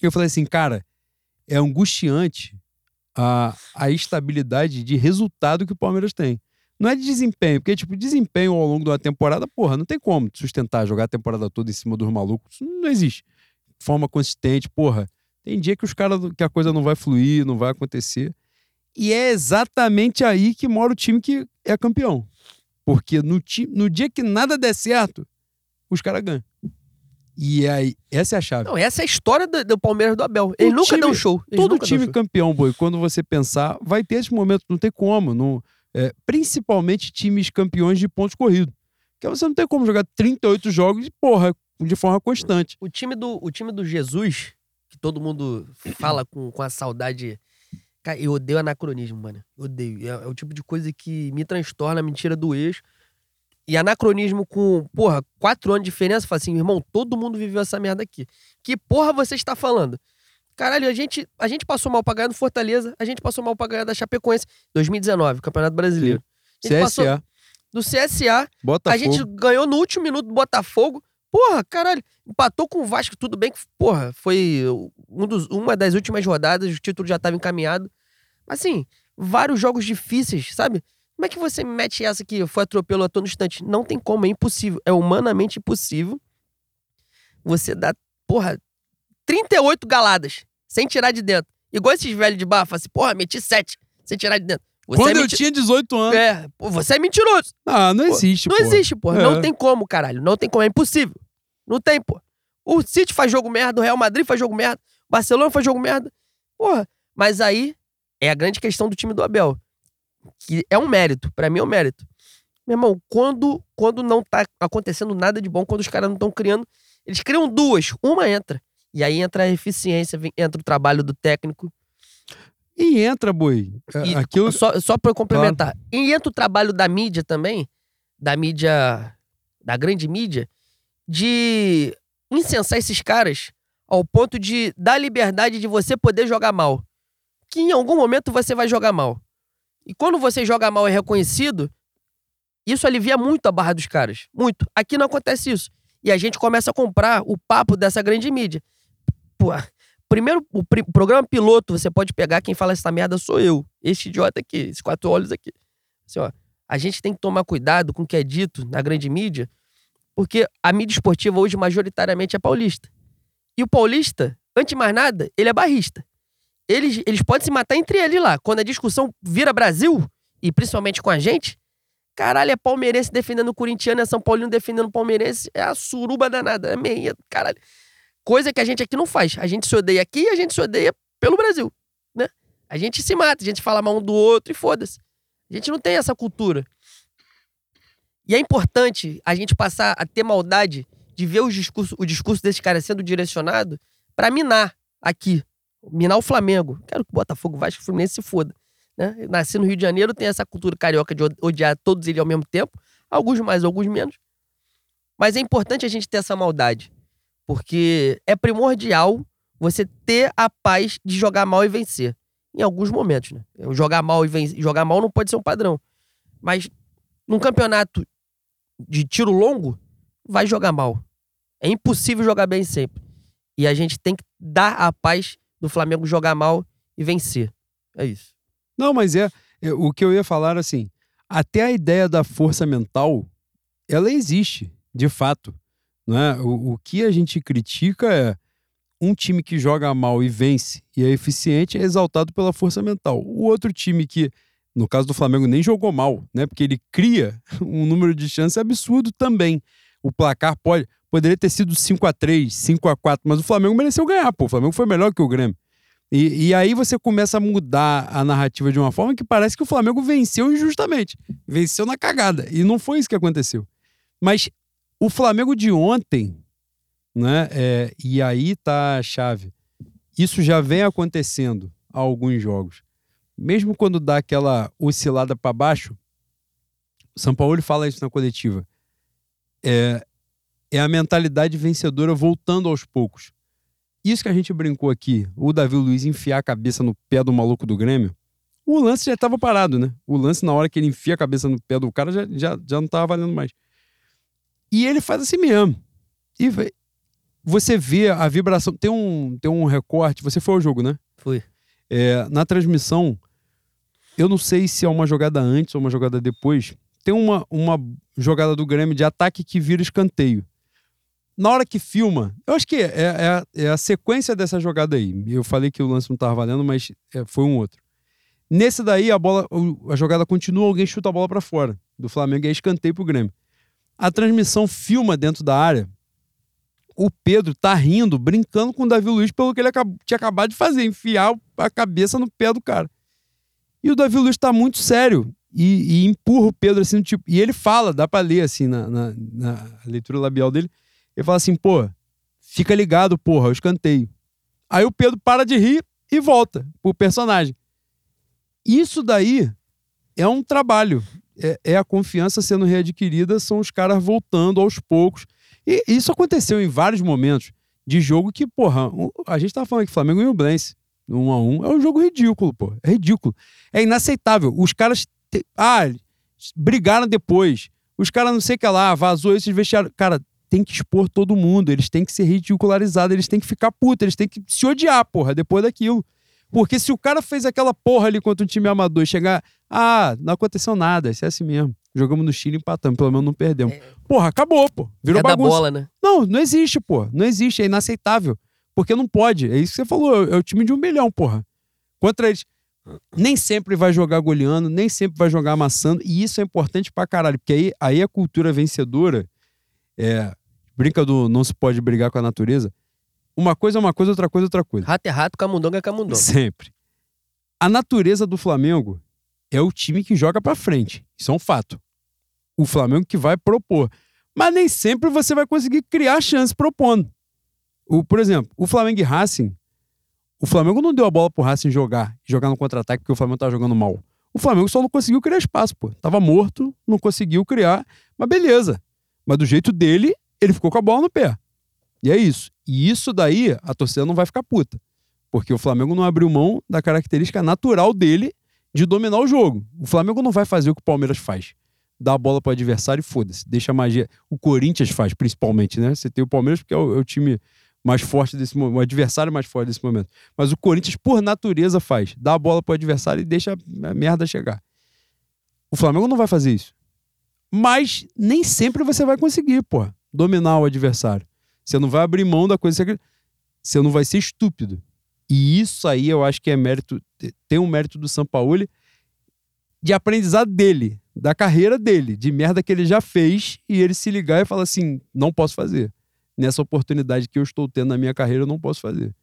Eu falei assim, cara, é angustiante a, a estabilidade de resultado que o Palmeiras tem. Não é de desempenho, porque, tipo, desempenho ao longo de uma temporada, porra, não tem como sustentar, jogar a temporada toda em cima dos malucos. Não existe. Forma consistente, porra. Tem dia que os caras que a coisa não vai fluir, não vai acontecer. E é exatamente aí que mora o time que é campeão. Porque no, no dia que nada der certo, os caras ganham. E aí, essa é a chave. Não, essa é a história do, do Palmeiras do Abel. Ele o nunca time, deu um show. Ele todo time campeão, boi, quando você pensar, vai ter esse momento, não tem como. Não, é, principalmente times campeões de pontos corridos. Porque você não tem como jogar 38 jogos, porra, de forma constante. O time do, o time do Jesus, que todo mundo fala com, com a saudade. Cara, eu odeio anacronismo, mano. Eu odeio. É, é o tipo de coisa que me transtorna, mentira do eixo. E anacronismo com, porra, quatro anos de diferença, fala assim, irmão, todo mundo viveu essa merda aqui. Que porra você está falando? Caralho, a gente, a gente passou mal pra ganhar do Fortaleza, a gente passou mal pra ganhar da Chapecoense 2019, Campeonato Brasileiro. CSA. do CSA. Botafogo. A gente ganhou no último minuto do Botafogo. Porra, caralho, empatou com o Vasco, tudo bem que, porra, foi um dos, uma das últimas rodadas, o título já estava encaminhado. Mas, assim, vários jogos difíceis, sabe? Como é que você mete essa que foi atropelo a todo instante? Não tem como, é impossível. É humanamente impossível você dar, porra, 38 galadas sem tirar de dentro. Igual esses velhos de barra, assim, porra, meti 7 sem tirar de dentro. Você Quando é eu tinha 18 anos. É, pô, você é mentiroso. Ah, não existe, Não porra. existe, porra. É. Não tem como, caralho. Não tem como, é impossível. Não tem, pô. O City faz jogo merda, o Real Madrid faz jogo merda, o Barcelona faz jogo merda. Porra. Mas aí é a grande questão do time do Abel que é um mérito, para mim é um mérito. Meu irmão, quando, quando não tá acontecendo nada de bom, quando os caras não estão criando, eles criam duas, uma entra. E aí entra a eficiência, entra o trabalho do técnico. E entra, boi. É, e Aquilo... Só, só pra eu complementar. Claro. E entra o trabalho da mídia também, da mídia, da grande mídia, de incensar esses caras ao ponto de dar liberdade de você poder jogar mal. Que em algum momento você vai jogar mal. E quando você joga mal e é reconhecido, isso alivia muito a barra dos caras. Muito. Aqui não acontece isso. E a gente começa a comprar o papo dessa grande mídia. Pô, primeiro, o pr programa piloto, você pode pegar quem fala essa merda sou eu. Este idiota aqui, esses quatro olhos aqui. Assim, ó, a gente tem que tomar cuidado com o que é dito na grande mídia, porque a mídia esportiva hoje majoritariamente é paulista. E o paulista, antes de mais nada, ele é barrista. Eles, eles podem se matar entre eles lá. Quando a discussão vira Brasil, e principalmente com a gente, caralho, é palmeirense defendendo o corintiano, é São Paulino defendendo o palmeirense, é a suruba danada, é meia, caralho. Coisa que a gente aqui não faz. A gente se odeia aqui e a gente se odeia pelo Brasil, né? A gente se mata, a gente fala mal um do outro e foda-se. A gente não tem essa cultura. E é importante a gente passar a ter maldade de ver os discurso, o discurso desses caras sendo direcionado para minar aqui. Minar o Flamengo. Quero que o Botafogo, Vasco e Fluminense se foda. Né? Nasci no Rio de Janeiro, tem essa cultura carioca de odiar todos eles ao mesmo tempo. Alguns mais, alguns menos. Mas é importante a gente ter essa maldade. Porque é primordial você ter a paz de jogar mal e vencer. Em alguns momentos, né? Jogar mal e vencer, jogar mal não pode ser um padrão. Mas num campeonato de tiro longo, vai jogar mal. É impossível jogar bem sempre. E a gente tem que dar a paz do Flamengo jogar mal e vencer. É isso. Não, mas é, é o que eu ia falar assim, até a ideia da força mental, ela existe, de fato. Né? O, o que a gente critica é um time que joga mal e vence e é eficiente é exaltado pela força mental. O outro time que, no caso do Flamengo, nem jogou mal, né? Porque ele cria um número de chances absurdo também. O placar pode poderia ter sido 5 a 3 5 a 4 mas o Flamengo mereceu ganhar, pô. O Flamengo foi melhor que o Grêmio. E, e, aí você começa a mudar a narrativa de uma forma que parece que o Flamengo venceu injustamente. Venceu na cagada. E não foi isso que aconteceu. Mas o Flamengo de ontem, né? É, e aí tá a chave. Isso já vem acontecendo há alguns jogos. Mesmo quando dá aquela oscilada para baixo, o São Paulo fala isso na coletiva. É, é a mentalidade vencedora voltando aos poucos. Isso que a gente brincou aqui, o Davi Luiz enfiar a cabeça no pé do maluco do Grêmio, o lance já estava parado, né? O lance, na hora que ele enfia a cabeça no pé do cara, já, já, já não estava valendo mais. E ele faz assim mesmo. E você vê a vibração. Tem um, tem um recorte. Você foi ao jogo, né? Fui. É, na transmissão, eu não sei se é uma jogada antes ou uma jogada depois. Tem uma, uma jogada do Grêmio de ataque que vira escanteio. Na hora que filma, eu acho que é, é, é a sequência dessa jogada aí. Eu falei que o lance não estava valendo, mas é, foi um outro. Nesse daí, a bola, a jogada continua, alguém chuta a bola para fora do Flamengo e é escanteio pro Grêmio. A transmissão filma dentro da área. O Pedro tá rindo, brincando com o Davi Luiz pelo que ele tinha acabado de fazer, enfiar a cabeça no pé do cara. E o Davi Luiz tá muito sério e, e empurra o Pedro assim, tipo. E ele fala, dá pra ler assim na, na, na leitura labial dele. Ele fala assim, pô, fica ligado, porra, eu escanteio. Aí o Pedro para de rir e volta pro personagem. Isso daí é um trabalho é, é, a confiança sendo readquirida, são os caras voltando aos poucos. E isso aconteceu em vários momentos de jogo que, porra, a gente tava falando aqui, Flamengo e Ublense, um a um, é um jogo ridículo, pô. É ridículo. É inaceitável. Os caras. Te... Ah, brigaram depois. Os caras não sei o que lá, vazou esses vestiários. Cara, tem que expor todo mundo, eles têm que ser ridicularizados, eles têm que ficar putos, eles têm que se odiar, porra, depois daquilo. Porque se o cara fez aquela porra ali contra um time amador e chegar, ah, não aconteceu nada, isso é assim mesmo. Jogamos no Chile e empatamos, pelo menos não perdemos. É. Porra, acabou, pô. Virou é bagunça. bola, né? Não, não existe, pô. Não existe, é inaceitável. Porque não pode. É isso que você falou, é o time de um milhão, porra. Contra eles. Nem sempre vai jogar goleando, nem sempre vai jogar amassando. E isso é importante pra caralho. Porque aí, aí a cultura vencedora é, brinca do não se pode brigar com a natureza. Uma coisa é uma coisa, outra coisa é outra coisa. Rato é rato, camundongo é camundongo. Sempre. A natureza do Flamengo é o time que joga para frente. Isso é um fato. O Flamengo que vai propor. Mas nem sempre você vai conseguir criar chance propondo. O, por exemplo, o Flamengo e Racing. O Flamengo não deu a bola pro Racing jogar, jogar no contra-ataque porque o Flamengo tava jogando mal. O Flamengo só não conseguiu criar espaço, pô. Tava morto, não conseguiu criar, mas beleza. Mas do jeito dele, ele ficou com a bola no pé. E é isso. E isso daí a torcida não vai ficar puta. Porque o Flamengo não abriu mão da característica natural dele de dominar o jogo. O Flamengo não vai fazer o que o Palmeiras faz. Dá a bola para o adversário e foda-se. Deixa a magia. O Corinthians faz, principalmente, né? Você tem o Palmeiras porque é o, é o time mais forte desse momento, o adversário mais forte desse momento. Mas o Corinthians, por natureza, faz. Dá a bola para o adversário e deixa a merda chegar. O Flamengo não vai fazer isso. Mas nem sempre você vai conseguir, pô, dominar o adversário. Você não vai abrir mão da coisa. você não vai ser estúpido. E isso aí eu acho que é mérito, tem um mérito do Sampaoli de aprendizado dele, da carreira dele, de merda que ele já fez e ele se ligar e falar assim: não posso fazer. Nessa oportunidade que eu estou tendo na minha carreira, eu não posso fazer.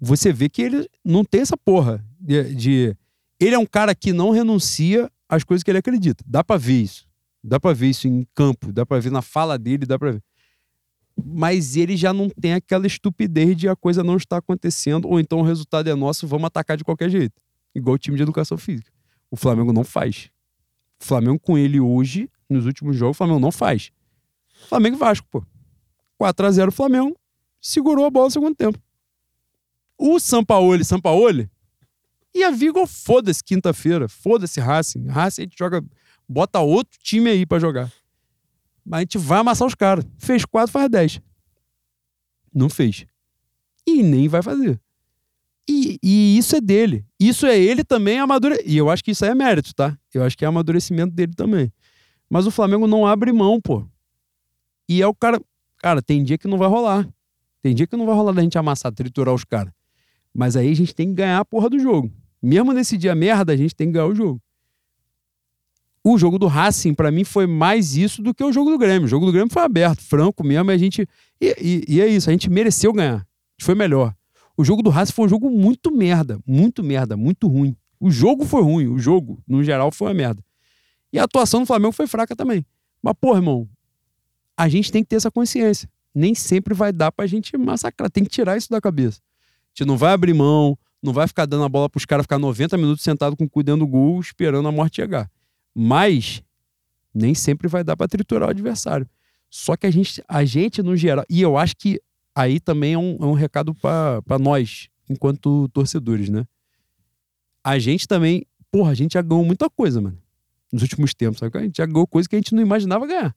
Você vê que ele não tem essa porra de, de ele é um cara que não renuncia às coisas que ele acredita. Dá para ver isso. Dá para ver isso em campo, dá para ver na fala dele, dá para ver. Mas ele já não tem aquela estupidez de a coisa não está acontecendo, ou então o resultado é nosso, vamos atacar de qualquer jeito. Igual o time de educação física. O Flamengo não faz. O Flamengo com ele hoje, nos últimos jogos, o Flamengo não faz. Flamengo e Vasco, pô. 4x0 Flamengo, segurou a bola no segundo tempo. O Sampaoli, Sampaoli, e a Vigo, foda-se quinta-feira, foda-se Racing. Racing a gente joga, bota outro time aí para jogar. Mas a gente vai amassar os caras. Fez 4, faz 10. Não fez. E nem vai fazer. E, e, isso é dele. Isso é ele também amadurecer. E eu acho que isso aí é mérito, tá? Eu acho que é amadurecimento dele também. Mas o Flamengo não abre mão, pô. E é o cara. Cara, tem dia que não vai rolar. Tem dia que não vai rolar da gente amassar, triturar os caras. Mas aí a gente tem que ganhar a porra do jogo. Mesmo nesse dia merda, a gente tem que ganhar o jogo. O jogo do Racing, para mim, foi mais isso do que o jogo do Grêmio. O jogo do Grêmio foi aberto, franco mesmo, e a gente. E, e, e é isso, a gente mereceu ganhar. A gente foi melhor. O jogo do Racing foi um jogo muito merda, muito merda, muito ruim. O jogo foi ruim, o jogo, no geral, foi uma merda. E a atuação do Flamengo foi fraca também. Mas, pô, irmão, a gente tem que ter essa consciência. Nem sempre vai dar pra gente massacrar. Tem que tirar isso da cabeça. A gente não vai abrir mão, não vai ficar dando a bola pros caras ficar 90 minutos sentado com o cu dentro do gol, esperando a morte chegar. Mas nem sempre vai dar pra triturar o adversário. Só que a gente, a gente no geral, e eu acho que aí também é um, é um recado para nós, enquanto torcedores, né? A gente também, porra, a gente já ganhou muita coisa, mano, nos últimos tempos, sabe? A gente já ganhou coisa que a gente não imaginava ganhar.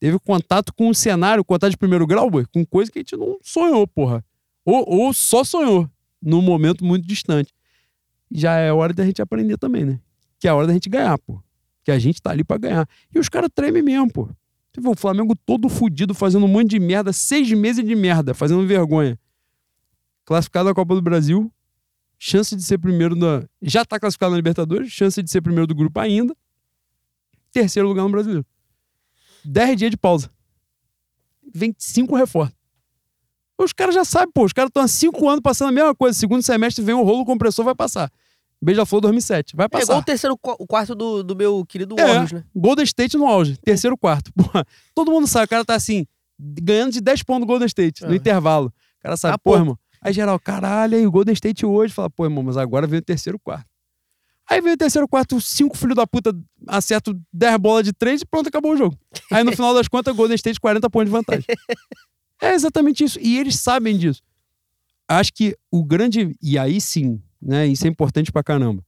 Teve contato com o cenário, contato de primeiro grau, com coisa que a gente não sonhou, porra. Ou, ou só sonhou, num momento muito distante. Já é hora da gente aprender também, né? Que é a hora da gente ganhar, pô. Que a gente tá ali para ganhar. E os caras tremem mesmo, pô. Você vê o Flamengo todo fudido, fazendo um monte de merda, seis meses de merda, fazendo vergonha. Classificado na Copa do Brasil, chance de ser primeiro na. Já tá classificado na Libertadores, chance de ser primeiro do grupo ainda. Terceiro lugar no Brasileiro. Dez dias de pausa. 25 reforços. Os caras já sabem, pô. Os caras estão há cinco anos passando a mesma coisa. Segundo semestre vem o rolo compressor, vai passar. Beija-Flor 2007. Vai passar. É igual o terceiro, o quarto do, do meu querido é, Warriors, né? Golden State no auge. Terceiro quarto. Porra, todo mundo sabe, o cara tá assim, ganhando de 10 pontos no Golden State, no intervalo. O cara sabe, ah, pô, irmão. Aí geral, caralho, aí o Golden State hoje. Fala, pô, irmão, mas agora vem o terceiro quarto. Aí vem o terceiro quarto, cinco filhos da puta acertam 10 bolas de três e pronto, acabou o jogo. Aí no final das contas, Golden State 40 pontos de vantagem. É exatamente isso. E eles sabem disso. Acho que o grande. E aí sim, né? Isso é importante pra caramba.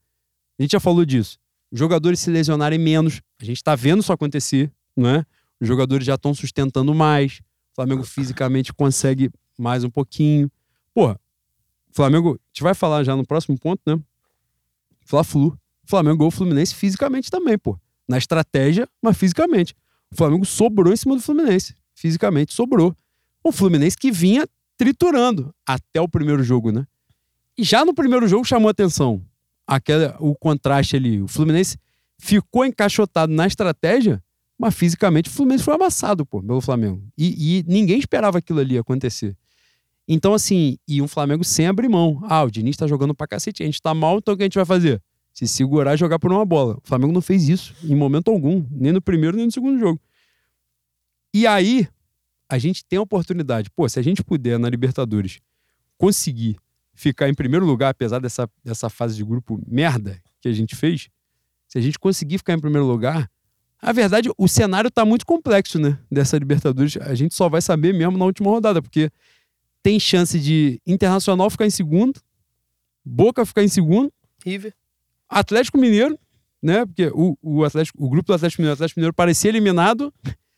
A gente já falou disso. Os jogadores se lesionarem menos. A gente tá vendo isso acontecer, não é? Os jogadores já estão sustentando mais. O Flamengo fisicamente consegue mais um pouquinho. Porra, Flamengo. A gente vai falar já no próximo ponto, né? Fla-Flu. Flamengo ganhou o Fluminense fisicamente também, pô. Na estratégia, mas fisicamente. O Flamengo sobrou em cima do Fluminense. Fisicamente sobrou. O Fluminense que vinha triturando até o primeiro jogo, né? E já no primeiro jogo chamou atenção aquela, o contraste ali. O Fluminense ficou encaixotado na estratégia, mas fisicamente o Fluminense foi amassado pô, pelo Flamengo. E, e ninguém esperava aquilo ali acontecer. Então, assim, e um Flamengo sem abrir mão. Ah, o Diniz tá jogando pra cacete, a gente tá mal, então o que a gente vai fazer? Se segurar e jogar por uma bola. O Flamengo não fez isso em momento algum, nem no primeiro nem no segundo jogo. E aí, a gente tem a oportunidade. Pô, se a gente puder na Libertadores conseguir ficar em primeiro lugar, apesar dessa, dessa fase de grupo merda que a gente fez, se a gente conseguir ficar em primeiro lugar, a verdade, o cenário tá muito complexo, né? Dessa Libertadores. A gente só vai saber mesmo na última rodada, porque tem chance de Internacional ficar em segundo, Boca ficar em segundo, River. Atlético Mineiro, né? Porque o, o, Atlético, o grupo do Atlético Mineiro, Atlético Mineiro parecia eliminado,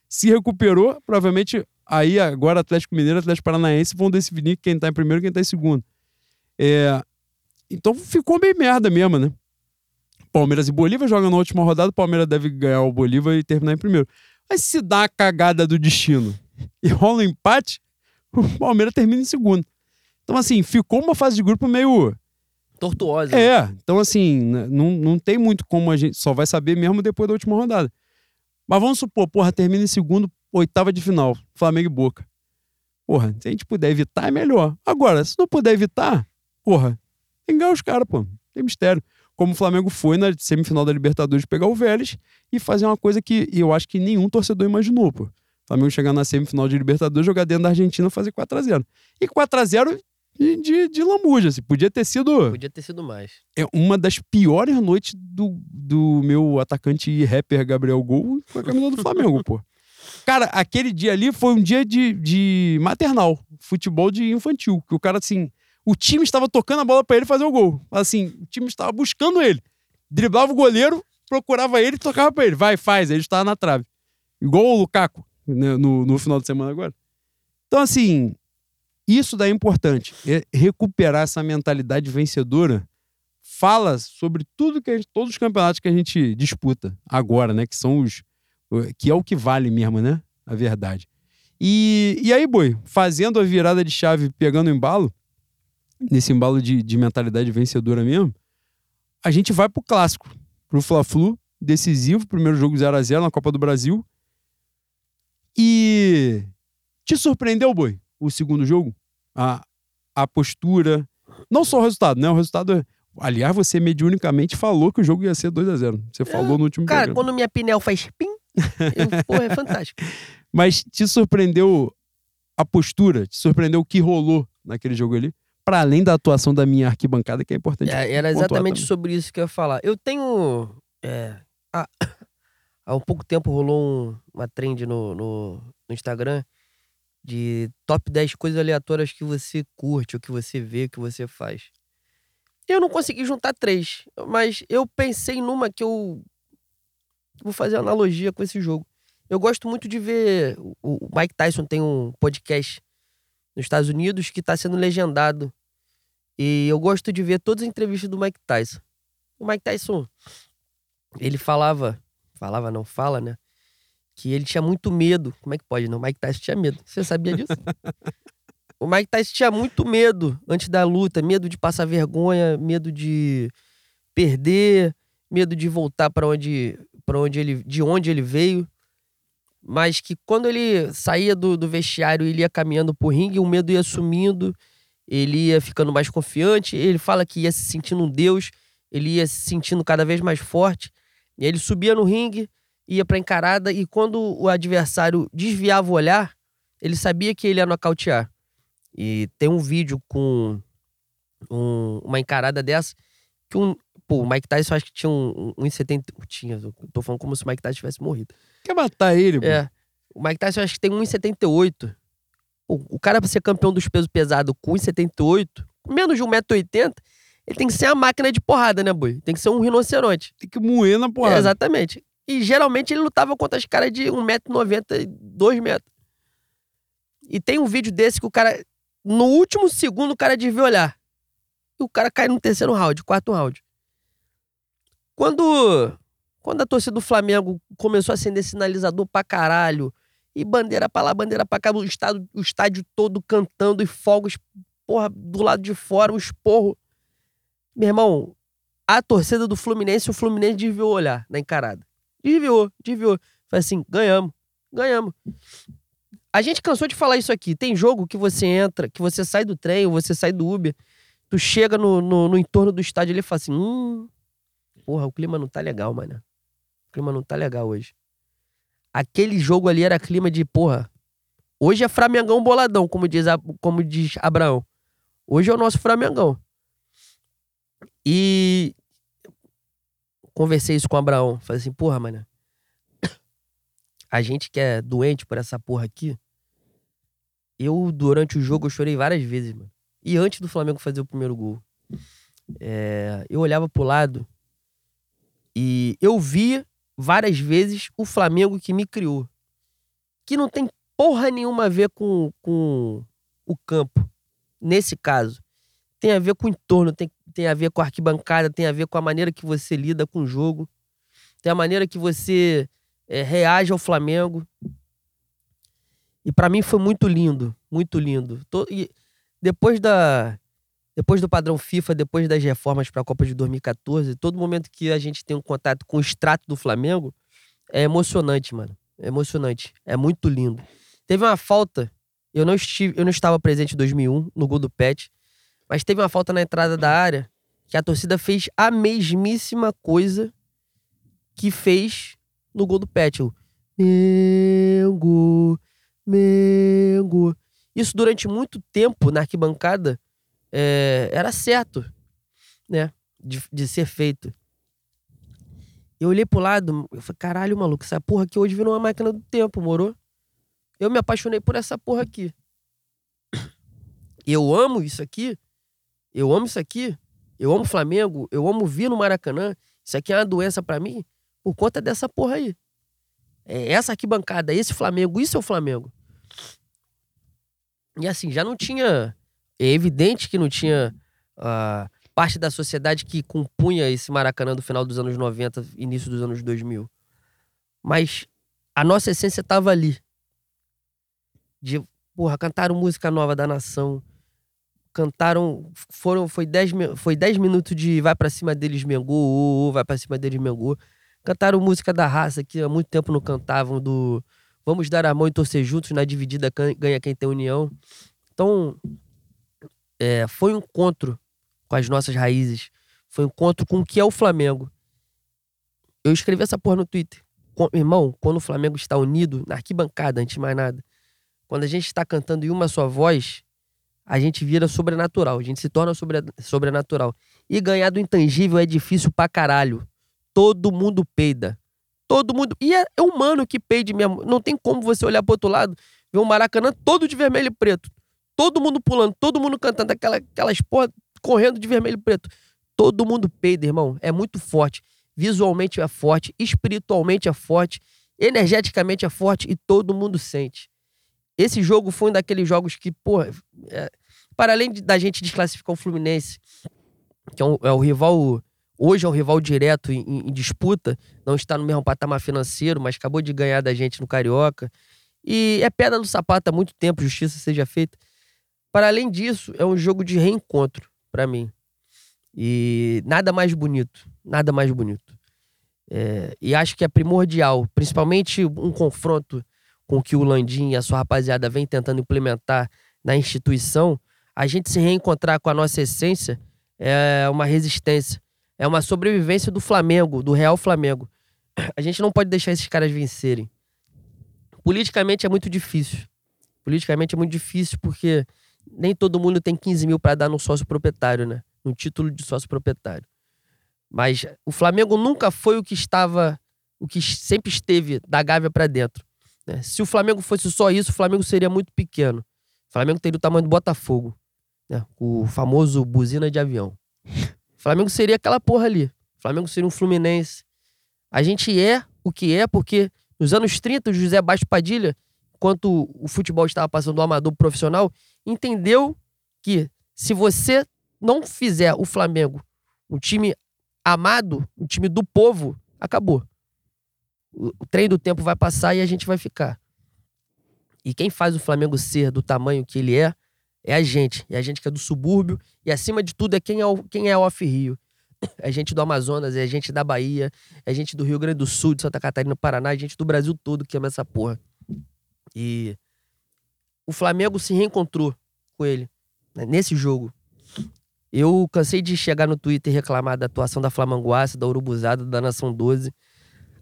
se recuperou, provavelmente aí agora Atlético Mineiro e Atlético Paranaense vão decidir quem tá em primeiro e quem tá em segundo. É, então ficou bem merda mesmo, né? Palmeiras e Bolívar jogam na última rodada, o Palmeiras deve ganhar o Bolívar e terminar em primeiro. Mas se dá a cagada do destino e rola um empate, o Palmeiras termina em segundo. Então, assim, ficou uma fase de grupo meio. Tortuosa. É, então, assim, não, não tem muito como a gente. Só vai saber mesmo depois da última rodada. Mas vamos supor, porra, termina em segundo, oitava de final, Flamengo e Boca. Porra, se a gente puder evitar, é melhor. Agora, se não puder evitar, porra, tem que ganhar os caras, pô. Tem mistério. Como o Flamengo foi na semifinal da Libertadores pegar o Vélez e fazer uma coisa que eu acho que nenhum torcedor imaginou, pô. O Flamengo chegar na semifinal de Libertadores, jogar dentro da Argentina e fazer 4x0. E 4x0 de, de, de lambuja, assim. Podia ter sido Podia ter sido mais. é uma das piores noites do, do meu atacante e rapper Gabriel Gol com a camisa do Flamengo, pô. Cara, aquele dia ali foi um dia de, de maternal, futebol de infantil, que o cara, assim, o time estava tocando a bola pra ele fazer o gol. Assim, o time estava buscando ele. Driblava o goleiro, procurava ele e tocava pra ele. Vai, faz. Ele estava na trave. Igual o Lukaku né, no, no final de semana agora. Então, assim, isso daí é importante. É recuperar essa mentalidade vencedora fala sobre tudo que gente- todos os campeonatos que a gente disputa agora, né? Que são os. que é o que vale mesmo, né? A verdade. E, e aí, boi, fazendo a virada de chave, pegando o embalo, nesse embalo de, de mentalidade vencedora mesmo, a gente vai pro clássico, pro Fla-Flu, decisivo, primeiro jogo 0 a 0 na Copa do Brasil. E te surpreendeu, boi, o segundo jogo? A, a postura, não só o resultado, né? O resultado é Aliás, você mediunicamente falou que o jogo ia ser 2 a 0 Você falou no último Cara, programa. quando minha pinel faz pim, eu, porra, é fantástico. Mas te surpreendeu a postura? Te surpreendeu o que rolou naquele jogo ali? Para além da atuação da minha arquibancada, que é importante. É, era exatamente sobre isso que eu ia falar. Eu tenho. é, há, há um pouco tempo rolou um- uma trend no, no, no Instagram de top 10 coisas aleatórias que você curte, ou que você vê, que você faz. Eu não consegui juntar três, mas eu pensei numa que eu vou fazer analogia com esse jogo. Eu gosto muito de ver. O Mike Tyson tem um podcast nos Estados Unidos que está sendo legendado. E eu gosto de ver todas as entrevistas do Mike Tyson. O Mike Tyson, ele falava, falava não fala, né? Que ele tinha muito medo. Como é que pode, não? O Mike Tyson tinha medo. Você sabia disso? o Mike Tyson tinha muito medo antes da luta, medo de passar vergonha, medo de perder, medo de voltar para onde, para onde ele, de onde ele veio. Mas que quando ele saía do, do vestiário ele ia caminhando pro ringue, o medo ia sumindo, ele ia ficando mais confiante. Ele fala que ia se sentindo um deus, ele ia se sentindo cada vez mais forte. E ele subia no ringue, ia pra encarada, e quando o adversário desviava o olhar, ele sabia que ele ia nocautear. E tem um vídeo com um- uma encarada dessa, que um. Pô, o Mike Tyson acho que tinha um, um 1,70. Tinha, tô falando como se o Mike Tyson tivesse morrido. Quer matar ele, pô? É. O Mike Tyson acho que tem 1,78. Pô, O cara pra ser campeão dos pesos pesados com 1,78, com menos de 1,80m, ele tem que ser uma máquina de porrada, né, boi? Tem que ser um rinoceronte. Tem que moer na É, porrada. exatamente. E geralmente ele lutava contra os caras de 1,90m e 2m. E tem um vídeo desse que o cara, no último segundo, o cara desvia o olhar. E o cara cai no terceiro round, quarto round. Quando, quando a torcida do Flamengo começou a acender sinalizador pra caralho, e bandeira pra lá, bandeira pra cá, o estádio, o estádio todo cantando e fogos, porra, do lado de fora, um esporro. Meu irmão, a torcida do Fluminense, o Fluminense desviou o olhar na encarada. Desviou, desviou. Foi assim, ganhamos, ganhamos. A gente cansou de falar isso aqui. Tem jogo que você entra, que você sai do trem, você sai do Uber, tu chega no, no, no entorno do estádio e ele fala assim, hum, porra, o clima não tá legal, mano. Clima não tá legal hoje. Aquele jogo ali era clima de, porra, hoje é Flamengão boladão, como diz, como diz Abraão. Hoje é o nosso Flamengão. E conversei isso com o Abraão. Falei assim, porra, mano. A gente que é doente por essa porra aqui. Eu, durante o jogo, eu chorei várias vezes, mano. E antes do Flamengo fazer o primeiro gol. é, eu olhava pro lado e eu via várias vezes o Flamengo que me criou. Que não tem porra nenhuma a ver com, com o campo. Nesse caso. Tem a ver com o entorno, tem, tem a ver com a arquibancada, tem a ver com a maneira que você lida com o jogo, tem a maneira que você é, reage ao Flamengo. E pra mim foi muito lindo, muito lindo. Tô- e depois da depois do padrão FIFA, depois das reformas para a Copa de 2014, todo momento que a gente tem um contato com o extrato do Flamengo é emocionante, mano. É emocionante. É muito lindo. Teve uma falta, eu não estive, eu não estava presente em 2001 no gol do Pet, mas teve uma falta na entrada da área que a torcida fez a mesmíssima coisa que fez no gol do Pet. O Mengo, Mengo. Isso durante muito tempo na arquibancada é, era certo, né? De, de ser feito. Eu olhei pro lado, eu falei, caralho, maluco, essa porra aqui hoje virou uma máquina do tempo, moro? Eu me apaixonei por essa porra aqui. Eu amo isso aqui. Eu amo isso aqui. Eu amo Flamengo. Eu amo vir no Maracanã. Isso aqui é uma doença para mim por conta dessa porra aí. É essa aqui bancada, esse Flamengo, isso é o Flamengo. E assim, já não tinha. É evidente que não tinha uh, parte da sociedade que compunha esse Maracanã do final dos anos 90, início dos anos 2000. Mas a nossa essência estava ali. De, porra, cantaram música nova da nação. Cantaram. Foram, foi 10 foi dez minutos de vai para cima deles, Mengu, vai para cima deles, Mengu. Cantaram música da raça que há muito tempo não cantavam, do Vamos dar a mão e torcer juntos, na dividida ganha quem tem união. Então, é, foi um encontro com as nossas raízes. Foi um encontro com o que é o Flamengo. Eu escrevi essa porra no Twitter. Com, irmão, quando o Flamengo está unido, na arquibancada, antes de mais nada, quando a gente está cantando em uma só voz, a gente vira sobrenatural, a gente se torna sobre, sobrenatural. E ganhar do intangível é difícil pra caralho. Todo mundo peida. Todo mundo. E é, é humano que peide mesmo. Não tem como você olhar pro outro lado, ver um Maracanã todo de vermelho e preto. Todo mundo pulando, todo mundo cantando aquela, aquelas porra correndo de vermelho e preto. Todo mundo peida, irmão. É muito forte. Visualmente é forte, espiritualmente é forte, energeticamente é forte e todo mundo sente. Esse jogo foi um daqueles jogos que, porra, é, para além de, da gente desclassificar o Fluminense, que é, um, é o rival Hoje é um rival direto em, em, disputa, não está no mesmo patamar financeiro, mas acabou de ganhar da gente no Carioca. E é pedra no sapato há muito tempo, justiça seja feita. Para além disso, é um jogo de reencontro para mim. E nada mais bonito, nada mais bonito. É, e acho que é primordial, principalmente um confronto com o que o Landim e a sua rapaziada vem tentando implementar na instituição, a gente se reencontrar com a nossa essência é uma resistência é uma sobrevivência do Flamengo, do Real Flamengo. A gente não pode deixar esses caras vencerem. Politicamente é muito difícil. Politicamente é muito difícil porque nem todo mundo tem 15 mil para dar no sócio proprietário, né? No título de sócio proprietário. Mas o Flamengo nunca foi o que estava, o que sempre esteve da Gávea para dentro. Né? Se o Flamengo fosse só isso, o Flamengo seria muito pequeno. O Flamengo teria o tamanho do Botafogo, né? o famoso buzina de avião. Flamengo seria aquela porra ali. Flamengo seria um Fluminense. A gente é o que é porque nos anos 30, o José Baixo Padilha, enquanto o futebol estava passando do amador pro profissional, entendeu que se você não fizer o Flamengo um time amado, um time do povo, acabou. O trem do tempo vai passar e a gente vai ficar. E quem faz o Flamengo ser do tamanho que ele é, é a gente. É a gente que é do subúrbio. E acima de tudo é quem é, o, quem é off-Rio. É gente do Amazonas, é gente da Bahia, é gente do Rio Grande do Sul, de Santa Catarina, Paraná, é gente do Brasil todo que ama essa porra. E o Flamengo se reencontrou com ele né, nesse jogo. Eu cansei de chegar no Twitter e reclamar da atuação da Flamanguaça, da Urubuzada, da Nação 12.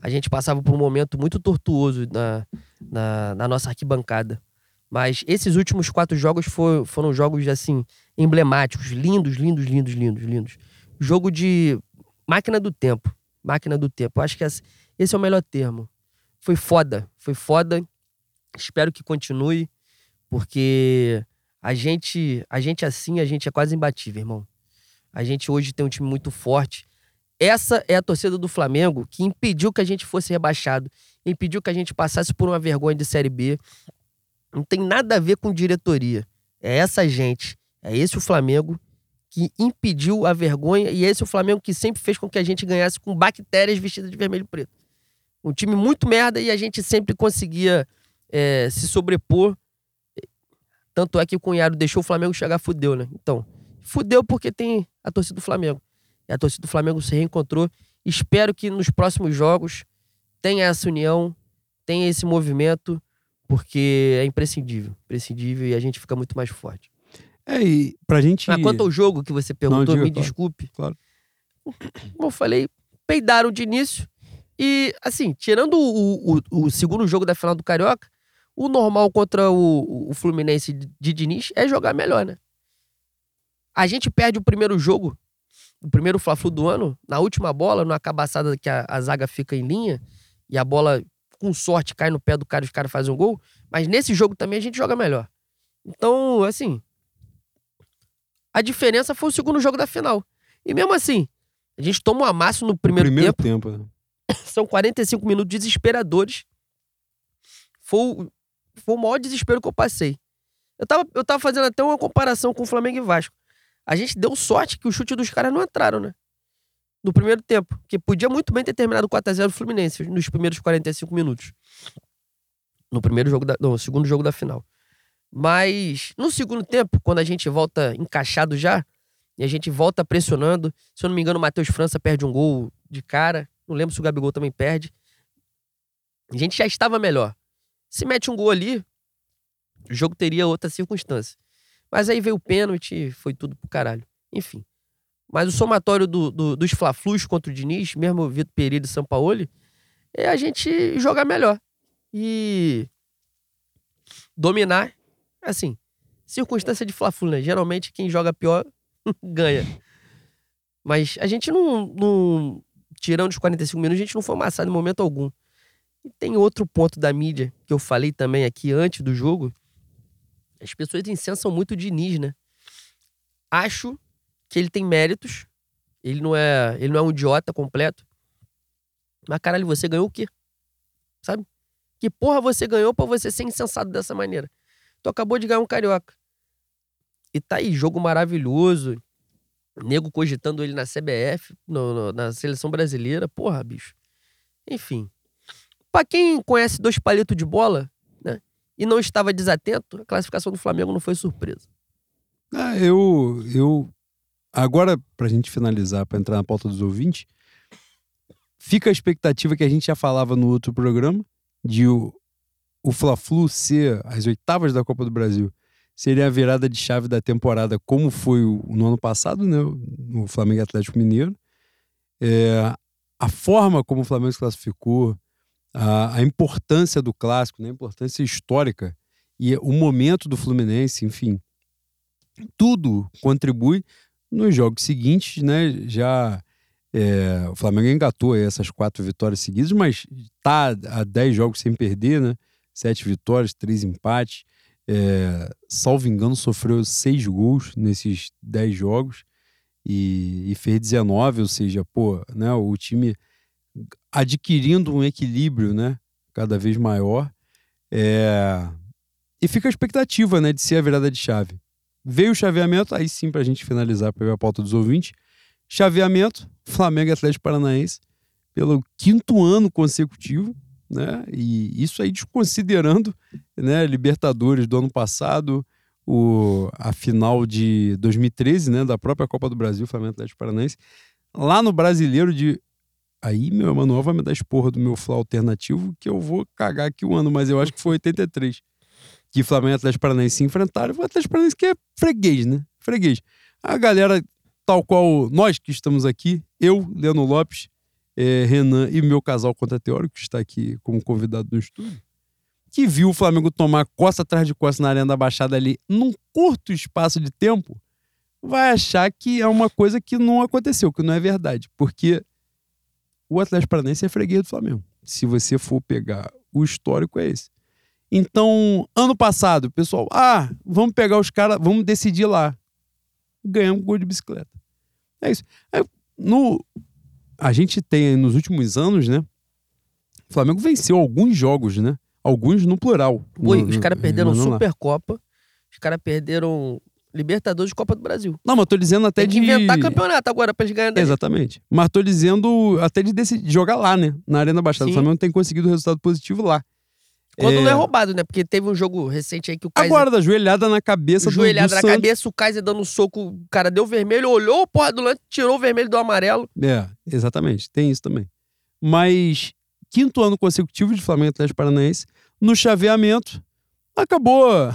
A gente passava por um momento muito tortuoso na, na, na nossa arquibancada. Mas esses últimos quatro jogos foram, jogos, assim, emblemáticos, lindos, lindos, lindos, lindos, lindos. Jogo de máquina do tempo. Máquina do tempo. Eu acho que esse é o melhor termo. Foi foda. Foi foda. Espero que continue, porque a gente, a gente assim, a gente é quase imbatível, irmão. A gente hoje tem um time muito forte. Essa é a torcida do Flamengo que impediu que a gente fosse rebaixado, impediu que a gente passasse por uma vergonha de Série B, não tem nada a ver com diretoria. É essa gente, é esse o Flamengo que impediu a vergonha e é esse o Flamengo que sempre fez com que a gente ganhasse com bactérias vestidas de vermelho e preto. Um time muito merda e a gente sempre conseguia é, se sobrepor Tanto é que o Cunhado deixou o Flamengo chegar, fudeu, né? Então, fudeu porque tem a torcida do Flamengo. E a torcida do Flamengo se reencontrou. Espero que nos próximos jogos tenha essa união, tenha esse movimento, porque é imprescindível. Imprescindível e a gente fica muito mais forte. É, e pra gente. Mas quanto ao jogo que você perguntou, diga, me claro. desculpe. Claro. Como eu falei, peidaram de início. E, assim, tirando o, o, o segundo jogo da final do Carioca, o normal contra o, o Fluminense de Diniz é jogar melhor, né? A gente perde o primeiro jogo, o primeiro Fla-Flu do ano, na última bola, numa cabaçada que a, a zaga fica em linha e a bola, com sorte, cai no pé do cara e os caras fazem um gol. Mas nesse jogo também a gente joga melhor. Então, assim, a diferença foi o segundo jogo da final. E mesmo assim, a gente toma um amasso no primeiro, primeiro tempo. tempo. né? São 45 minutos desesperadores. Foi, o- foi o maior desespero que eu passei. Eu tava, eu tava fazendo até uma comparação com o Flamengo e Vasco. A gente deu sorte que o chute dos caras não entraram, né? No primeiro tempo. Porque podia muito bem ter terminado 4x0 do Fluminense nos primeiros 45 minutos. No primeiro jogo da. No segundo jogo da final. Mas no segundo tempo, quando a gente volta encaixado já, e a gente volta pressionando. Se eu não me engano, o Matheus França perde um gol de cara. Não lembro se o Gabigol também perde. A gente já estava melhor. Se mete um gol ali, o jogo teria outra circunstância. Mas aí veio o pênalti foi tudo pro caralho. Enfim. Mas o somatório do, do- dos Fla-Flus contra o Diniz, mesmo o Vitor Pereira e São Paulo, é a gente jogar melhor. E dominar, assim, circunstância de Fla-Flu, né? Geralmente quem joga pior ganha. Mas a gente não, não. Tirando os 45 minutos, a gente não foi amassado em momento algum. E tem outro ponto da mídia que eu falei também aqui antes do jogo. As pessoas incensam muito o Diniz, né? Acho que ele tem méritos. Ele não é, ele não é um idiota completo. Mas caralho, você ganhou o quê? Sabe? Que porra você ganhou pra você ser insensado dessa maneira? Tu acabou de ganhar um carioca. E tá aí, jogo maravilhoso. Nego cogitando ele na CBF, no- no- na seleção brasileira. Porra, bicho. Enfim. Pra quem conhece dois palitos de bola, né? E não estava desatento, a classificação do Flamengo não foi surpresa. Ah, eu, eu. Agora, pra gente finalizar, pra entrar na pauta dos ouvintes, fica a expectativa que a gente já falava no outro programa, de o, o Fla-Flu ser as oitavas da Copa do Brasil. Seria a virada de chave da temporada, como foi o, no ano passado, né? No Flamengo Atlético Mineiro. É, a forma como o Flamengo se classificou, a, a importância do clássico, né? a importância histórica e o momento do Fluminense, enfim tudo contribui nos jogos seguintes, né? Já é, o Flamengo engatou essas quatro vitórias seguidas, mas tá a 10 jogos sem perder, né? Sete vitórias, três empates. É, salvo engano, sofreu seis gols nesses 10 jogos e, e fez 19, ou seja, pô, né? O time adquirindo um equilíbrio, né? Cada vez maior. É, e fica a expectativa, né? De ser a virada de chave. Veio o chaveamento, aí sim, pra gente finalizar, pra ver a pauta dos ouvintes. Chaveamento, Flamengo e Atlético Paranaense, pelo quinto ano consecutivo, né? E isso aí desconsiderando, né, Libertadores do ano passado, o, a final de 2013, né, da própria Copa do Brasil, Flamengo e Atlético Paranaense. Lá no Brasileiro de Aí, meu Emanuel vai me dar esporra do meu Fla alternativo, que eu vou cagar aqui o ano, mas eu acho que foi 83 que Flamengo e Atlético Paranaense se enfrentaram. O Atlético Paranaense que é freguês, né? Freguês. A galera, tal qual nós que estamos aqui, eu, Leandro Lopes, eh, Renan e meu casal contra teórico, que está aqui como convidado no estúdio, que viu o Flamengo tomar costa atrás de costa na Arena da Baixada ali num curto espaço de tempo, vai achar que é uma coisa que não aconteceu, que não é verdade. Porque o Atlético Paranaense é freguês do Flamengo. Se você for pegar o histórico, é esse. Então, ano passado, pessoal, ah, vamos pegar os caras, vamos decidir lá. Ganhamos um gol de bicicleta. É isso. Aí, no, a gente tem aí nos últimos anos, né? O Flamengo venceu alguns jogos, né? Alguns no plural. No- os caras perderam. Supercopa, os caras perderam Libertadores de Copa do Brasil. Não, mas tô dizendo até Tem que de. inventar campeonato agora pra eles ganharem. daí. Exatamente. Mas tô dizendo até de decidir, jogar lá, né? Na Arena Baixada. Sim. O Flamengo tem conseguido resultado positivo lá. Quando não é É. roubado, né? Porque teve um jogo recente aí que o Kaiser. Agora, da joelhada na cabeça do, joelhada do na Santos. cabeça, o Kaiser dando um soco, o cara deu vermelho, olhou, porra, do lance, tirou o vermelho do amarelo. É, exatamente. Tem isso também. Mas quinto ano consecutivo de Flamengo Atlético Paranaense, no chaveamento, acabou.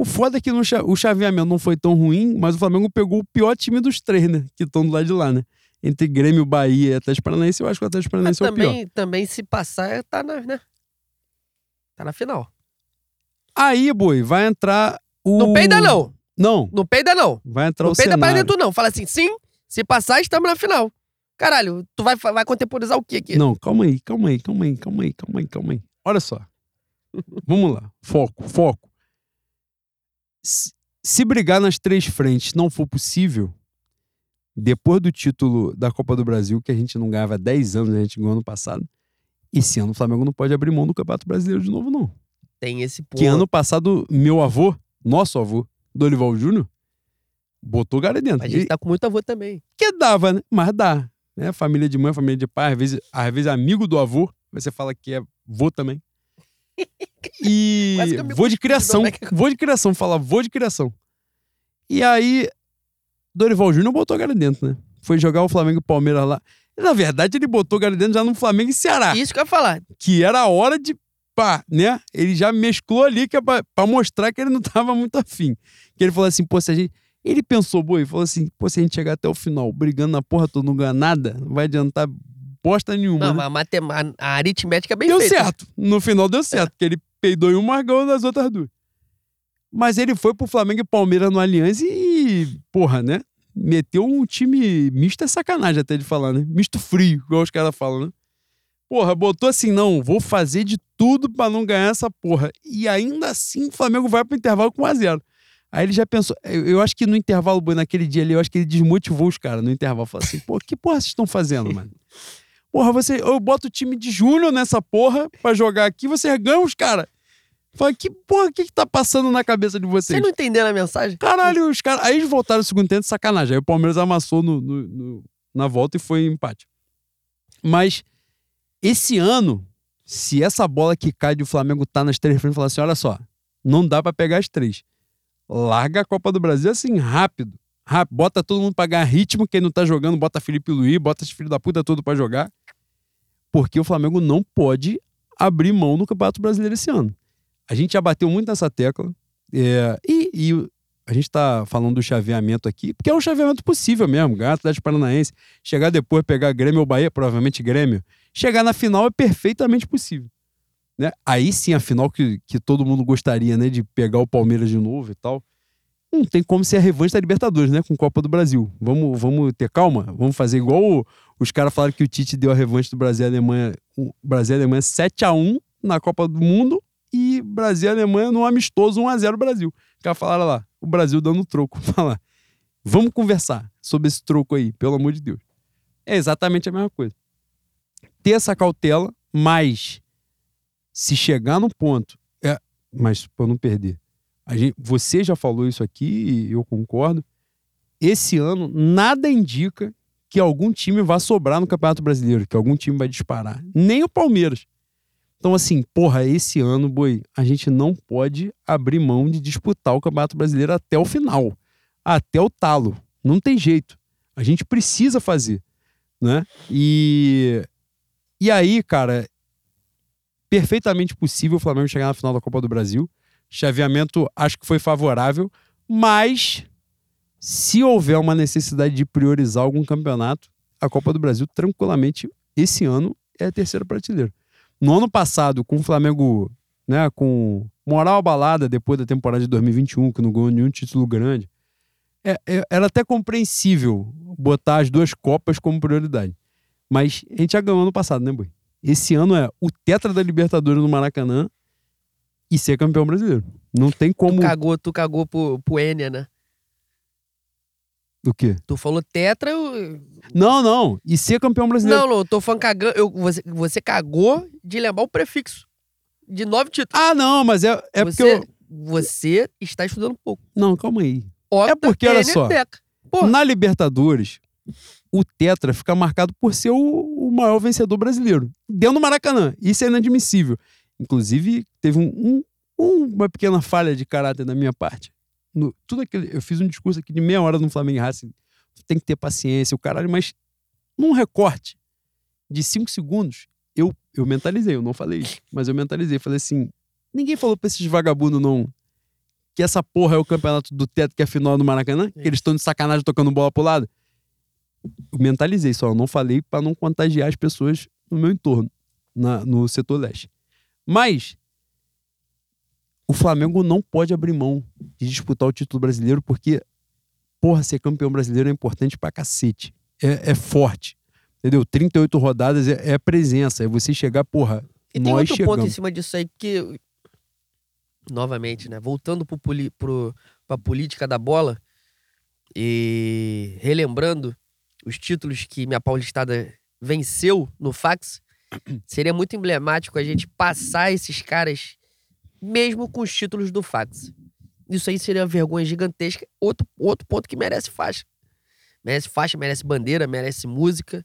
O foda é que no o chaveamento não foi tão ruim, mas o Flamengo pegou o pior time dos três, né? Que estão do lado de lá, né? Entre Grêmio, Bahia e Atlético Paranaense, eu acho que o Atlético Mas Paranaense é o pior. também, também, se passar, tá na, né? Tá na final. Aí, boi, vai entrar o. Não peida, não. Não, Não peida, não. vai entrar Não o peida pra cenário. dentro, não. Fala assim, sim, se passar, estamos na final. Caralho, tu vai, vai contemporizar o quê aqui? Não, calma aí, calma aí, calma aí, calma aí, calma aí, calma aí. Olha só. Vamos lá. Foco, foco. Se, brigar nas três frentes não for possível, depois do título da Copa do Brasil, que a gente não ganhava há 10 anos, a gente ganhou ano passado, esse ano o Flamengo não pode abrir mão do Campeonato Brasileiro de novo, não. Tem esse ponto. Que ano passado, meu avô, nosso avô, Dorival Júnior, botou cara dentro. A gente tá com muito avô também. que dava, né? Mas dá. Né? Família de mãe, família de pai, às vezes, às vezes amigo do avô, você fala que é vô também. E vô de criação. é que- Vô de criação, fala vô de criação. E aí, Dorival Júnior botou a cara dentro, né? Foi jogar o Flamengo e Palmeiras lá. E, na verdade, ele botou a cara dentro já no Flamengo e Ceará. Isso que eu ia falar. Que era a hora de. Pá, né? Ele já mesclou ali que é pra, pra mostrar que ele não tava muito afim. Que ele falou assim, pô, se a gente. Ele pensou, boi, falou assim, pô, se a gente chegar até o final brigando na porra toda, não ganhar nada, não vai adiantar bosta nenhuma. Não, né? mas a, a aritmética é bem deu feita. certo. No final deu certo, porque ele peidou em uma, mas ganhou nas outras duas. Mas ele foi pro Flamengo e Palmeiras no Allianz e, porra, né? Meteu um time misto é sacanagem até de falar, né? Misto frio, igual os caras falam, né? Porra, botou assim, não, vou fazer de tudo pra não ganhar essa porra. E ainda assim o Flamengo vai pro intervalo com 1x0. Aí ele já pensou, eu, eu acho que no intervalo, naquele dia ali, eu acho que ele desmotivou os caras no intervalo. Falou assim, pô, que porra vocês estão fazendo, mano? Porra, você, eu boto o time de Júnior nessa porra pra jogar aqui, vocês ganham os caras. Fala, que porra, o que que tá passando na cabeça de vocês? Vocês não entenderam a mensagem? Caralho, os caras. Aí eles voltaram no segundo tempo sacanagem. Aí o Palmeiras amassou no, no- no- na volta e foi empate. Mas esse ano, se essa bola que cai de o Flamengo tá nas três frentes e falar assim: olha só, não dá pra pegar as três. Larga a Copa do Brasil assim, rápido. rápido. Bota todo mundo pra ganhar ritmo. Quem não tá jogando, bota Felipe Luiz, bota esse filho da puta todo pra jogar. Porque o Flamengo não pode abrir mão no Campeonato Brasileiro esse ano. A gente já bateu muito nessa tecla. É, e, e a gente tá falando do chaveamento aqui, porque é um chaveamento possível mesmo. Ganhar Atlético Paranaense, chegar depois, pegar Grêmio ou Bahia, provavelmente Grêmio. Chegar na final é perfeitamente possível. Né? Aí sim, a final que, que todo mundo gostaria, né? De pegar o Palmeiras de novo e tal. Não tem como ser a revanche da Libertadores, né? Com Copa do Brasil. Vamos, vamos ter calma? Vamos fazer igual o- os caras falaram que o Tite deu a revanche do Brasil e Alemanha. Brasil e Alemanha 7x1 na Copa do Mundo e Brasil e Alemanha no amistoso 1x0 Brasil. Os caras falaram lá, o Brasil dando troco. Falar, vamos conversar sobre esse troco aí, pelo amor de Deus. É exatamente a mesma coisa. Ter essa cautela, mas se chegar no ponto, é, mas para não perder, gente, você já falou isso aqui e eu concordo. Esse ano nada indica que algum time vá sobrar no Campeonato Brasileiro, que algum time vai disparar. Nem o Palmeiras. Então, assim, porra, esse ano, boi, a gente não pode abrir mão de disputar o Campeonato Brasileiro até o final. Até o talo. Não tem jeito. A gente precisa fazer. Né? E, e aí, cara, perfeitamente possível o Flamengo chegar na final da Copa do Brasil. Chaveamento acho que foi favorável, mas se houver uma necessidade de priorizar algum campeonato, a Copa do Brasil tranquilamente esse ano é a terceira prateleira. No ano passado, com o Flamengo, né, com moral abalada depois da temporada de 2021, que não ganhou nenhum título grande, é- é- era até compreensível botar as duas Copas como prioridade. Mas a gente já ganhou ano passado, né, Boi? Esse ano é o tetra da Libertadores no Maracanã e ser campeão brasileiro. Não tem como. Tu cagou, tu cagou pro, pro Enia, né? O quê? Tu falou tetra, eu... Não, não. E ser campeão brasileiro. Não, não, eu tô falando cagando. Eu, você, você cagou de lembrar o prefixo. De nove títulos. Ah, não, mas é, é porque você, eu. você está estudando pouco. Não, calma aí. Octa, É porque, olha só. Na Libertadores, o Tetra fica marcado por ser o, o maior vencedor brasileiro. Dentro do Maracanã. Isso é inadmissível. Inclusive, teve um, um- um- uma pequena falha de caráter da minha parte. No- tudo aquele, eu fiz um discurso aqui de meia hora no Flamengo e Racing. Tem que ter paciência, o caralho, mas num recorte de cinco segundos, eu, eu mentalizei, eu não falei isso, mas eu mentalizei. Falei assim: ninguém falou pra esses vagabundos não. Que essa porra é o campeonato do teto que é final do Maracanã? Que eles estão de sacanagem tocando bola pro lado? Eu mentalizei só, eu não falei pra não contagiar as pessoas no meu entorno, na- no setor leste. Mas o Flamengo não pode abrir mão de disputar o título brasileiro, porque, porra, ser campeão brasileiro é importante pra cacete. É, é forte. Entendeu? 38 rodadas é, é presença. É você chegar, porra. E tem nós outro chegamos. ponto em cima disso aí, que. Novamente, né? Voltando pro, pro, pra política da bola e relembrando os títulos que minha Paulistada venceu no fax, seria muito emblemático a gente passar esses caras mesmo com os títulos do fax. Isso aí seria uma vergonha gigantesca. Outro, outro ponto que merece faixa. Merece faixa, merece bandeira, merece música.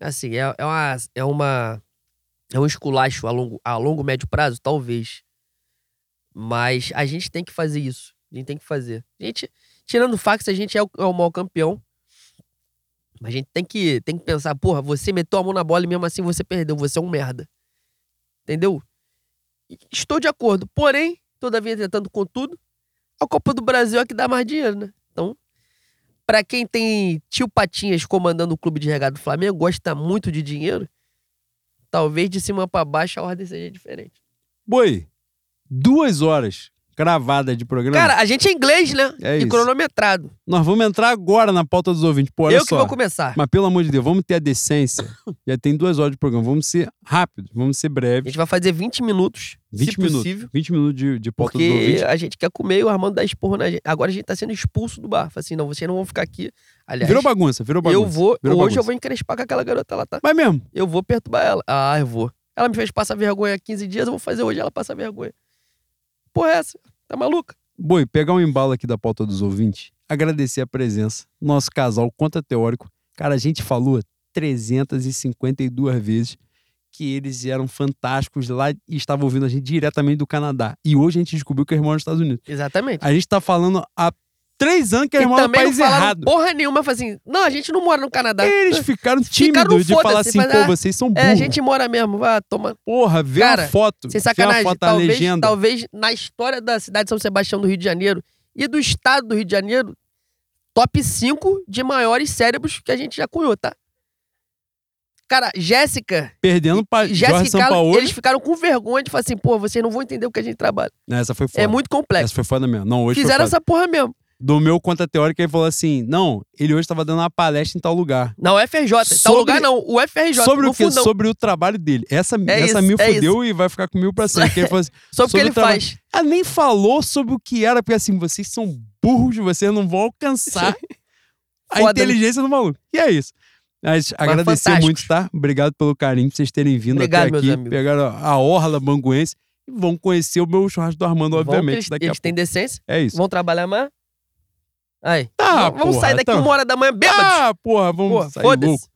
Assim, é, é uma. É uma é um esculacho a longo, a longo, médio prazo? Talvez. Mas a gente tem que fazer isso. A gente tem que fazer. A gente, tirando o fax, a gente é o, é o maior campeão. A gente tem que, tem que pensar, porra, você meteu a mão na bola e mesmo assim você perdeu. Você é um merda. Entendeu? Estou de acordo. Porém, todavia, tentando contudo, a Copa do Brasil é que dá mais dinheiro, né? Então, pra quem tem tio Patinhas comandando o clube de regado do Flamengo, gosta muito de dinheiro, talvez de cima pra baixo a ordem seja diferente. Boi, duas horas cravada de programa. Cara, a gente é inglês, né? É e isso. cronometrado. Nós vamos entrar agora na pauta dos ouvintes. Pô, olha Eu que só. vou começar. Mas pelo amor de Deus, vamos ter a decência. Já tem duas horas de programa. Vamos ser rápidos, vamos ser A breves. gente vai fazer 20 minutos, 20 se minutos. possível. 20 minutos de, de pauta dos Porque ouvintes. a gente quer comer e o Armando dá esporro na gente. Agora a gente tá sendo expulso do bar. Fala assim, não, vocês não vão ficar aqui. Aliás, Virou bagunça, virou bagunça. eu vou. virou hoje bagunça. eu vou encrespar com aquela garota lá, tá? Vai mesmo. Eu vou perturbar ela. Ah, eu vou. Ela me fez passar vergonha há 15 dias, eu vou fazer hoje ela passar vergonha. Porra, é essa? Tá maluca? Boi, pegar um embalo aqui da pauta dos ouvintes, agradecer a presença, nosso casal contra teórico. Cara, a gente falou 352 vezes que eles eram fantásticos lá e estavam ouvindo a gente diretamente do Canadá. E hoje a gente descobriu que é irmão dos Estados Unidos. Exatamente. A gente tá falando há três anos que é e do também não país errado. porra nenhuma. Assim, não, a gente não mora no Canadá. Eles ficaram Ficaram tímidos de foda-se, falar assim, pô, ah, vocês são burros. É, a gente mora mesmo. Vá, toma. Porra, vê Cara, a foto. Sem vê a sacanagem. foto, a talvez, legenda. talvez na história da cidade de São Sebastião do Rio de Janeiro e do estado do Rio de Janeiro, top 5 de maiores cérebros que a gente já cunhou, tá? Cara, Jéssica, Perdendo pra Jéssica Jorge e Carlos, Sampaoli. eles ficaram com vergonha de falar assim, pô, vocês não vão entender o que a gente trabalha. Essa foi foda. É muito complexo. Essa foi foda mesmo. Não, hoje Fizeram essa porra mesmo. Do meu conta teórica, ele falou assim, não, ele hoje tava dando uma palestra em tal lugar. Não, o FRJ. Tal Sobre- lugar não, o FRJ. sobre o quê? fundão. Sobre o trabalho dele. Essa, É essa isso, me é fudeu e vai ficar comigo pra sempre. Ele assim, Sobre o que sobre ele trabalho. faz. ela nem falou sobre o que era, porque assim, vocês são burros, vocês não vão alcançar a inteligência do maluco. E é isso. Mas agradecer fantásticos. muito, tá? Obrigado pelo carinho, por vocês terem vindo Obrigado, até aqui. amigos. Pegaram a orla banguense e vão conhecer o meu churrasco do Armando, Vão, obviamente, eles, daqui eles a têm pouco. decência, É isso. vão trabalhar amanhã. Aí. Ah, vamos porra, sair daqui então. uma hora da manhã bêbados. Ah, porra, vamos Porra, sair louco.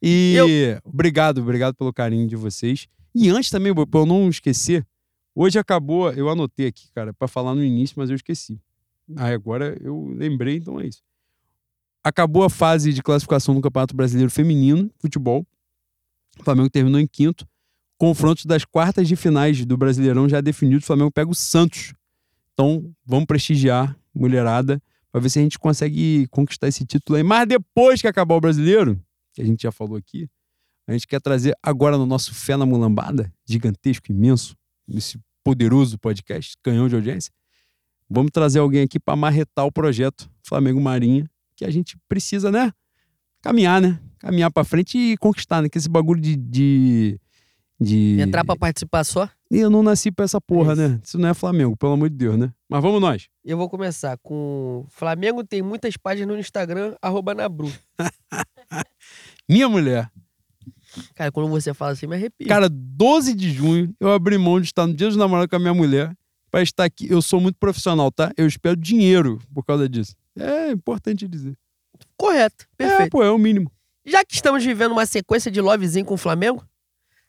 E obrigado, obrigado pelo carinho de vocês. E antes também, pra eu não esquecer, hoje acabou, eu anotei aqui, cara, pra falar no início, mas eu esqueci. Aí agora eu lembrei, então é isso. Acabou a fase de classificação do Campeonato Brasileiro Feminino, futebol. O Flamengo terminou em quinto. Confrontos das quartas de finais do Brasileirão já definidos. O Flamengo pega o Santos. Então, vamos prestigiar, mulherada, pra ver se a gente consegue conquistar esse título aí. Mas depois que acabar o brasileiro, que a gente já falou aqui, a gente quer trazer agora no nosso Fé na Mulambada, gigantesco, imenso, esse poderoso podcast, canhão de audiência. Vamos trazer alguém aqui para marretar o projeto Flamengo Marinha, que a gente precisa, né? Caminhar, né? Caminhar para frente e conquistar, né? Que esse bagulho de. de, de... Entrar pra participar só. E eu não nasci pra essa porra, É isso. né? Isso não é Flamengo, pelo amor de Deus, né? Mas vamos nós. Eu vou começar com. Flamengo tem muitas páginas no Instagram, arroba Nabru. Minha mulher. Cara, quando você fala assim, me arrepio. Cara, 12 de junho, eu abri mão de estar no dia dos namorados com a minha mulher pra estar aqui. Eu sou muito profissional, tá? Eu espero dinheiro por causa disso. É importante dizer. Correto, É, perfeito. pô, é o mínimo. Já que estamos vivendo uma sequência de lovezinho com o Flamengo,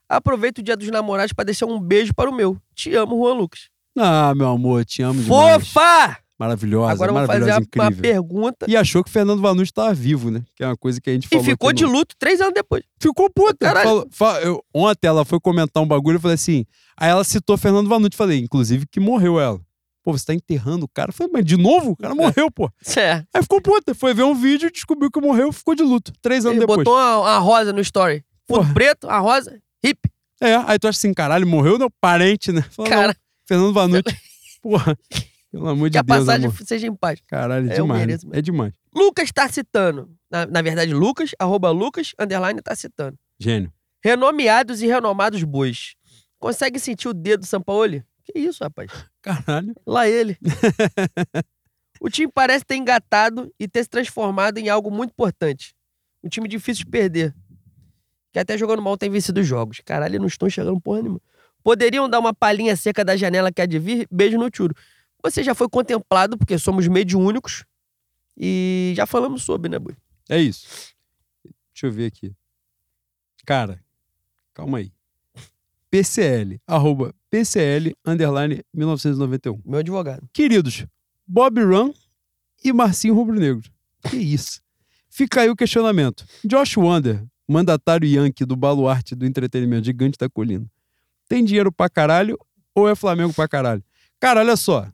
Aproveito o dia dos namorados pra deixar um beijo para o meu. Te amo, Juan Lucas. Ah, meu amor, te amo demais. Fofa! Maravilhosa, Agora vou fazer a- uma incrível. pergunta. E achou que o Fernando Vanucci tava vivo, né? Que é uma coisa que a gente E falou. ficou aqui de no- luto três anos depois. Ficou puta. Caralho. Falou- fa- eu- ontem ela foi comentar um bagulho e eu falei assim. Aí ela citou Fernando Vanucci. Falei, inclusive, que morreu ela. Pô, você tá enterrando o cara? Eu falei, mas de novo? O cara morreu, pô. É. Aí ficou puta. Foi ver um vídeo, descobriu que morreu, ficou de luto. Três anos Ele depois. botou uma, uma rosa no story. Fundo preto, a rosa, hip. É, aí tu acha assim, caralho, morreu? Não, parente, né? Fala, Cara, Fernando Vanucci. Porra, pelo amor que de a Deus, passagem amor. seja em paz. Caralho, é É, demais. né? mereço. É demais. Lucas tá citando. Na, na verdade, Lucas, arroba Lucas, underline, tá citando. Gênio. Renomeados e renomados bois. Consegue sentir o dedo do Sampaoli? Que isso, rapaz? Caralho. Lá ele. o time parece ter engatado e ter se transformado em algo muito importante. Um time difícil de perder. Que até jogando mal tem vencido os jogos. Caralho, não estão chegando porra nenhuma. Poderiam dar uma palhinha seca da janela que há de vir? Beijo no tiro. Você já foi contemplado, porque somos mediúnicos. E já falamos sobre, né, Bui? É isso. Deixa eu ver aqui. Cara, calma aí. PCL, arroba PCL, underline 1991. Meu advogado. Queridos, Bob Run e Marcinho Rubro Negro. Que isso? Fica aí o questionamento. Josh Wander, mandatário Yankee do baluarte do entretenimento gigante da colina, tem dinheiro pra caralho ou é Flamengo pra caralho? Cara, olha só.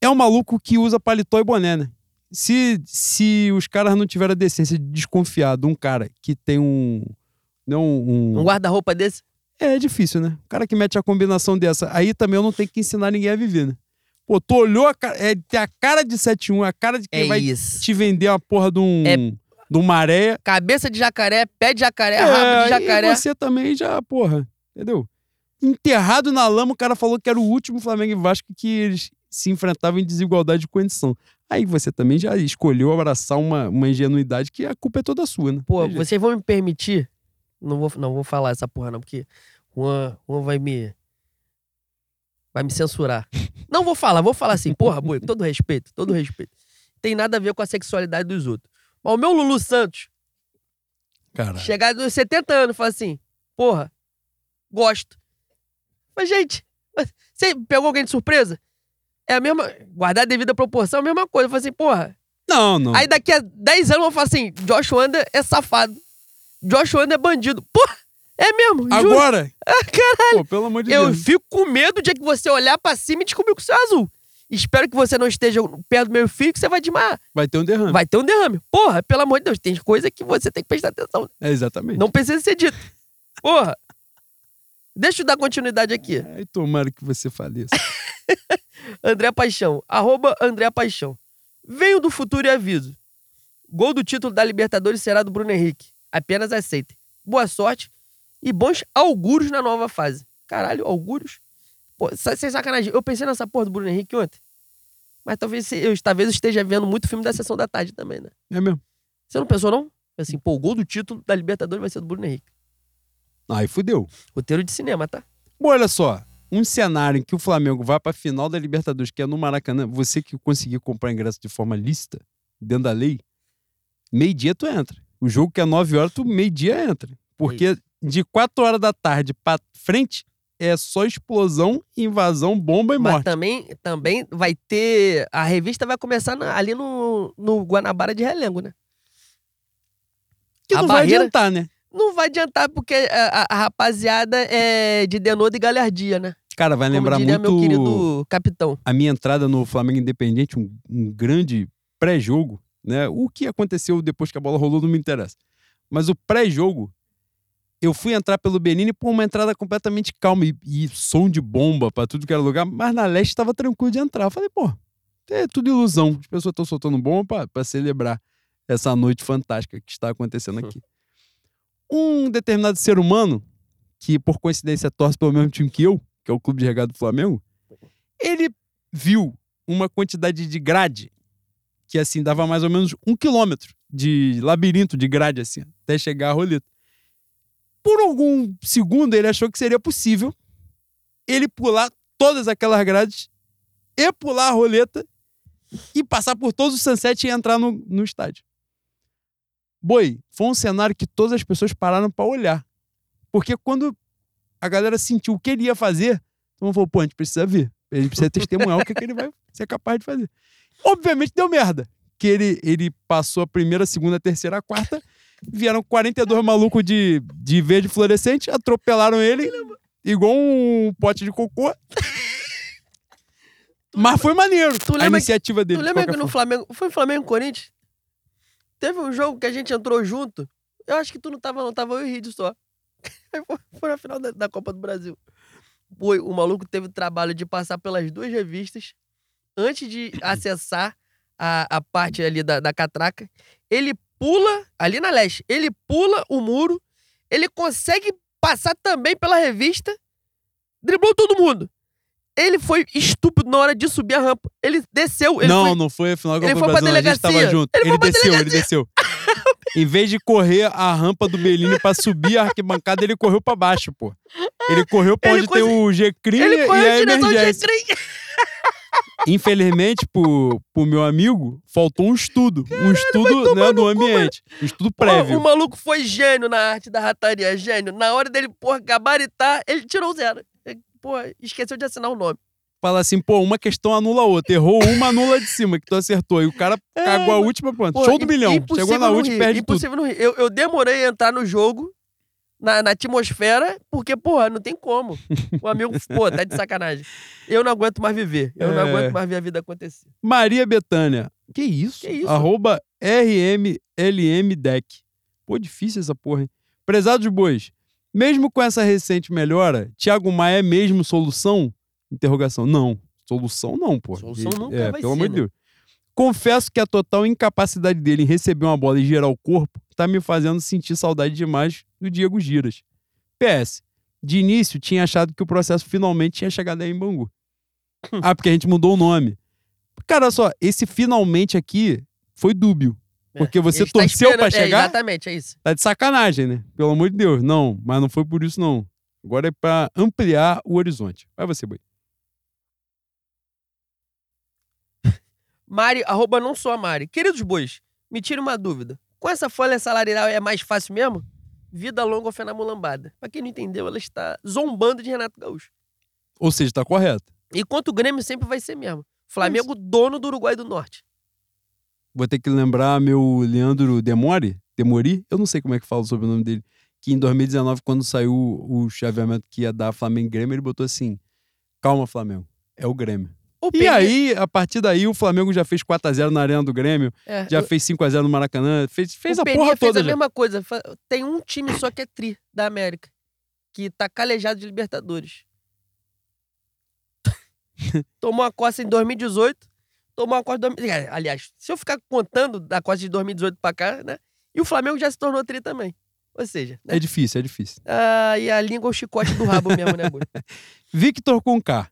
É um maluco que usa paletó e boné, né? Se, se os caras não tiveram a decência de desconfiar de um cara que tem um. Não, um, Um guarda-roupa desse? é, é difícil, né? O cara que mete a combinação dessa. Aí também eu não tenho que ensinar ninguém a viver, né? Pô, tu olhou a cara. É, tem a cara de 7-1, a cara de quem É vai isso. te vender a porra de um. É- Um maré. Cabeça de jacaré, pé de jacaré, rabo de jacaré. E você também já, porra. Entendeu? Enterrado na lama, o cara falou que era o último Flamengo e Vasco que eles se enfrentavam em desigualdade de condição. Aí você também já escolheu abraçar uma, uma ingenuidade que a culpa é toda sua, né? Pô, jeito. vocês vão me permitir? Não vou, não vou falar essa porra, não, porque Juan, Juan vai me. Vai me censurar. Não vou falar, vou falar assim, porra, boi, todo respeito, todo respeito. Tem nada a ver com a sexualidade dos outros. Mas o meu Lulu Santos, Cara, chegar dos 70 anos, fala assim, porra, gosto. Mas, gente, você pegou alguém de surpresa? É a mesma. Guardar a devida proporção, é a mesma coisa. Eu falei assim, porra. não, não. Aí daqui a 10 anos eu vou falar assim: Josh Wander é safado. Josh Wander é bandido. Porra, é mesmo. juro. Agora? Ah, caralho. Pô, pelo amor de Eu Deus. fico com medo do dia que você olhar pra cima e descobrir que o céu é azul. Espero que você não esteja perto do meu filho, que você vai desmaiar. Vai ter um derrame. Vai ter um derrame. Porra, pelo amor de Deus, tem coisa que você tem que prestar atenção. É, exatamente. Não precisa ser dito. Porra. Deixa eu dar continuidade aqui. Aí tomara que você faleça. André Paixão. Arroba André Paixão. Venho do futuro e aviso. Gol do título da Libertadores será do Bruno Henrique. Apenas aceitem. Boa sorte e bons augúrios na nova fase. Caralho, augúrios? Pô, sem sacanagem. Eu pensei nessa porra do Bruno Henrique ontem. Mas talvez eu talvez eu esteja vendo muito filme da sessão da tarde também, né? É mesmo. Você não pensou, não? Assim, pô, o gol do título da Libertadores vai ser do Bruno Henrique. Aí fudeu. Roteiro de cinema, tá? Bom, olha só. Um cenário em que o Flamengo vai pra final da Libertadores, que é no Maracanã, você que conseguir comprar ingresso de forma lícita, dentro da lei, meio-dia tu entra. O jogo que é 9 horas, tu meio-dia entra. Porque de 4 horas da tarde pra frente é só explosão, invasão, bomba e Mas morte. também, também vai ter. A revista vai começar na- ali no, no Guanabara de Relengo, né? Que a não barreira- vai adiantar, né? Não vai adiantar, porque a, a- a rapaziada é de denodo e galhardia, né? Cara, vai Como lembrar diria muito meu querido capitão. a minha entrada no Flamengo Independente, um, um grande pré-jogo, né? O que aconteceu depois que a bola rolou não me interessa. Mas o pré-jogo, eu fui entrar pelo Benini por uma entrada completamente calma e, e som de bomba pra tudo que era lugar, mas na leste estava tranquilo de entrar. Eu falei, pô, é tudo ilusão. As pessoas estão soltando bomba pra- pra celebrar essa noite fantástica que está acontecendo aqui. Um determinado ser humano, que por coincidência torce pelo mesmo time que eu, que é o Clube de Regado do Flamengo, ele viu uma quantidade de grade que assim dava mais ou menos um quilômetro de labirinto de grade assim até chegar à roleta. Por algum segundo ele achou que seria possível ele pular todas aquelas grades e pular a roleta e passar por todos os sunset e entrar no, no estádio. Boi, foi um cenário que todas as pessoas pararam para olhar. Porque quando a galera sentiu o que ele ia fazer. Então falou, pô, a gente precisa ver. A gente precisa testemunhar o que, que ele vai ser capaz de fazer. Obviamente deu merda. Que ele, ele passou a primeira, a segunda, a terceira, a quarta. Vieram 42 malucos de, de verde fluorescente, atropelaram ele, igual um pote de cocô. Mas foi maneiro Tu a lembra iniciativa dele. Tu lembra que no forma. Flamengo. Foi Flamengo e Corinthians? Teve um jogo que a gente entrou junto. Eu acho que tu não tava, não. Tava eu e o Rídio só. Foi- Foi na final da, da Copa do Brasil. Pô, o maluco teve o trabalho de passar pelas duas revistas antes de acessar a, a parte ali da, da catraca. Ele pula, ali na leste, ele pula o muro, ele consegue passar também pela revista, driblou todo mundo. Ele foi estúpido na hora de subir a rampa. Ele desceu, ele não, foi não foi a final da ele foi pra não, a gente tava delegacia. junto. Ele Ele, foi pra desceu, ele desceu. em vez de correr a rampa do Belini pra subir a arquibancada, ele correu pra baixo, pô. Ele correu pra Ele onde consegui- tem o G-Crim Ele e correu a em direção ao emergência. G3. Infelizmente, pro, pro meu amigo, faltou um estudo. um estudo né, do ambiente. Um estudo Pô, prévio. o maluco foi gênio na arte da rataria, gênio. Na hora dele, porra, gabaritar, ele tirou zero. Porra, esqueceu de assinar o nome. Fala assim, pô, uma questão anula a outra. Errou uma, anula de cima, que tu acertou. E o cara É, cagou a mas- última, pronto. Show do milhão. impossível Chegou na última e rir, perde tudo. Impossível não rir. Eu, eu demorei a entrar no jogo, na, na atmosfera, porque, porra, não tem como. O amigo, pô, tá de sacanagem. Eu não aguento mais viver. Eu não É. aguento mais ver a vida acontecer. Maria Betânia. Que isso? Que isso? Arroba RMLMDEC. Pô, difícil essa porra, hein? Prezados bois. Mesmo com essa recente melhora, Thiago Maia é mesmo solução? Interrogação. Não. Solução não, pô. Solução nunca é, vai pelo amor de? Deus. Confesso que a total incapacidade dele em receber uma bola e gerar o corpo tá me fazendo sentir saudade demais do Diego Giras. PS. De início, tinha achado que o processo finalmente tinha chegado aí em Bangu. ah, porque a gente mudou o nome. Cara, olha só, esse finalmente aqui foi dúbio. Porque você tá torceu pra esperando- é, chegar? exatamente, é isso. Tá de sacanagem, né? Pelo amor de Deus. Não, mas não foi por isso, não. Agora é pra ampliar o horizonte. Vai você, boi. Mari, arroba não sou a Mari. Queridos bois, me tire uma dúvida. Com essa folha salarial é mais fácil mesmo? Vida longa ou fé na mulambada? Pra quem não entendeu, ela está zombando de Renato Gaúcho. Ou seja, tá correto. Enquanto o Grêmio sempre vai ser mesmo. Flamengo, dono do Uruguai do Norte. Vou ter que lembrar meu Leandro Demori, Demori, eu não sei como é que fala sobre o nome dele, que em 2019, quando saiu o chaveamento que ia dar Flamengo e Grêmio, ele botou assim: calma, Flamengo, é o Grêmio. E aí, a partir daí, o Flamengo já fez 4x0 na Arena do Grêmio, é, já o- fez 5x0 no Maracanã, fez, fez o a Peninha porra fez toda a já. mesma coisa. Tem um time só que é tri da América. Que tá calejado de Libertadores. tomou a costa em 2018. Tomou a costa em 2000. é, Aliás, se eu ficar contando da costa de 2018 pra cá, né? E o Flamengo já se tornou tri também. Ou seja, né? É difícil, é difícil. Ah, e a língua é o chicote do rabo mesmo, né? Victor com K.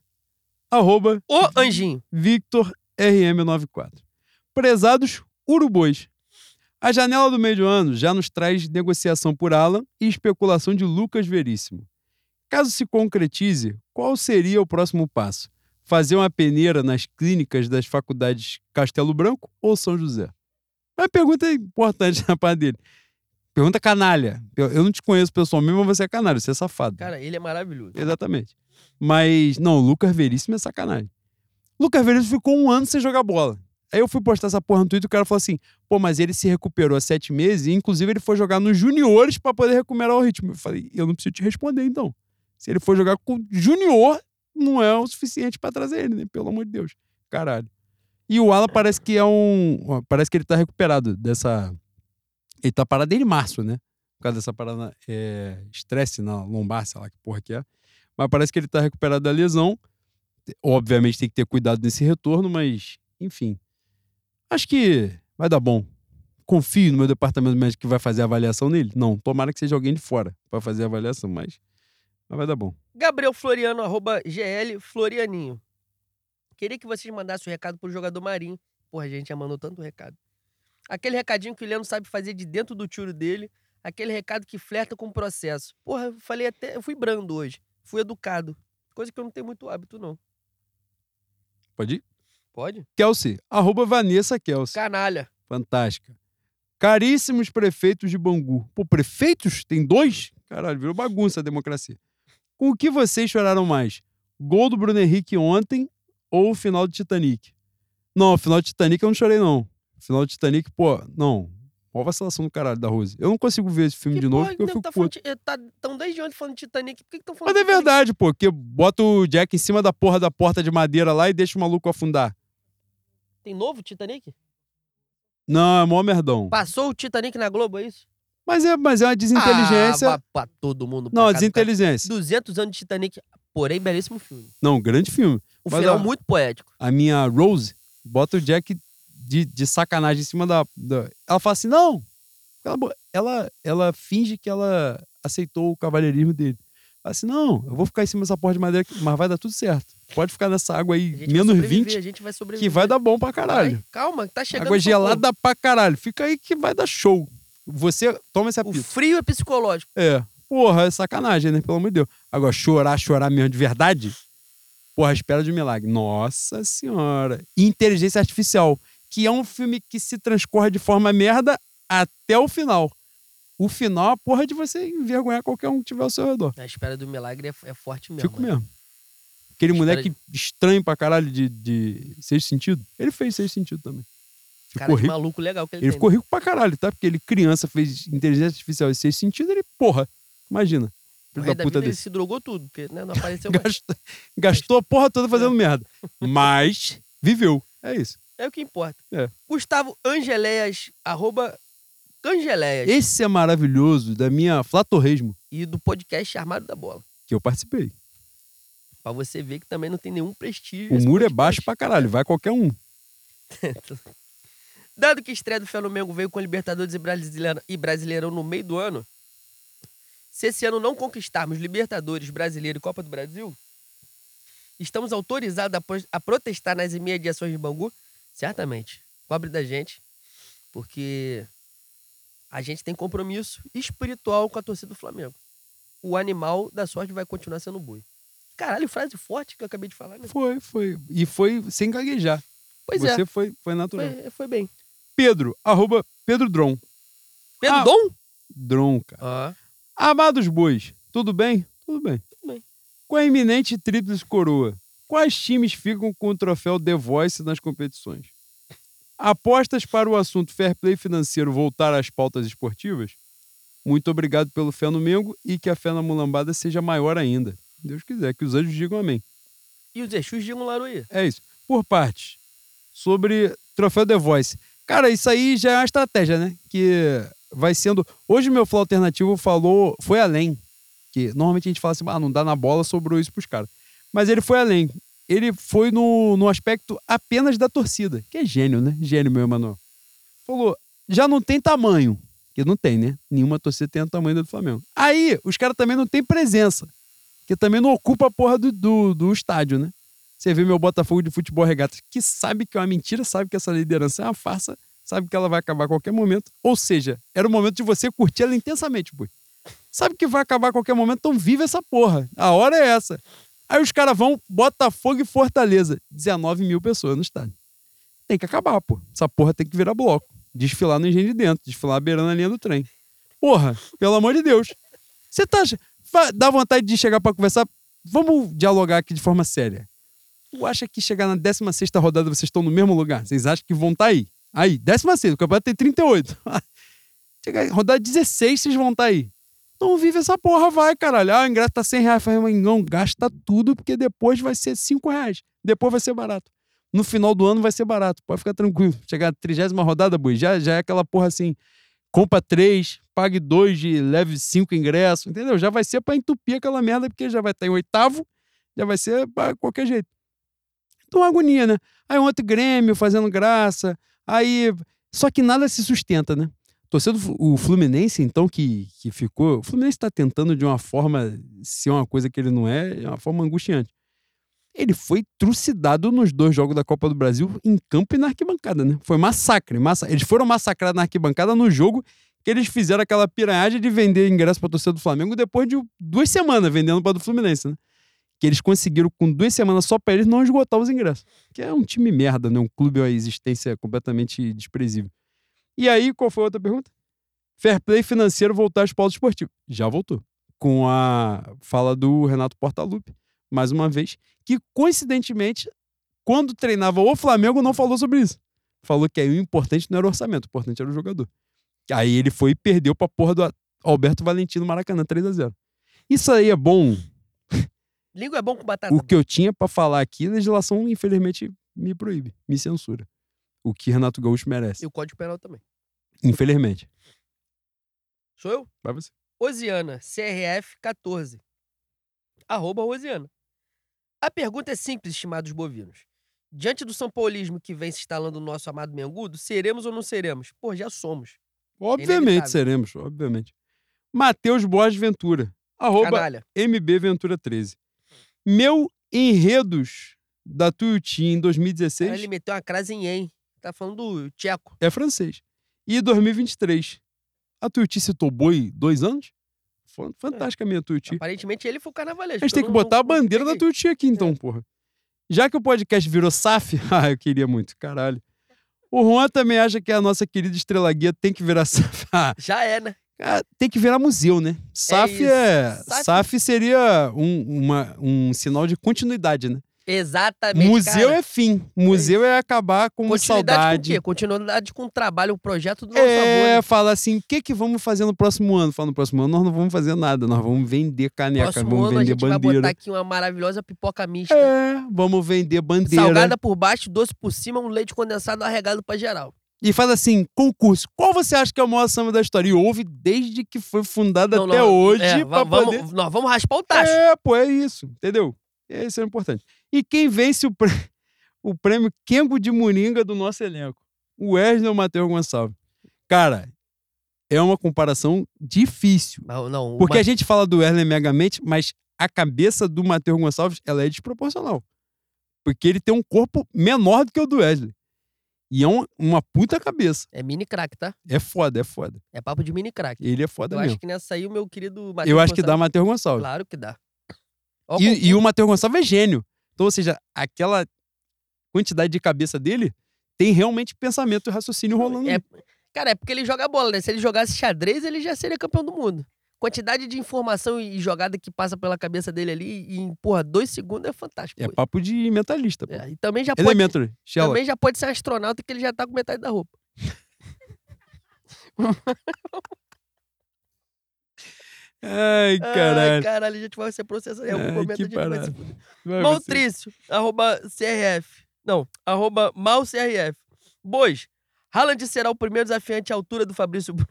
Arroba Ô, anjinho. Victor RM94. Prezados urubões. A janela do meio do ano já nos traz negociação por Alan e especulação de Lucas Veríssimo. Caso se concretize, qual seria o próximo passo? Fazer uma peneira nas clínicas das faculdades Castelo Branco ou São José? Uma pergunta importante na parte dele. Pergunta canalha. Eu eu não te conheço pessoalmente, mas você é canalha, você é safado. Cara, ele é maravilhoso. Exatamente. Mas, não, Lucas Veríssimo é sacanagem. Lucas Veríssimo ficou um ano sem jogar bola. Aí eu fui postar essa porra no Twitter e o cara falou assim: pô, mas ele se recuperou há sete meses e, inclusive, ele foi jogar nos juniores pra poder recuperar o ritmo. Eu falei: eu não preciso te responder, então. Se ele for jogar com junior, não é o suficiente pra trazer ele, né? Pelo amor de Deus. Caralho. E o Alan parece que é um. Parece que ele tá recuperado dessa. Ele tá parado desde março, né? Por causa dessa parada. é, Estresse na lombar, sei lá que porra que é. Mas parece que ele tá recuperado da lesão. Obviamente tem que ter cuidado nesse retorno, mas, enfim. Acho que vai dar bom. Confio no meu departamento médico que vai fazer a avaliação nele? Não, tomara que seja alguém de fora para fazer a avaliação, mas, mas vai dar bom. Gabriel Floriano, arroba GL Florianinho. Queria que vocês mandassem um recado pro jogador Marinho. Porra, a gente já mandou tanto recado. Aquele recadinho que o Leandro sabe fazer de dentro do tiro dele. Aquele recado que flerta com o processo. Porra, eu falei até. Eu fui brando hoje. Fui educado. Coisa que eu não tenho muito hábito, não. Pode ir? Pode? Kelsey, arroba Vanessa Kelsey. Canalha. Fantástica. Caríssimos prefeitos de Bangu. Pô, prefeitos? Tem dois? Caralho, virou bagunça a democracia. Com o que vocês choraram mais? Gol do Bruno Henrique ontem ou o final do Titanic? Não, o final do Titanic eu não chorei, não. O final do Titanic, pô, não. Mó vacilação do caralho da Rose. Eu não consigo ver esse filme Que de novo porra, porque eu fico tá puto. falando de- tá, tão desde ontem falando de Titanic. Por que estão falando Mas é verdade, pô, que bota o Jack em cima da porra da porta de madeira lá e deixa o maluco afundar. Tem novo Titanic? Não, é mó merdão. Passou o Titanic na Globo, é isso? Mas é, mas é uma desinteligência. Ah, pra todo mundo. pra não, do cara. desinteligência. 200 anos de Titanic, porém, belíssimo filme. Não, grande filme. Um Mas, final ó, muito poético. A minha Rose bota o Jack de, de sacanagem em cima da, da- Ela fala assim: não. Cala a boca. Ela, ela finge que ela aceitou o cavalheirismo dele. Fala assim: não, eu vou ficar em cima dessa porta de madeira, mas vai dar tudo certo. Pode ficar nessa água aí, menos sobreviver, 20, A gente vai sobreviver. que vai dar bom pra caralho. Vai, calma, tá chegando. Água gelada pra caralho. Fica aí que vai dar show. Você toma esse O apito. frio é psicológico. É. Porra, é sacanagem, né? Pelo amor de Deus. Agora, chorar, chorar mesmo de verdade? Porra, espera de um milagre. Nossa senhora. Inteligência Artificial, que é um filme que se transcorre de forma merda até o final. O final é a porra de você envergonhar qualquer um que tiver ao seu redor. A espera do milagre é, é forte mesmo. Fico né? mesmo. Aquele Espera moleque estranho pra caralho de, de Sexto Sentido. Ele fez Sexto Sentido também. Cara Ficou de rico. maluco legal que ele, Ele tem. ficou né? rico pra caralho, tá? Porque ele, criança, fez inteligência artificial e sexto sentido, ele, porra, imagina. Filho da da puta se drogou tudo, porque né, não apareceu. Gastou, gastou a porra toda É. fazendo merda. Mas viveu. É isso. É o que importa. É. Gustavo Angeléas, arroba. Esse é maravilhoso da minha Flatorresmo, E do podcast Armado da Bola. que eu participei. Pra você ver que também não tem nenhum prestígio. O muro é podcast. baixo pra caralho, vai qualquer um. Dado que a estreia do Flamengo veio com Libertadores e Brasileirão, e Brasileirão no meio do ano, se esse ano não conquistarmos Libertadores, Brasileiro e Copa do Brasil, estamos autorizados a protestar nas imediações de Bangu? Certamente. Cobre da gente, porque a gente tem compromisso espiritual com a torcida do Flamengo. O animal da sorte vai continuar sendo o boi. Caralho, frase forte que eu acabei de falar, né? Foi, foi. E foi sem gaguejar. Pois Você é, foi, foi natural. foi, foi bem. Pedro, arroba Pedro Dron. Pedro Ah. Dom? Dron, cara. Ah, Amados bois, tudo bem? Tudo bem. Tudo bem. Com a iminente tríplice coroa, quais times ficam com o troféu The Voice nas competições? Apostas para o assunto fair play financeiro voltar às pautas esportivas? Muito obrigado pelo fé no Mengo e que a fé na mulambada seja maior ainda. Deus quiser, que os anjos digam amém. e os Exus digam Laruí. É isso. Por partes, sobre troféu The Voice. Cara, isso aí já é uma estratégia, né? Que vai sendo. Hoje meu flow alternativo falou, foi além. Que normalmente a gente fala assim, ah, não dá na bola, sobrou isso pros caras. Mas ele foi além. Ele foi no, no aspecto apenas da torcida, que é gênio, né? Gênio, meu Emanuel. Falou, já não tem tamanho. Que não tem, né? Nenhuma torcida tem o tamanho do Flamengo. Aí, os caras também não têm presença. Que também não ocupa a porra do, do, do estádio, né? Você vê meu Botafogo de futebol regata, que sabe que é uma mentira, sabe que essa liderança é uma farsa, sabe que ela vai acabar a qualquer momento. Ou seja, era o momento de você curtir ela intensamente, pô. Sabe que vai acabar a qualquer momento, então vive essa porra. A hora é essa. Aí os caras vão, Botafogo e Fortaleza. 19 mil pessoas no estádio. Tem que acabar, pô. Essa porra tem que virar bloco. Desfilar no engenho de dentro, desfilar beirando a linha do trem. Porra, pelo amor de Deus. Você tá. Dá vontade de chegar pra conversar? Vamos dialogar aqui de forma séria. Tu acha que chegar na 16 rodada vocês estão no mesmo lugar? Vocês acham que vão estar aí? Aí, 16, o campeonato tem 38. Chegar rodada 16, vocês vão estar aí. Então vive essa porra, vai, caralho. Ah, o ingresso tá 100 reais. Falei, não, gasta tudo, porque depois vai ser 5 reais. Depois vai ser barato. No final do ano vai ser barato. Pode ficar tranquilo. Chegar na 30 rodada, boi, já, já é aquela porra assim. Compra 3, pague 2 e leve 5 ingressos, entendeu? Já vai ser pra entupir aquela merda, porque já vai estar em oitavo, já vai ser pra qualquer jeito. Então, agonia, né? Aí ontem Grêmio fazendo graça, aí. Só que nada se sustenta, né? Torcendo o Fluminense, então, que, que ficou. O Fluminense está tentando de uma forma ser uma coisa que ele não é, é uma forma angustiante. Ele foi trucidado nos dois jogos da Copa do Brasil em campo e na arquibancada, né? Foi massacre. massa... Eles foram massacrados na arquibancada no jogo que eles fizeram aquela piranhagem de vender ingresso para torcida do Flamengo depois de duas semanas vendendo para do Fluminense, né? Que eles conseguiram, com duas semanas só para eles, não esgotar os ingressos. Que é um time merda, né? Um clube, a existência completamente desprezível. E aí, qual foi a outra pergunta? Fair play financeiro voltar às pautas esportivas. Já voltou. com a fala do Renato Portaluppi, mais uma vez, que coincidentemente, quando treinava o Flamengo, não falou sobre isso. Falou que aí o importante não era o orçamento, o importante era o jogador. Aí ele foi e perdeu pra porra do Alberto Valentim no Maracanã, 3 a 0 Isso aí é bom. Língua é bom com batata. O que eu tinha pra falar aqui, a legislação, infelizmente, me proíbe, me censura. O que Renato Gaúcho merece. E o Código Penal também. Infelizmente. Sou eu? Vai você. Osiana, CRF 14. Arroba Osiana. A pergunta é simples, estimados bovinos. Diante do São Paulismo que vem se instalando no nosso amado Mengudo, seremos ou não seremos? Pô, já somos. Obviamente Inevitável. seremos, obviamente. Matheus Borges Ventura. Arroba Canalha. MB Ventura 13. Meu enredos da Tuiuti em Cara, 2016 ele meteu uma crase em em. Tá falando do Tcheco. é francês. E 2023. A Tuiuti citou boi dois anos? Fantástica a minha Tuiuti. Aparentemente ele foi o carnavalesco. A gente tem que botar a não- não bandeira da. Tuiuti aqui, então, É. porra. Já que o podcast virou SAF, ah, eu queria muito, caralho. O Juan também acha que a nossa querida Estrela Guia tem que virar SAF. Ah, Já é, né? Cara, tem que virar museu, né? SAF isso. é. SAF SAF seria um, uma- um sinal de continuidade, né? Exatamente. museu cara. é fim. Museu é, acabar com Continuidade saudade. com o quê? Continuidade com o trabalho, o projeto do nosso É, avô. fala assim, o que que vamos fazer no próximo ano? Fala, no próximo ano nós não vamos fazer nada, nós vamos vender Né? caneca, Próximo vamos ano a vender gente vai bandeira. botar aqui uma maravilhosa pipoca mista. É, vamos vender bandeira. Salgada por baixo, doce por cima, um leite condensado arregado pra geral. E faz assim, concurso. Qual você acha que é o maior samba da história? E houve desde que foi fundada Não, até não, hoje é, pra va- poder... vamos, Nós vamos raspar o tacho. É, pô, é isso, entendeu? Esse é importante. E quem vence o, prê- o prêmio Kengo de Moringa do nosso elenco? O Wesley ou o Matheus Gonçalves? Cara, é uma comparação difícil. Não, não. Porque Ma- a gente fala do Wesley megamente, mas a cabeça do Matheus Gonçalves, ela é desproporcional. Porque ele tem um corpo menor do que o do Wesley. E é um- uma puta cabeça. É mini crack, tá? É foda, é foda. É papo de mini crack. Ele é foda Eu mesmo. acho que nessa aí o meu querido Matheus Eu acho que dá Gonçalves- Matheus Gonçalves. Claro que dá. E, e o Matheus Gonçalves é gênio. Então, ou seja, aquela quantidade de cabeça dele tem realmente pensamento e raciocínio rolando. É, cara, é porque ele joga bola, né? Se ele jogasse xadrez, ele já seria campeão do mundo. Quantidade de informação e jogada que passa pela cabeça dele ali em, porra, dois segundos é fantástico. É pô. papo de mentalista. Pô. É, e também já pode, Sherlock. também já pode ser astronauta que ele já tá com metade da roupa. Ai, Ai, caralho. caralho, a gente vai ser processado. Em algum Ai, momento que a gente vai se parada. fuder. Vai você. Maltrício, arroba CRF. Não, arroba malCRF. Bois, Haaland será o primeiro desafiante à altura do Fabrício.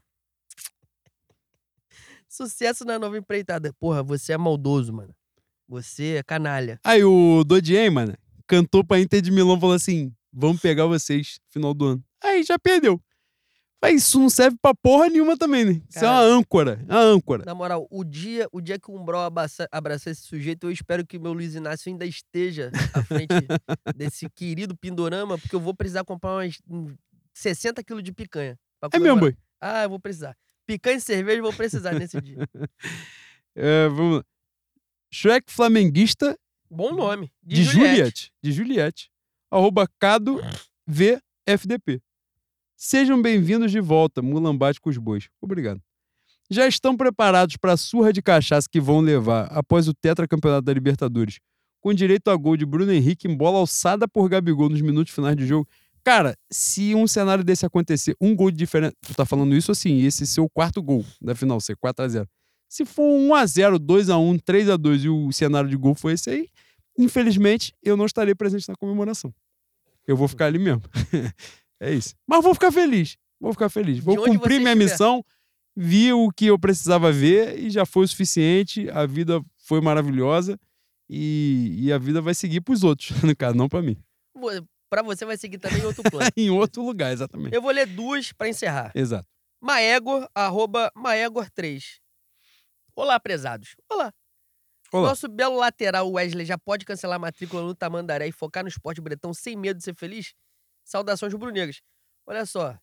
Sucesso na nova empreitada. Porra, você é maldoso, mano. Você é canalha. Aí o Dodien, mano, cantou pra Inter de Milão, falou assim, vamos pegar vocês no final do ano. Aí já perdeu. Mas isso não serve pra porra nenhuma também, né? Isso é uma âncora, uma âncora. Na moral, o dia, o dia que o Umbral abraçar, abraçar esse sujeito, eu espero que o meu Luiz Inácio ainda esteja à frente desse querido Pindorama, porque eu vou precisar comprar umas hum, 60 quilos de picanha. É mesmo, boi. Ah, eu vou precisar. Picanha e cerveja eu vou precisar nesse dia. É, vamos lá. Shrek Flamenguista Bom nome. De, de, Juliette. Juliette. De Juliette. Arroba Cado VFDP. Sejam bem-vindos de volta, Mulambate com os bois. Obrigado. Já estão preparados para a surra de cachaça que vão levar após o tetracampeonato da Libertadores, com direito a gol de Bruno Henrique em bola alçada por Gabigol nos minutos finais de jogo? Cara, se um cenário desse acontecer, um gol de diferença. Tu tá falando isso assim, esse ser o quarto gol da final, ser 4x0. Se for 1x0, 2x1, 3x2 e o cenário de gol foi esse aí, infelizmente eu não estarei presente na comemoração. Eu vou ficar ali mesmo. é isso. Mas vou ficar feliz. Vou ficar feliz. Vou cumprir minha estiver. missão, vi o que eu precisava ver e já foi o suficiente. A vida foi maravilhosa e, e a vida vai seguir pros outros, no caso, não pra mim. Pra você vai seguir também outro plano. em outro lugar, exatamente. Eu vou ler duas pra encerrar. Exato. Maegor, arroba Maegor3. Olá, prezados. Olá. Olá. Nosso belo lateral Wesley já pode cancelar a matrícula no Tamandaré e focar no esporte bretão sem medo de ser feliz? Saudações rubro-negras. Olha só.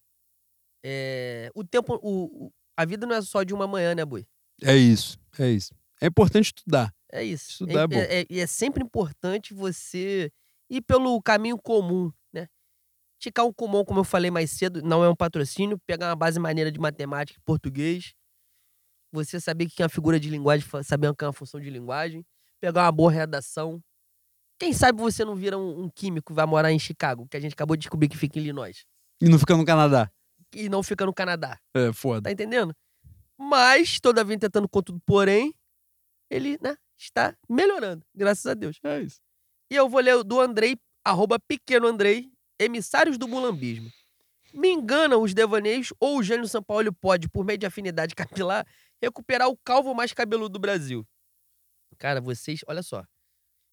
é, O tempo. O, o- A vida não é só de uma manhã, né, Bui? É isso, é isso. É importante estudar. É isso. Estudar é bom. é, e é sempre importante você ir pelo caminho comum, né? Ticar um comum, como eu falei mais cedo, não é um patrocínio, pegar uma base maneira de matemática e português. você saber o que é uma figura de linguagem, saber o que é uma função de linguagem, pegar uma boa redação. Quem sabe você não vira um, um químico e vai morar em Chicago, que a gente acabou de descobrir que fica em Illinois. E não fica no Canadá. E não fica no Canadá. É, foda. Tá entendendo? Mas, todavia, tentando contudo, porém, ele, né, está melhorando, graças a Deus. É isso. E eu vou ler do Andrei, arroba pequeno Andrei, emissários do mulambismo. Me enganam os devaneios ou o gênio São Paulo pode, por meio de afinidade capilar, recuperar o calvo mais cabeludo do Brasil. Cara, vocês, olha só.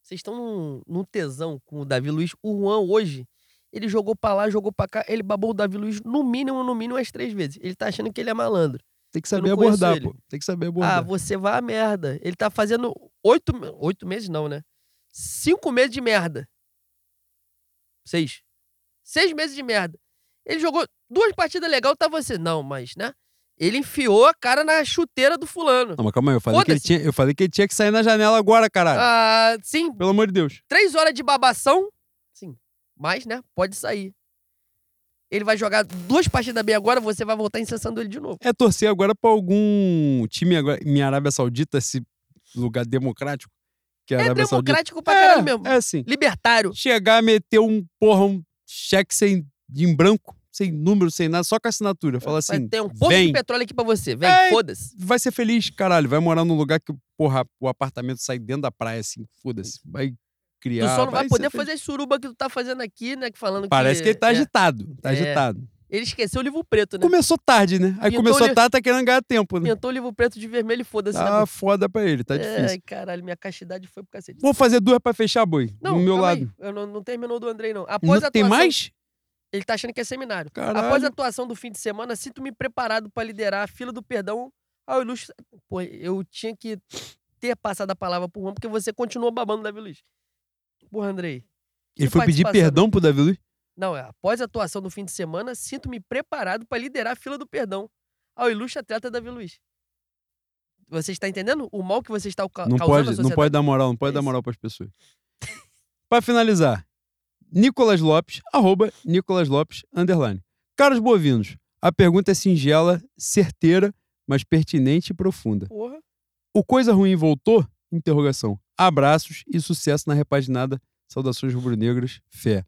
Vocês estão num, num tesão com o Davi Luiz. O Juan hoje, ele jogou pra lá, jogou pra cá, ele babou o Davi Luiz no mínimo, no mínimo, umas três vezes. Ele tá achando que ele é malandro. Tem que saber abordar, ele. pô. Tem que saber Ah, abordar. você vai a merda. Ele tá fazendo oito, oito meses, não, né? Cinco meses de merda. Seis. Seis meses de merda. Ele jogou duas partidas legais, tá você. Não, mas, né? Ele enfiou a cara na chuteira do fulano. Não, mas calma aí, eu falei, que ele tinha, eu falei que ele tinha que sair na janela agora, caralho. Ah, sim, Pelo amor de Deus. três horas de babação. Sim. Mas, né? Pode sair. Ele vai jogar duas partidas bem agora, você vai voltar incensando ele de novo. É torcer agora pra algum time agora, em Arábia Saudita, esse lugar democrático. Que é É Saudita. democrático pra caralho mesmo. É assim. Libertário. Chegar, meter um, porra, um cheque sem, em branco, sem número, sem nada, só com assinatura. Fala vai assim, ter um posto vem, de petróleo aqui pra você. Vem, É, foda-se. vai ser feliz, caralho. Vai morar num lugar que, porra, o apartamento sai dentro da praia, assim, foda-se. Vai criar. Tu só não vai ser poder feliz. fazer as suruba que tu tá fazendo aqui, né? Que falando Parece que ele tá é, agitado. Tá É. agitado. Ele esqueceu o livro preto, né? Começou tarde, né? Aí Pintou começou ali- tarde, tá querendo ganhar tempo, né? Pintou o livro preto de vermelho e foda-se. né, Tá foda pra ele, tá Ai, difícil. caralho, minha castidade foi pro cacete. Vou fazer duas pra fechar, boi. Não, no meu lado. aí. Eu não, não terminou do Andrei, não. Após Não a tem atuação- mais? Ele tá achando que é seminário. Caralho. Após a atuação do fim de semana, sinto-me preparado pra liderar a fila do perdão ao ilustre. Pô, eu tinha que ter passado a palavra pro Juan, porque você continuou babando Davi Luiz. Porra, Andrei. Ele foi pedir perdão pro Davi Luiz? Não, é. Após a atuação do fim de semana, sinto-me preparado pra liderar a fila do perdão ao ilustre atleta Davi Luiz. Você está entendendo o mal que você está ca Não causando pode, não pode dar moral, não pode É dar moral pras pessoas. pra finalizar, Nicolas Lopes, arroba Nicolas Lopes, underline. Caros bovinos, a pergunta é singela, certeira, mas pertinente e profunda. Porra. O Coisa Ruim voltou? Interrogação. Abraços e sucesso na repaginada. Saudações rubro-negras. Fé.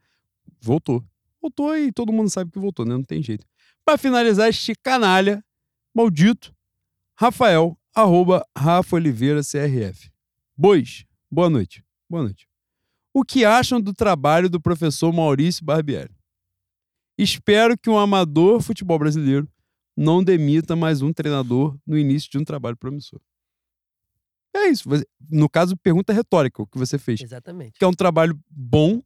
Voltou. Voltou e todo mundo sabe que voltou, né? Não tem jeito. Para finalizar este canalha, maldito, Rafael, arroba Rafa Oliveira CRF. Bois, boa noite. Boa noite. O que acham do trabalho do professor Maurício Barbieri? Espero que um amador futebol brasileiro não demita mais um treinador no início de um trabalho promissor. É isso. No caso, pergunta retórica, o que você fez. Exatamente. Que é um trabalho bom, um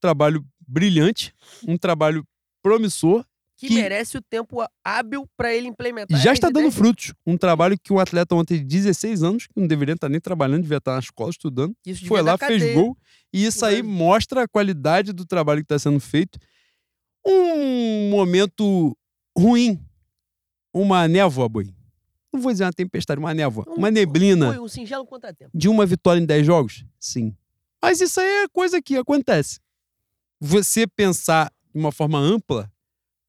trabalho brilhante, um trabalho promissor Que, que- merece o tempo hábil pra ele e implementar. já está dando frutos. Um trabalho que um atleta ontem de 16 anos, que não deveria estar nem trabalhando, devia estar na escola estudando, Isso foi lá, fez cadeia. gol. E isso aí mostra a qualidade do trabalho que está sendo feito. Um momento ruim. Uma névoa, boi. Não vou dizer uma tempestade, uma névoa. Um- Uma neblina Foi um singelo contratempo. de uma vitória em 10 jogos? Sim. Mas isso aí é coisa que acontece. Você pensar de uma forma ampla,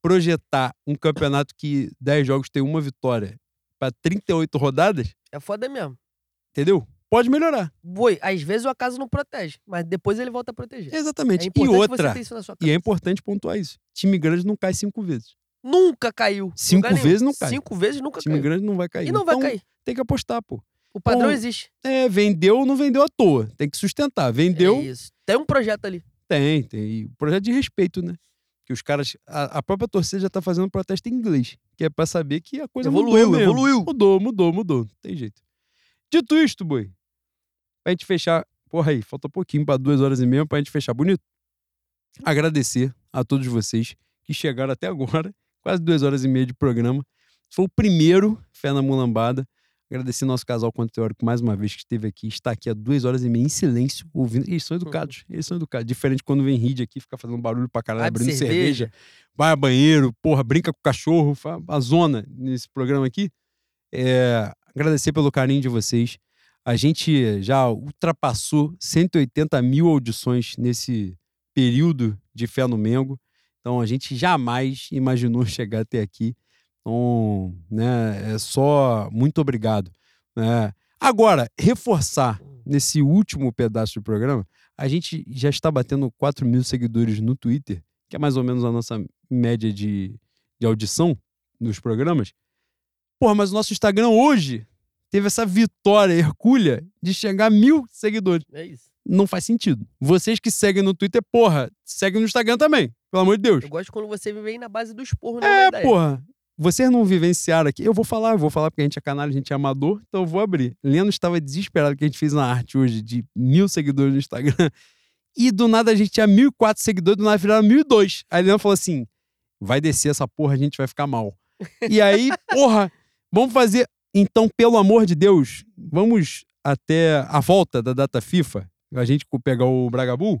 projetar um campeonato que 10 jogos tem uma vitória para 38 rodadas, É foda mesmo. entendeu? Pode melhorar. Boi, às vezes o acaso não protege, mas depois ele volta a proteger. Exatamente. É e outra, você ter isso na sua e é importante pontuar isso. Time grande não cai cinco vezes. Nunca caiu. Cinco Lugar nenhum. vezes não cai. Cinco vezes nunca Time caiu. grande não vai cair. E não vai Então, cair. Tem que apostar, pô. O padrão Pô, existe. É, vendeu, não vendeu à toa. Tem que sustentar. Vendeu, É isso. Tem um projeto ali. tem, tem. E projeto de respeito, né? Que os caras. A, a própria torcida já tá fazendo protesto em inglês. Que é pra saber que a coisa Evoluiu, mudou mesmo. evoluiu. Mudou, mudou, mudou. Não tem jeito. Dito isto, boi. Pra gente fechar. Porra aí, falta pouquinho pra duas horas e meia pra gente fechar bonito. Agradecer a todos vocês que chegaram até agora. Quase duas horas e meia de programa. Foi o primeiro Fé na Mulambada. Agradecer nosso casal Conto Teórico mais uma vez que esteve aqui. Está aqui há duas horas e meia em silêncio, ouvindo. Eles são educados. Eles são educados. Diferente quando vem Ride aqui, fica fazendo barulho pra caralho, abrindo cerveja. cerveja. vai a banheiro, porra, brinca com o cachorro, a zona nesse programa aqui. É, agradecer pelo carinho de vocês. A gente já ultrapassou 180 mil audições nesse período de Fé no Mengo. Então a gente jamais imaginou chegar até aqui. Então, né, é só muito obrigado. Né? Agora, reforçar nesse último pedaço do programa, a gente já está batendo 4 mil seguidores no Twitter, que é mais ou menos a nossa média de, de audição dos programas. Porra, mas o nosso Instagram hoje teve essa vitória hercúlea de chegar a mil seguidores. É isso. Não faz sentido. Vocês que seguem no Twitter, porra, seguem no Instagram também, pelo amor de Deus. Eu gosto quando você vem na base do esporro, não É, porra. Vocês não vivenciaram aqui. Eu vou falar, eu vou falar porque a gente é canal, a gente é amador, então eu vou abrir. Leno estava desesperado que a gente fez uma arte hoje de mil seguidores no Instagram. E do nada a gente tinha mil e quatro seguidores, do nada viraram mil e dois. Aí Leno falou assim: vai descer essa porra, a gente vai ficar mal. E aí, porra, vamos fazer. Então, pelo amor de Deus, vamos até a volta da data FIFA, a gente pegar o Bragabu,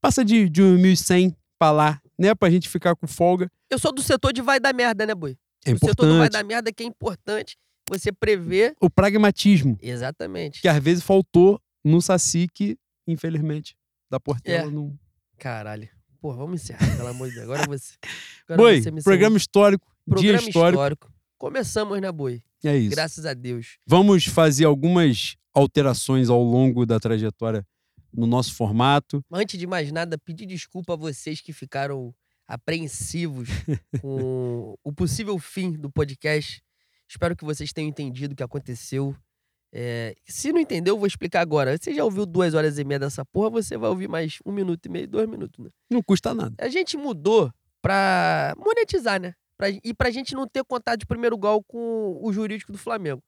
passa de, de 1.100 pra lá, né? Pra gente ficar com folga. Eu sou do setor de vai dar merda, né, boi? É o setor do vai importante. dar merda que é importante você prever. O pragmatismo, Exatamente. que às vezes faltou no Saci, que, infelizmente, da Portela É. não. Caralho. Pô, vamos encerrar, pelo amor de Deus. Agora você. Agora Boi, você me programa histórico, Programa dia histórico. histórico. Começamos, né, boi? É isso. Graças a Deus. Vamos fazer algumas alterações ao longo da trajetória no nosso formato. Antes de mais nada, pedir desculpa a vocês que ficaram apreensivos com o possível fim do podcast. Espero que vocês tenham entendido o que aconteceu. É, se não entendeu, eu vou explicar agora. Você já ouviu duas horas e meia dessa porra, você vai ouvir mais um minuto e meio, dois minutos, né? Não custa nada. A gente mudou pra monetizar, né? Pra, e pra gente não ter contato de primeiro gol com o jurídico do Flamengo.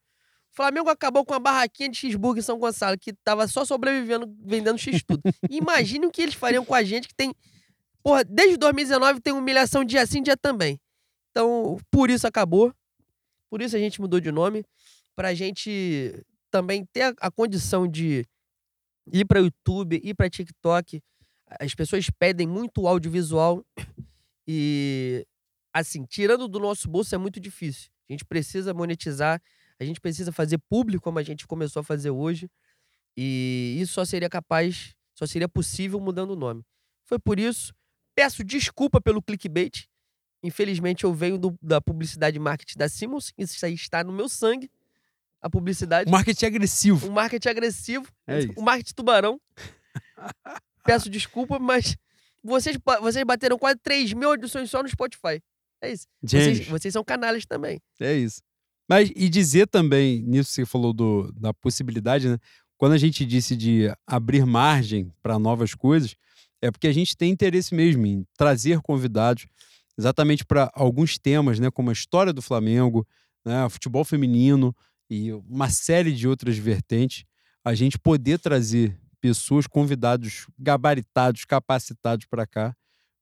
O Flamengo acabou com a barraquinha de cheeseburger em São Gonçalo, que tava só sobrevivendo, vendendo x tudo. Imagine o que eles fariam com a gente, que tem. Porra, desde 2019 tem humilhação dia sim, dia também. Então, por isso acabou. Por isso a gente mudou de nome. Pra gente também ter a, a condição de ir pra YouTube, ir pra TikTok. As pessoas pedem muito audiovisual e, assim, tirando do nosso bolso é muito difícil. A gente precisa monetizar, a gente precisa fazer público como a gente começou a fazer hoje. E isso só seria capaz, só seria possível mudando o nome. Foi por isso. Peço desculpa pelo clickbait. Infelizmente, eu venho do- da publicidade e marketing da Simmons. Isso aí está no meu sangue. A publicidade. O marketing agressivo. Um marketing agressivo. É. O marketing tubarão. Peço desculpa, mas vocês, vocês bateram quase 3 mil audições só no Spotify. É isso. Vocês, vocês são canalhas também. É isso. Mas, e dizer também, nisso que você falou do, da possibilidade, né? Quando a gente disse de abrir margem para novas coisas, é porque a gente tem interesse mesmo em trazer convidados exatamente para alguns temas, né? Como a história do Flamengo, né? futebol feminino e uma série de outras vertentes. A gente poder trazer pessoas, convidados gabaritados, capacitados para cá,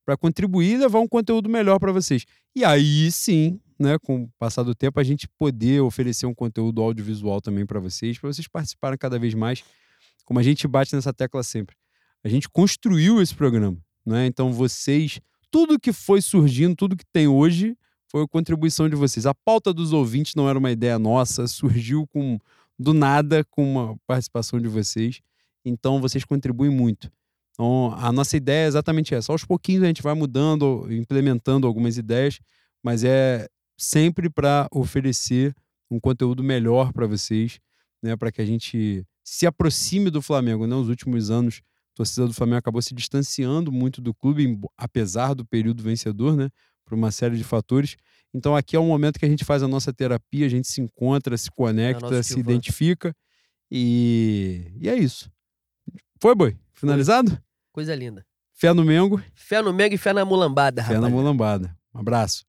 para contribuir e levar um conteúdo melhor para vocês. E aí sim, né, com o passar do tempo, a gente poder oferecer um conteúdo audiovisual também para vocês, para vocês participarem cada vez mais. Como a gente bate nessa tecla sempre. A gente construiu esse programa, né? Então vocês, tudo que foi surgindo, tudo que tem hoje, foi a contribuição de vocês. A pauta dos ouvintes não era uma ideia nossa, surgiu com do nada com uma participação de vocês. Então vocês contribuem muito. Então, a nossa ideia é exatamente essa. Aos pouquinhos a gente vai mudando, implementando algumas ideias, mas é sempre para oferecer um conteúdo melhor para vocês, né, para que a gente se aproxime do Flamengo. Né? Nos últimos anos, torcida do Flamengo acabou se distanciando muito do clube, apesar do período vencedor, né, por uma série de fatores. Então, aqui é o momento que a gente faz a nossa terapia, a gente se encontra, se conecta, nosso se identifica. E, e é isso. Foi, boi? Finalizado? Coisa linda. Fé no Mengo, Fé no Mengo e fé na mulambada, fé rapaz. na mulambada. Um abraço.